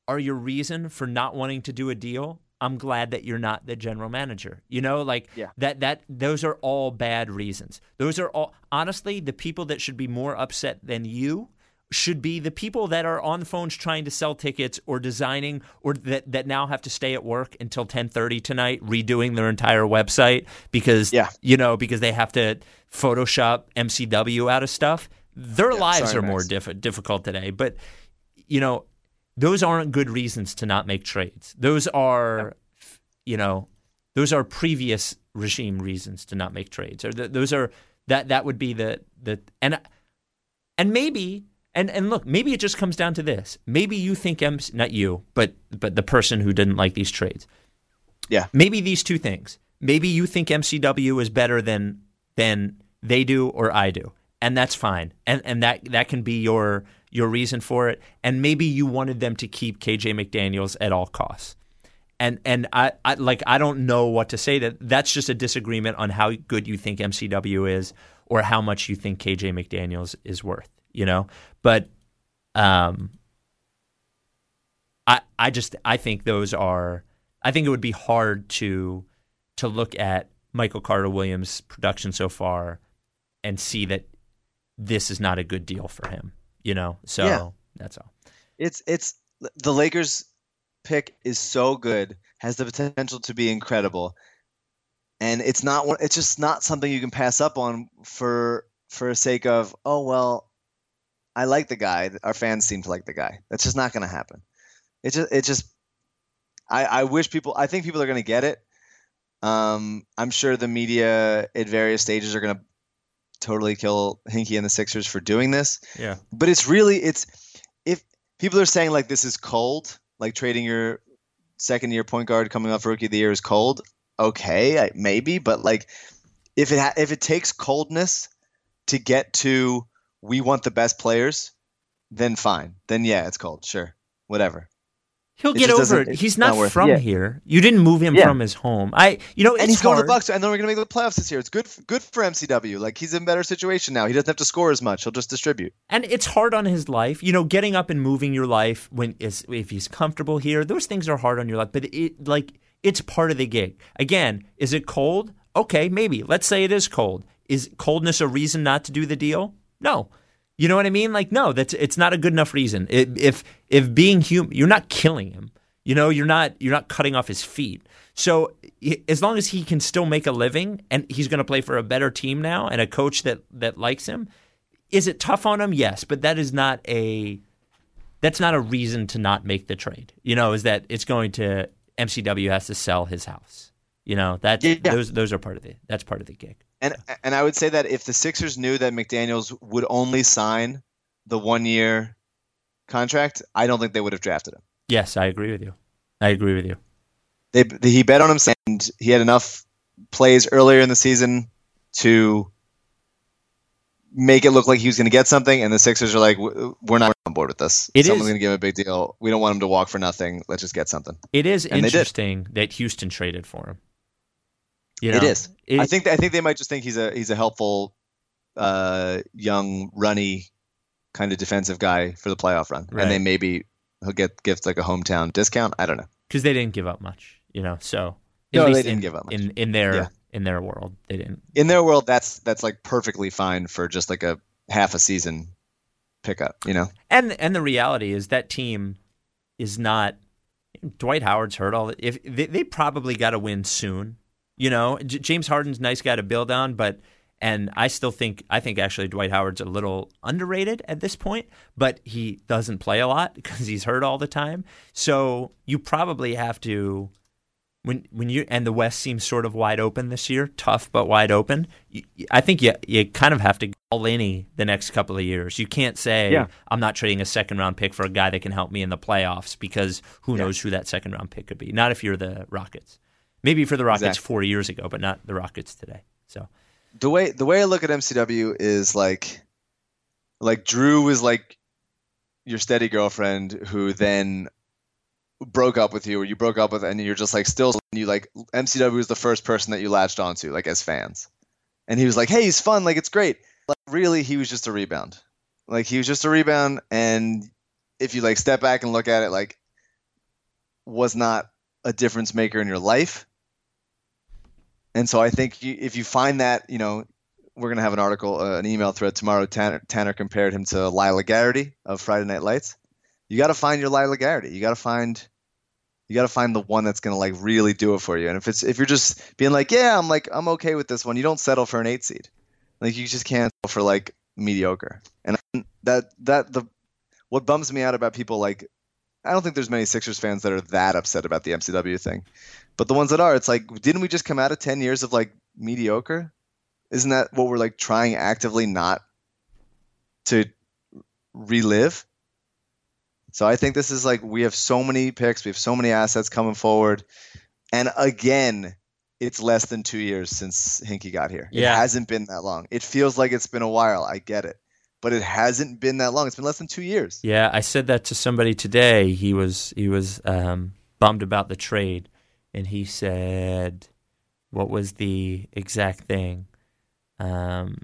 are your reason for not wanting to do a deal, I'm glad that you're not the general manager. You know, like Yeah. that that those are all bad reasons. Those are all honestly the people that should be more upset than you should be the people that are on the phones trying to sell tickets or designing or that, that now have to stay at work until 10:30 tonight redoing their entire website because Yeah. you know because they have to photoshop MCW out of stuff. Their lives sorry, are more diff- difficult today, but you know those aren't good reasons to not make trades. Those are you know those are previous regime reasons to not make trades. Or th- those are that that would be the the and and maybe and and look maybe it just comes down to this. Maybe you think M not you but but the person who didn't like these trades. Yeah. maybe these two things. Maybe you think MCW is better than than they do or I do and that's fine. And and that that can be your your reason for it and maybe you wanted them to keep KJ McDaniels at all costs and and I, I like I don't know what to say that that's just a disagreement on how good you think MCW is or how much you think KJ McDaniels is worth, you know. But um I, I just I think those are I think it would be hard to to look at Michael Carter Williams' production so far and see that this is not a good deal for him. You know, so Yeah. that's all. It's it's the Lakers pick is so good, has the potential to be incredible, and it's not. It's just not something you can pass up on for for sake of oh well, I like the guy. Our fans seem to like the guy. That's just not going to happen. It just it just I I wish people. I think people are going to get it. Um, I'm sure the media at various stages are going to totally kill Hinkie and the Sixers for doing this. Yeah. but it's really it's if people are saying like this is cold like trading your second year point guard coming off rookie of the year is cold okay I, maybe but like if it ha- if it takes coldness to get to we want the best players then fine. Then yeah it's cold sure whatever He'll It get over it. He's not not worth it. from here. You didn't move him Yeah. from his home. I, you know, and it's he's going to the Bucks, and then we're going to make the playoffs this year. It's good, good for MCW. Like he's in a better situation now. He doesn't have to score as much. He'll just distribute. and it's hard on his life. You know, getting up and moving your life when is if he's comfortable here, those things are hard on your life. But it like it's part of the gig. Again, is it cold? Okay, maybe. Let's say it is cold. Is coldness a reason not to do the deal? No. You know what I mean? Like no, that's it's not a good enough reason. It, if if being human, you're not killing him. You know, you're not you're not cutting off his feet. So as long as he can still make a living and he's going to play for a better team now and a coach that that likes him, is it tough on him? Yes, but that is not a that's not a reason to not make the trade. You know, is that it's going to MCW has to sell his house. You know, that Yeah. those those are part of the that's part of the gig. And and I would say that if the Sixers knew that McDaniels would only sign the one year contract, I don't think they would have drafted him. Yes, I agree with you. I agree with you. They, he bet on himself, and he had enough plays earlier in the season to make it look like he was going to get something. And the Sixers are like, "We're not on board with this. It Someone's going to give him a big deal. We don't want him to walk for nothing. Let's just get something." It is And interesting that Houston traded for him. You know, it is. It- I think I think they might just think he's a he's a helpful, uh, young, runny, kind of defensive guy for the playoff run, Right. and they maybe he'll get gift like a hometown discount. I don't know. because they didn't give up much, you know. So No, they didn't in, give up much. in in their Yeah. in their world. They didn't. In their world, that's that's like perfectly fine for just like a half a season pickup. You know. And and the reality is that team is not. Dwight Howard's hurt all. If they, they probably got to win soon, you know. J- James Harden's nice guy to build on, but and I still think I think actually Dwight Howard's a little underrated at this point, but he doesn't play a lot because he's hurt all the time. So you probably have to when when you and the West seems sort of wide open this year, tough but wide open. You, I think you you kind of have to all in the next couple of years. You can't say Yeah. I'm not trading a second round pick for a guy that can help me in the playoffs because who knows who that second round pick could be. Not if you're the Rockets. Maybe for the Rockets Exactly. four years ago, but not the Rockets today. So the way the way I look at MCW is like like Jrue was like your steady girlfriend who then broke up with you or you broke up with and you're just like still you like MCW was the first person that you latched onto like as fans. And he was like, "Hey, he's fun, like it's great." Like really he was just a rebound. Like he was just a rebound and if you like step back and look at it like was not a difference maker in your life. And so I think you, if you find that, you know, we're going to have an article, uh, an email thread tomorrow. Tanner, Tanner compared him to Lila Garrity of Friday Night Lights. You got to find your Lila Garrity. You got to find, you got to find the one that's going to like really do it for you. And if it's if you're just being like, yeah, I'm like I'm okay with this one, you don't settle for an eight seed. Like you just can't settle for like mediocre. And that that the what bums me out about people like I don't think there's many Sixers fans that are that upset about the MCW thing. But the ones that are, it's like, didn't we just come out of 10 years of like mediocre? Isn't that what we're like trying actively not to relive? So I think this is like, we have so many picks, we have so many assets coming forward. And again, it's less than two years since Hinkie got here. Yeah. It hasn't been that long. It feels like it's been a while. I get it. But it hasn't been that long. It's been less than two years. yeah, I said that to somebody today. He was he was um, bummed about the trade, and he said, "What was the exact thing?" Um,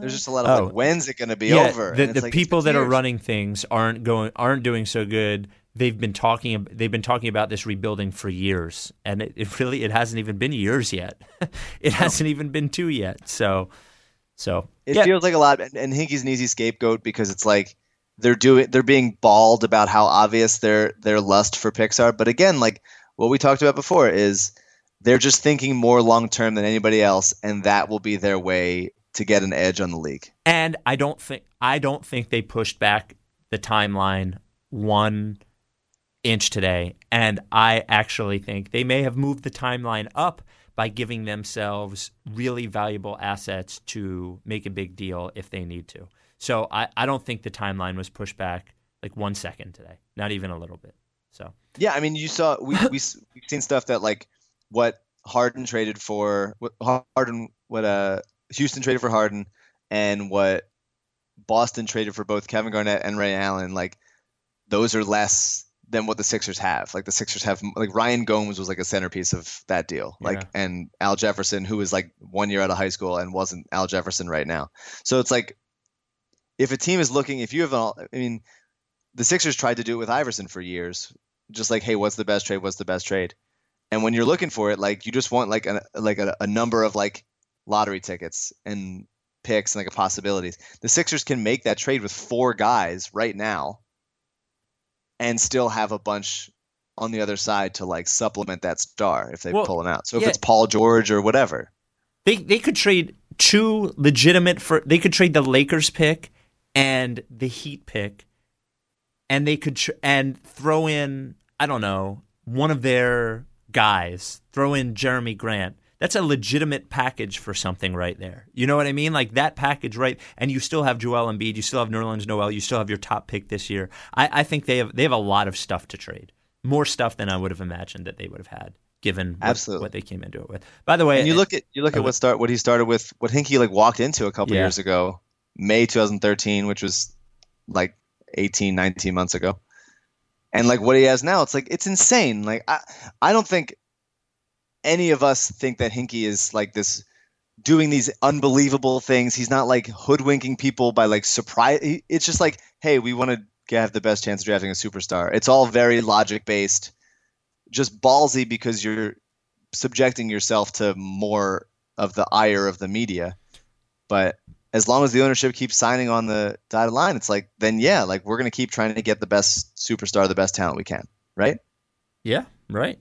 There's just a lot of Oh. like, when's it going to be yeah, over? The, the like, people that are running things aren't going aren't doing so good. They've been talking they've been talking about this rebuilding for years, and it, it really it hasn't even been years yet. it hasn't even been two yet. So, so It yeah, feels like a lot, and, and Hinkie's an easy scapegoat because it's like they're doing they're being bald about how obvious their their lust for Pixar. But again, like what we talked about before is they're just thinking more long term than anybody else, and that will be their way to get an edge on the league. and I don't think I don't think they pushed back the timeline one inch today, and I actually think they may have moved the timeline up by giving themselves really valuable assets to make a big deal if they need to. So I, I don't think the timeline was pushed back like one second today, not even a little bit. So Yeah, I mean, you saw we we we've seen stuff that like what Harden traded for, what Harden, what uh Houston traded for Harden, and what Boston traded for both Kevin Garnett and Ray Allen. Like those are less than what the Sixers have. Like the Sixers have, like Ryan Gomes was like a centerpiece of that deal. Like Yeah. and Al Jefferson, who was like one year out of high school and wasn't Al Jefferson right now. So it's like if a team is looking, if you have, an, I mean, the Sixers tried to do it with Iverson for years just like hey what's the best trade what's the best trade and when you're looking for it like you just want like a like a, a number of like lottery tickets and picks and like a possibilities the sixers can make that trade with four guys right now and still have a bunch on the other side to like supplement that star if they Well, pull him out so if yeah. it's paul george or whatever they they could trade two legitimate for they could trade the Lakers pick and the Heat pick, and they could tr- and throw in I don't know one of their guys, throw in Jerami Grant. That's a legitimate package for something right there. You know what I mean? Like that package, right? And you still have Joel Embiid, you still have Nerlens Noel, you still have your top pick this year. I, I think they have they have a lot of stuff to trade, more stuff than I would have imagined that they would have had, given what, Absolutely. what they came into it with. By the way, and you look at you look at what start what he started with what Hinkie like walked into a couple Yeah. years ago, May 2013, which was like 18, 19 months ago. And like what he has now, it's like it's insane. Like I I don't think any of us think that Hinkie is like this doing these unbelievable things. He's not like hoodwinking people by like surprise. It's just like, hey, we want to have the best chance of drafting a superstar. It's all very logic based, just ballsy because you're subjecting yourself to more of the ire of the media. But as long as the ownership keeps signing on the dotted line, it's like then yeah, like we're gonna keep trying to get the best superstar, the best talent we can, right? Yeah, right.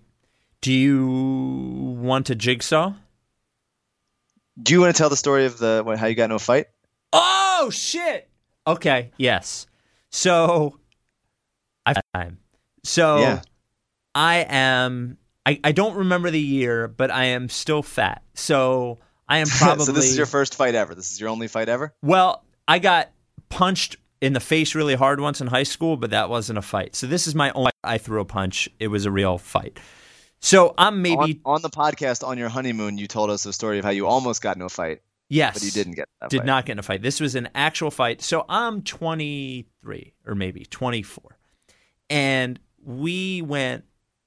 Do you want a jigsaw? Do you want to tell the story of the what, how you got into a fight? Oh shit. Okay, yes. So I time. So Yeah. I am I, I don't remember the year, but I am still fat. So I am probably so this is your first fight ever. This is your only fight ever. Well, I got punched in the face really hard once in high school, but that wasn't a fight. So this is my only I threw a punch. It was a real fight. So I'm maybe on, on the podcast on your honeymoon, you told us a story of how you almost got into a fight, yes, but you didn't get did fight. not get in a fight. This was an actual fight. So I'm 23 or maybe 24. And we went,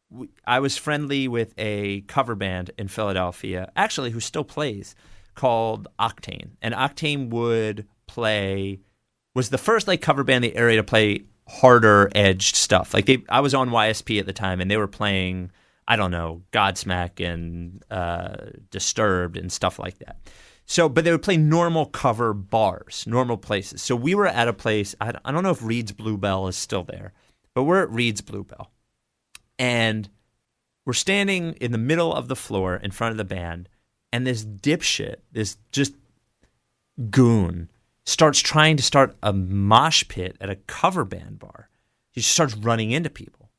we, I was friendly with a cover band in Philadelphia, actually, who still plays, called Octane. And Octane would play, was the first like cover band in the area to play harder edged stuff. Like they, I was on YSP at the time and they were playing, I don't know, Godsmack and uh, Disturbed and stuff like that. So, but they would play normal cover bars, normal places. So we were at a place. I, I don't know if Reed's Bluebell is still there, but we're at Reed's Bluebell, and we're standing in the middle of the floor in front of the band, and this dipshit, this just goon, starts trying to start a mosh pit at a cover band bar. He starts running into people.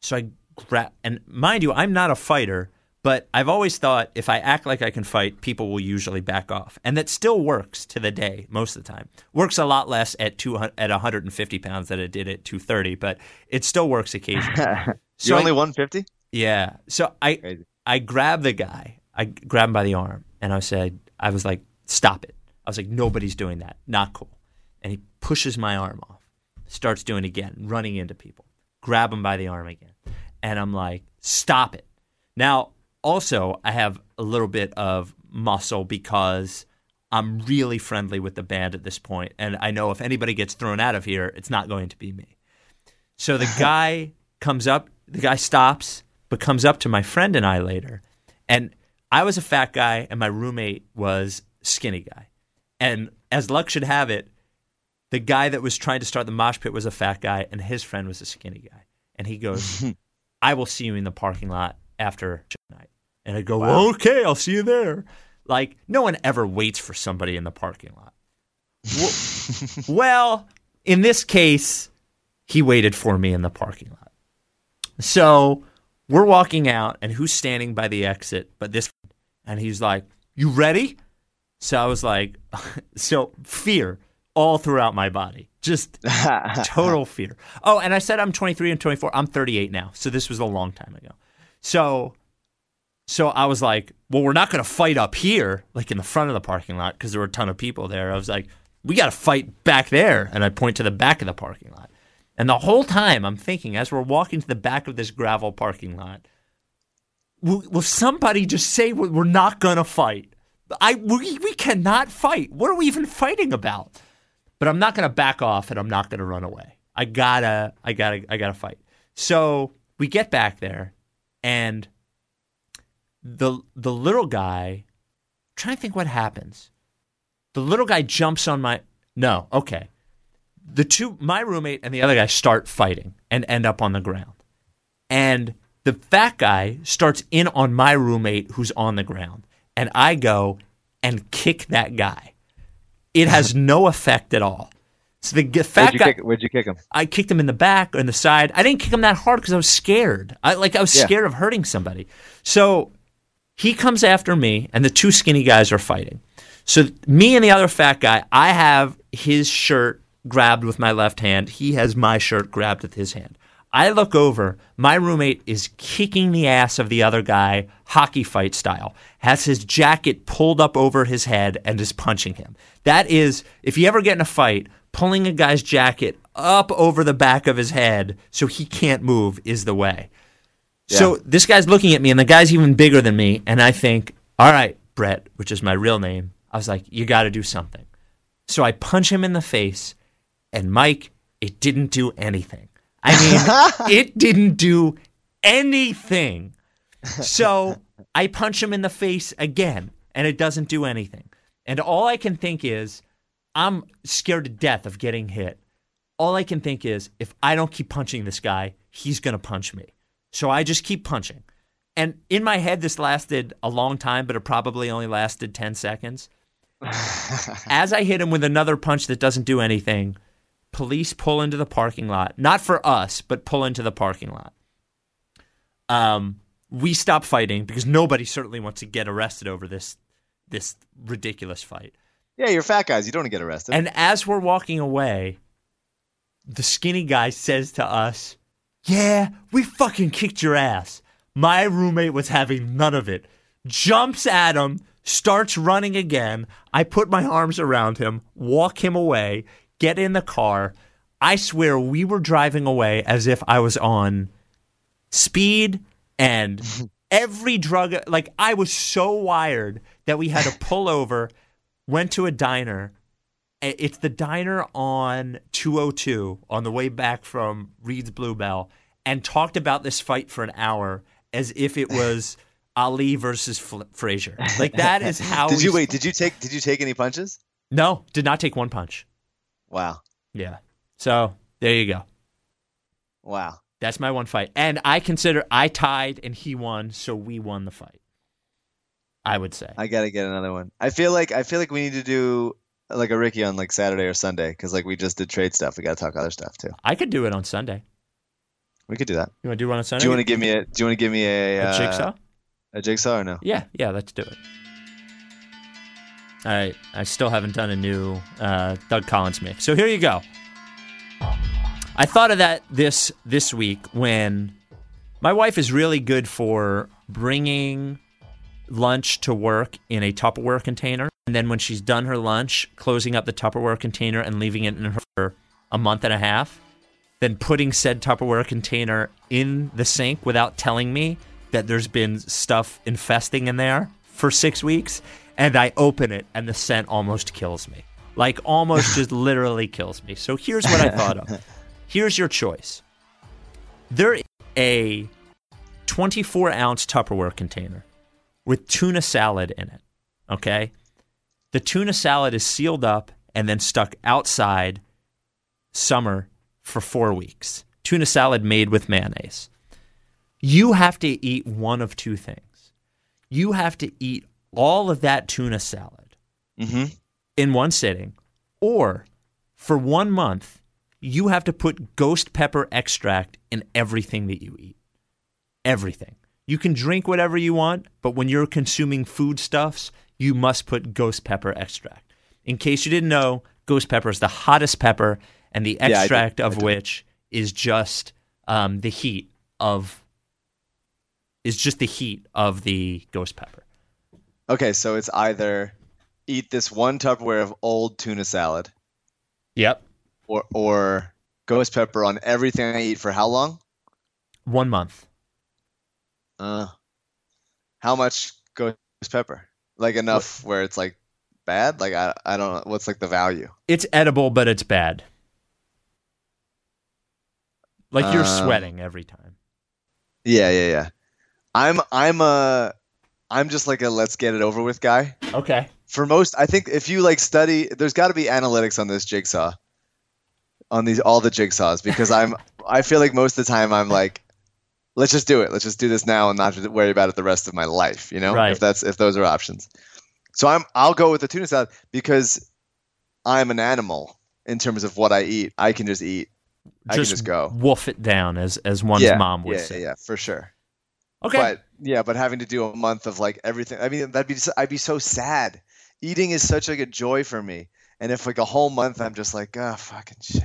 So I grab, and mind you, I'm not a fighter, but I've always thought if I act like I can fight, people will usually back off, and that still works to the day most of the time. Works a lot less at two at 150 pounds than it did at 230, but it still works occasionally. So You're I- only 150. yeah. So I Crazy. I grabbed the guy. I grabbed him by the arm and I said, I was like, stop it. I was like, nobody's doing that. Not cool. And he pushes my arm off, starts doing it again, running into people. Grab him by the arm again. And I'm like, stop it. Now, also, I have a little bit of muscle because I'm really friendly with the band at this point, and I know if anybody gets thrown out of here, it's not going to be me. So the guy comes up, the guy stops, but comes up to my friend and I later, and I was a fat guy, and my roommate was skinny guy, and as luck should have it, the guy that was trying to start the mosh pit was a fat guy, and his friend was a skinny guy, and he goes, "I will see you in the parking lot after tonight," and I go, "Okay, I'll see you there." Like no one ever waits for somebody in the parking lot. Well- well, in this case, he waited for me in the parking lot. So we're walking out, and who's standing by the exit? But this, and he's like, "You ready?" So I was like, "So fear all throughout my body, just total fear." Oh, and I said I'm 23 and 24. I'm 38 now, so this was a long time ago. So, so I was like, "Well, we're not going to fight up here, like in the front of the parking lot, because there were a ton of people there." I was like, "We got to fight back there," and I point to the back of the parking lot. And the whole time I'm thinking, as we're walking to the back of this gravel parking lot, will, will somebody just say we- we're not gonna fight? I we, we cannot fight. What are we even fighting about? But I'm not gonna back off and I'm not gonna run away. I gotta I gotta I gotta fight. So we get back there and the the little guy I'm trying to think what happens. The little guy jumps on my no, okay the two my roommate and the other guy start fighting and end up on the ground and the fat guy starts in on my roommate who's on the ground and i go and kick that guy it has no effect at all so the fat Where'd you guy kick? Where'd you kick him? I kicked him in the back or in the side. I didn't kick him that hard because I was scared. I like I was Yeah. scared of hurting somebody. So he comes after me, and the two skinny guys are fighting. So me and the other fat guy, I have his shirt grabbed with my left hand. He has my shirt grabbed with his hand. I look over. My roommate is kicking the ass of the other guy, hockey fight style, has his jacket pulled up over his head and is punching him. That is, if you ever get in a fight, pulling a guy's jacket up over the back of his head so he can't move is the way. So this guy's looking at me, and the guy's even bigger than me, and I think, all right, Brett, which is my real name. I was like, you got to do something. So I punch him in the face, and Mike, it didn't do anything. I mean, it didn't do anything. So I punch him in the face again, and it doesn't do anything. And all I can think is, I'm scared to death of getting hit. All I can think is, if I don't keep punching this guy, he's going to punch me. So I just keep punching. And in my head, this lasted a long time, but it probably only lasted 10 seconds. As I hit him with another punch that doesn't do anything, police pull into the parking lot. Not for us, but pull into the parking lot. Um, we stop fighting because nobody certainly wants to get arrested over this this ridiculous fight. Yeah, you're fat guys. You don't want to get arrested. And as we're walking away, the skinny guy says to us, Yeah, we fucking kicked your ass. My roommate was having none of it. Jumps at him, starts running again. I put my arms around him, walk him away, get in the car. I swear we were driving away as if I was on speed and every drug. Like, I was so wired that we had to pull over, went to a diner. It's the diner on 202 on the way back from Reed's Bluebell and talked about this fight for an hour as if it was Ali versus Fl- Frazier. Like, that is how did we you wait? Did you take? Did you take any punches? No, did not take one punch. Wow, Yeah. So there you go. wow. That's my one fight. And I consider I tied and he won, so we won the fight. I would say. I gotta get another one. I feel like I feel like we need to do like a Ricky on like Saturday or Sunday because like we just did trade stuff. We gotta talk other stuff too. I could do it on Sunday. We could do that. You want to do one on Sunday? Do you want to give me a? Do you want to give me a, a uh, jigsaw? A jigsaw or no? Yeah, yeah, let's do it. All right, I still haven't done a new uh, Doug Collins mix, so here you go. I thought of that this this week when my wife is really good for bringing lunch to work in a Tupperware container, and then when she's done her lunch, closing up the Tupperware container and leaving it in her for a month and a half, then putting said Tupperware container in the sink without telling me that there's been stuff infesting in there for six weeks, and I open it and the scent almost kills me. Like almost just literally kills me. So here's what I thought of. Here's your choice. There is a 24 ounce Tupperware container with tuna salad in it. Okay. The tuna salad is sealed up and then stuck outside summer for four weeks. Tuna salad made with mayonnaise. You have to eat one of two things. You have to eat all of that tuna salad Mm-hmm. in one sitting, or for one month, you have to put ghost pepper extract in everything that you eat. Everything. You can drink whatever you want, but when you're consuming foodstuffs, you must put ghost pepper extract. In case you didn't know, ghost pepper is the hottest pepper, and the extract I of which is just um, the heat of is just the heat of the ghost pepper. Okay, so it's either eat this one Tupperware of old tuna salad, Yep. Or or ghost pepper on everything I eat for how long? One month. Uh, how much ghost pepper? Like enough where it's like bad? Like I I don't know. What's like the value? It's edible, but it's bad. Like you're Um, sweating every time. Yeah, yeah, yeah. I'm I'm a I'm just like a let's get it over with guy. Okay. For most, I think if you like study, there's got to be analytics on this jigsaw, on these all the jigsaws because I'm I feel like most of the time I'm like, let's just do it. Let's just do this now and not worry about it the rest of my life. You know, Right. if that's if those are options. So I'm I'll go with the tuna salad because I'm an animal in terms of what I eat. I can just eat. I can just go. wolf it down, as as one's yeah, mom would yeah, say. yeah, for sure. Okay. But yeah, but having to do a month of like everything, I mean, that'd be I'd be so sad. Eating is such like a joy for me, and if like a whole month I'm just like, oh fucking shit.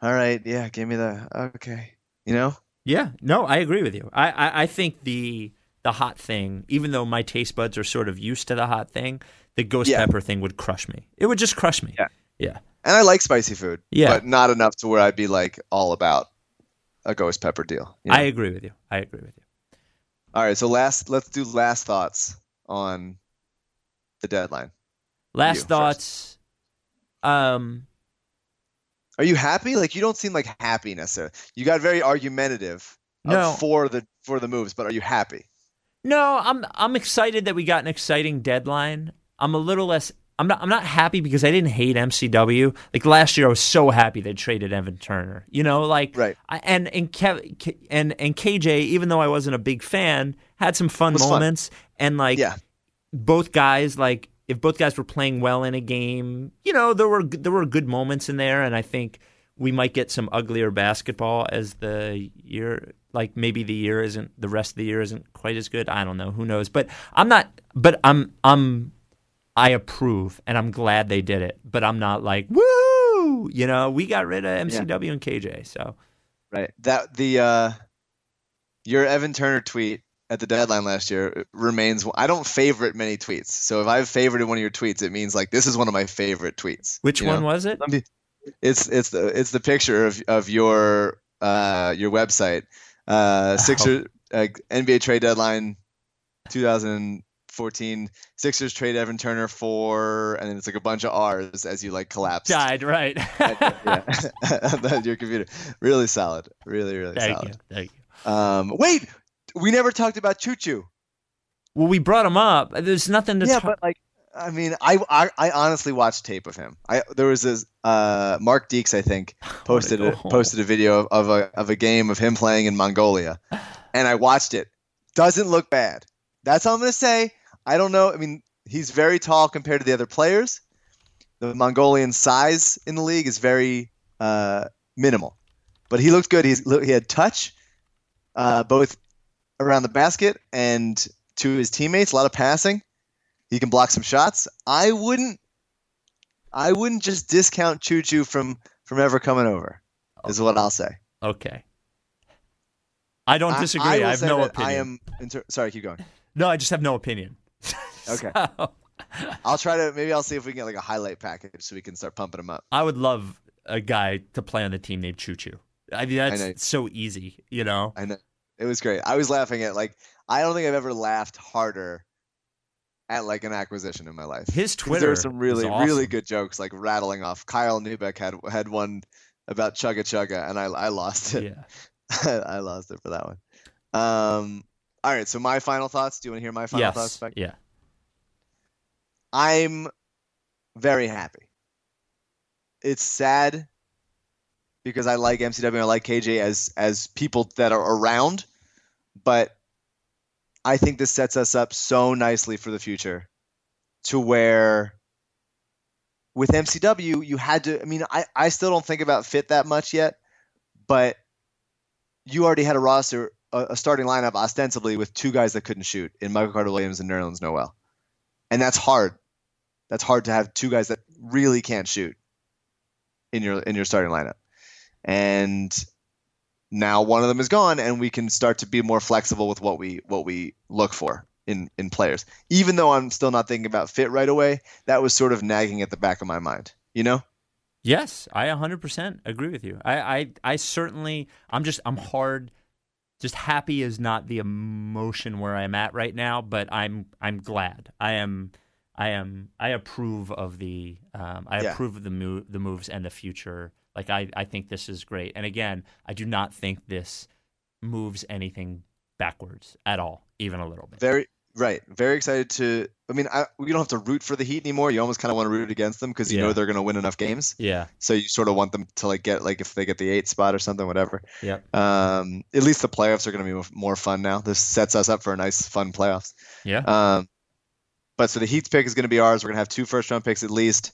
All right, yeah, give me the okay, you know. yeah. No, I agree with you. I, I I think the the hot thing, even though my taste buds are sort of used to the hot thing, the ghost Yeah. pepper thing would crush me. It would just crush me. Yeah. Yeah. And I like spicy food, Yeah. but not enough to where I'd be like all about a ghost pepper deal. you know? I agree with you. I agree with you. All right, so last let's do last thoughts on the deadline. Last You first. thoughts. Um. Are you happy? Like you don't seem like happy necessarily. You got very argumentative No. for the for the moves, but are you happy? No, I'm I'm excited that we got an exciting deadline. I'm a little less. I'm not. I'm not happy because I didn't hate MCW. Like last year, I was so happy they traded Evan Turner. You know, like Right. I, and and Kev, and and KJ, even though I wasn't a big fan, had some fun Was fun. moments. And like Yeah. both guys, like if both guys were playing well in a game, you know, there were there were good moments in there, and I think we might get some uglier basketball as the year like maybe the year isn't the rest of the year isn't quite as good. I don't know, who knows. But I'm not but I'm I'm I approve and I'm glad they did it. But I'm not like, woo you know, we got rid of MCW and KJ. So Right. That the uh your Evan Turner tweet at the deadline last year remains I don't favorite many tweets. So if I've favorited one of your tweets, it means like this is one of my favorite tweets. which one know? was it? It's it's the it's the picture of of your uh your website. Uh Sixer uh, NBA trade deadline 2014 Sixers trade Evan Turner for and then it's like a bunch of R's as you like collapse. Died, right. your computer. Really solid. Really, really Thank solid. you. Thank you. Um, wait, we never talked about Choo Choo. Well, we brought him up. There's nothing to Yeah, talk but like, I mean, I, I I honestly watched tape of him. I there was this uh, Mark Deeks, I think, posted a, posted a video of, of a of a game of him playing in Mongolia, and I watched it. Doesn't look bad. That's all I'm gonna say. I don't know. I mean, he's very tall compared to the other players. The Mongolian size in the league is very uh, minimal, but he looked good. He's he had touch, uh, both around the basket and to his teammates. A lot of passing. He can block some shots. I wouldn't. I wouldn't just discount Choo Choo from from ever coming over. Is what I'll say. Okay. I don't disagree. I, I, will have no opinion. I am. Inter- sorry, keep going. No, I just have no opinion. Okay. So, I'll try to. Maybe I'll see if we can get like a highlight package so we can start pumping him up. I would love a guy to play on the team named Choo Choo. I mean, that's so easy, you know? I know it was great. I was laughing at like I don't think I've ever laughed harder at like an acquisition in my life. His Twitter There were some really, awesome. really good jokes like rattling off. Kyle Neubeck had had one about Chugga Chugga, and I I lost it. Yeah. I lost it for that one. Um. All right. So my final thoughts. Do you want to hear my final thoughts? Yes. Yeah. I'm very happy. It's sad because I like MCW I like KJ as as people that are around, but I think this sets us up so nicely for the future to where with MCW you had to I mean I, I still don't think about fit that much yet, but you already had a roster a, a starting lineup ostensibly with two guys that couldn't shoot in Michael Carter Williams and Nerlens Noel. And that's hard. That's hard to have two guys that really can't shoot in your in your starting lineup. And now one of them is gone and we can start to be more flexible with what we what we look for in in players. Even though I'm still not thinking about fit right away, that was sort of nagging at the back of my mind. You know? Yes, I 100% agree with you. I, I, I certainly, I'm just, I'm hard. Just happy is not the emotion where I'm at right now, but I'm, I'm glad. I am, I am, I approve of the, um, I Yeah. approve of the move, the moves and the future. Like I, I think this is great. And again, I do not think this moves anything backwards at all, even a little bit. Very right. Very excited to I mean, I, we don't have to root for the Heat anymore. You almost kind of want to root against them because you Yeah. know they're going to win enough games. Yeah. So you sort of want them to like get like if they get the eight spot or something, whatever. Yeah. Um, at least the playoffs are going to be more- more fun now. This sets us up for a nice, fun playoffs. Yeah. Um, but so the Heat's pick is going to be ours. We're going to have two first round picks at least.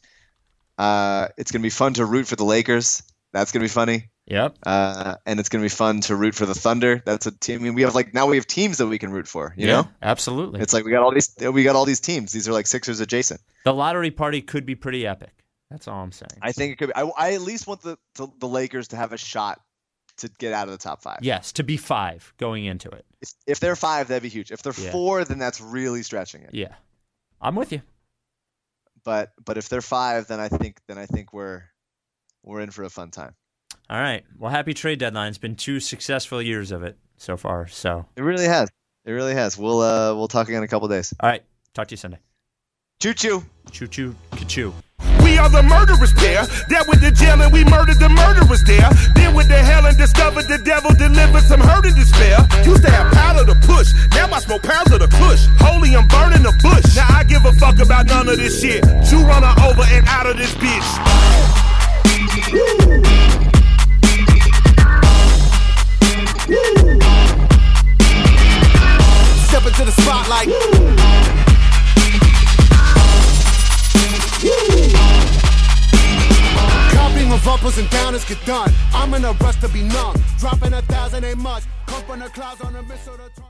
Uh, it's going to be fun to root for the Lakers. That's going to be funny. Yep. Uh, and it's going to be fun to root for the Thunder. That's a team. I mean, we have like now we have teams that we can root for. You yeah, know, absolutely. it's like we got all these we got all these teams. These are like Sixers adjacent. the lottery party could be pretty epic. That's all I'm saying. I think it could be. I, I at least want the, the the Lakers to have a shot to get out of the top five. yes, to be five going into it. If, if they're five, that'd be huge. If they're Yeah. four, then that's really stretching it. Yeah. I'm with you. But but if they're five, then I think then I think we're we're in for a fun time. All right. Well, happy trade deadline. It's been two successful years of it so far. So, It really has. It really has. We'll uh we'll talk again in a couple days. all right. Talk to you Sunday. Choo choo. Choo choo, ka-choo. We are the murderers pair. That with the jail and we murdered the murderers there. Then with the hell and discovered the devil delivered some hurt and despair. Used to have powder to push. Now I smoke pounds of the kush. Holy, I'm burning the bush. Now I give a fuck about none of this shit. You run her over and out of this bitch. Step into the spotlight. Copying of uppers and downers get done. I'm in a rush to be numb. Dropping a thousand ain't much. Come from the clouds on a missile to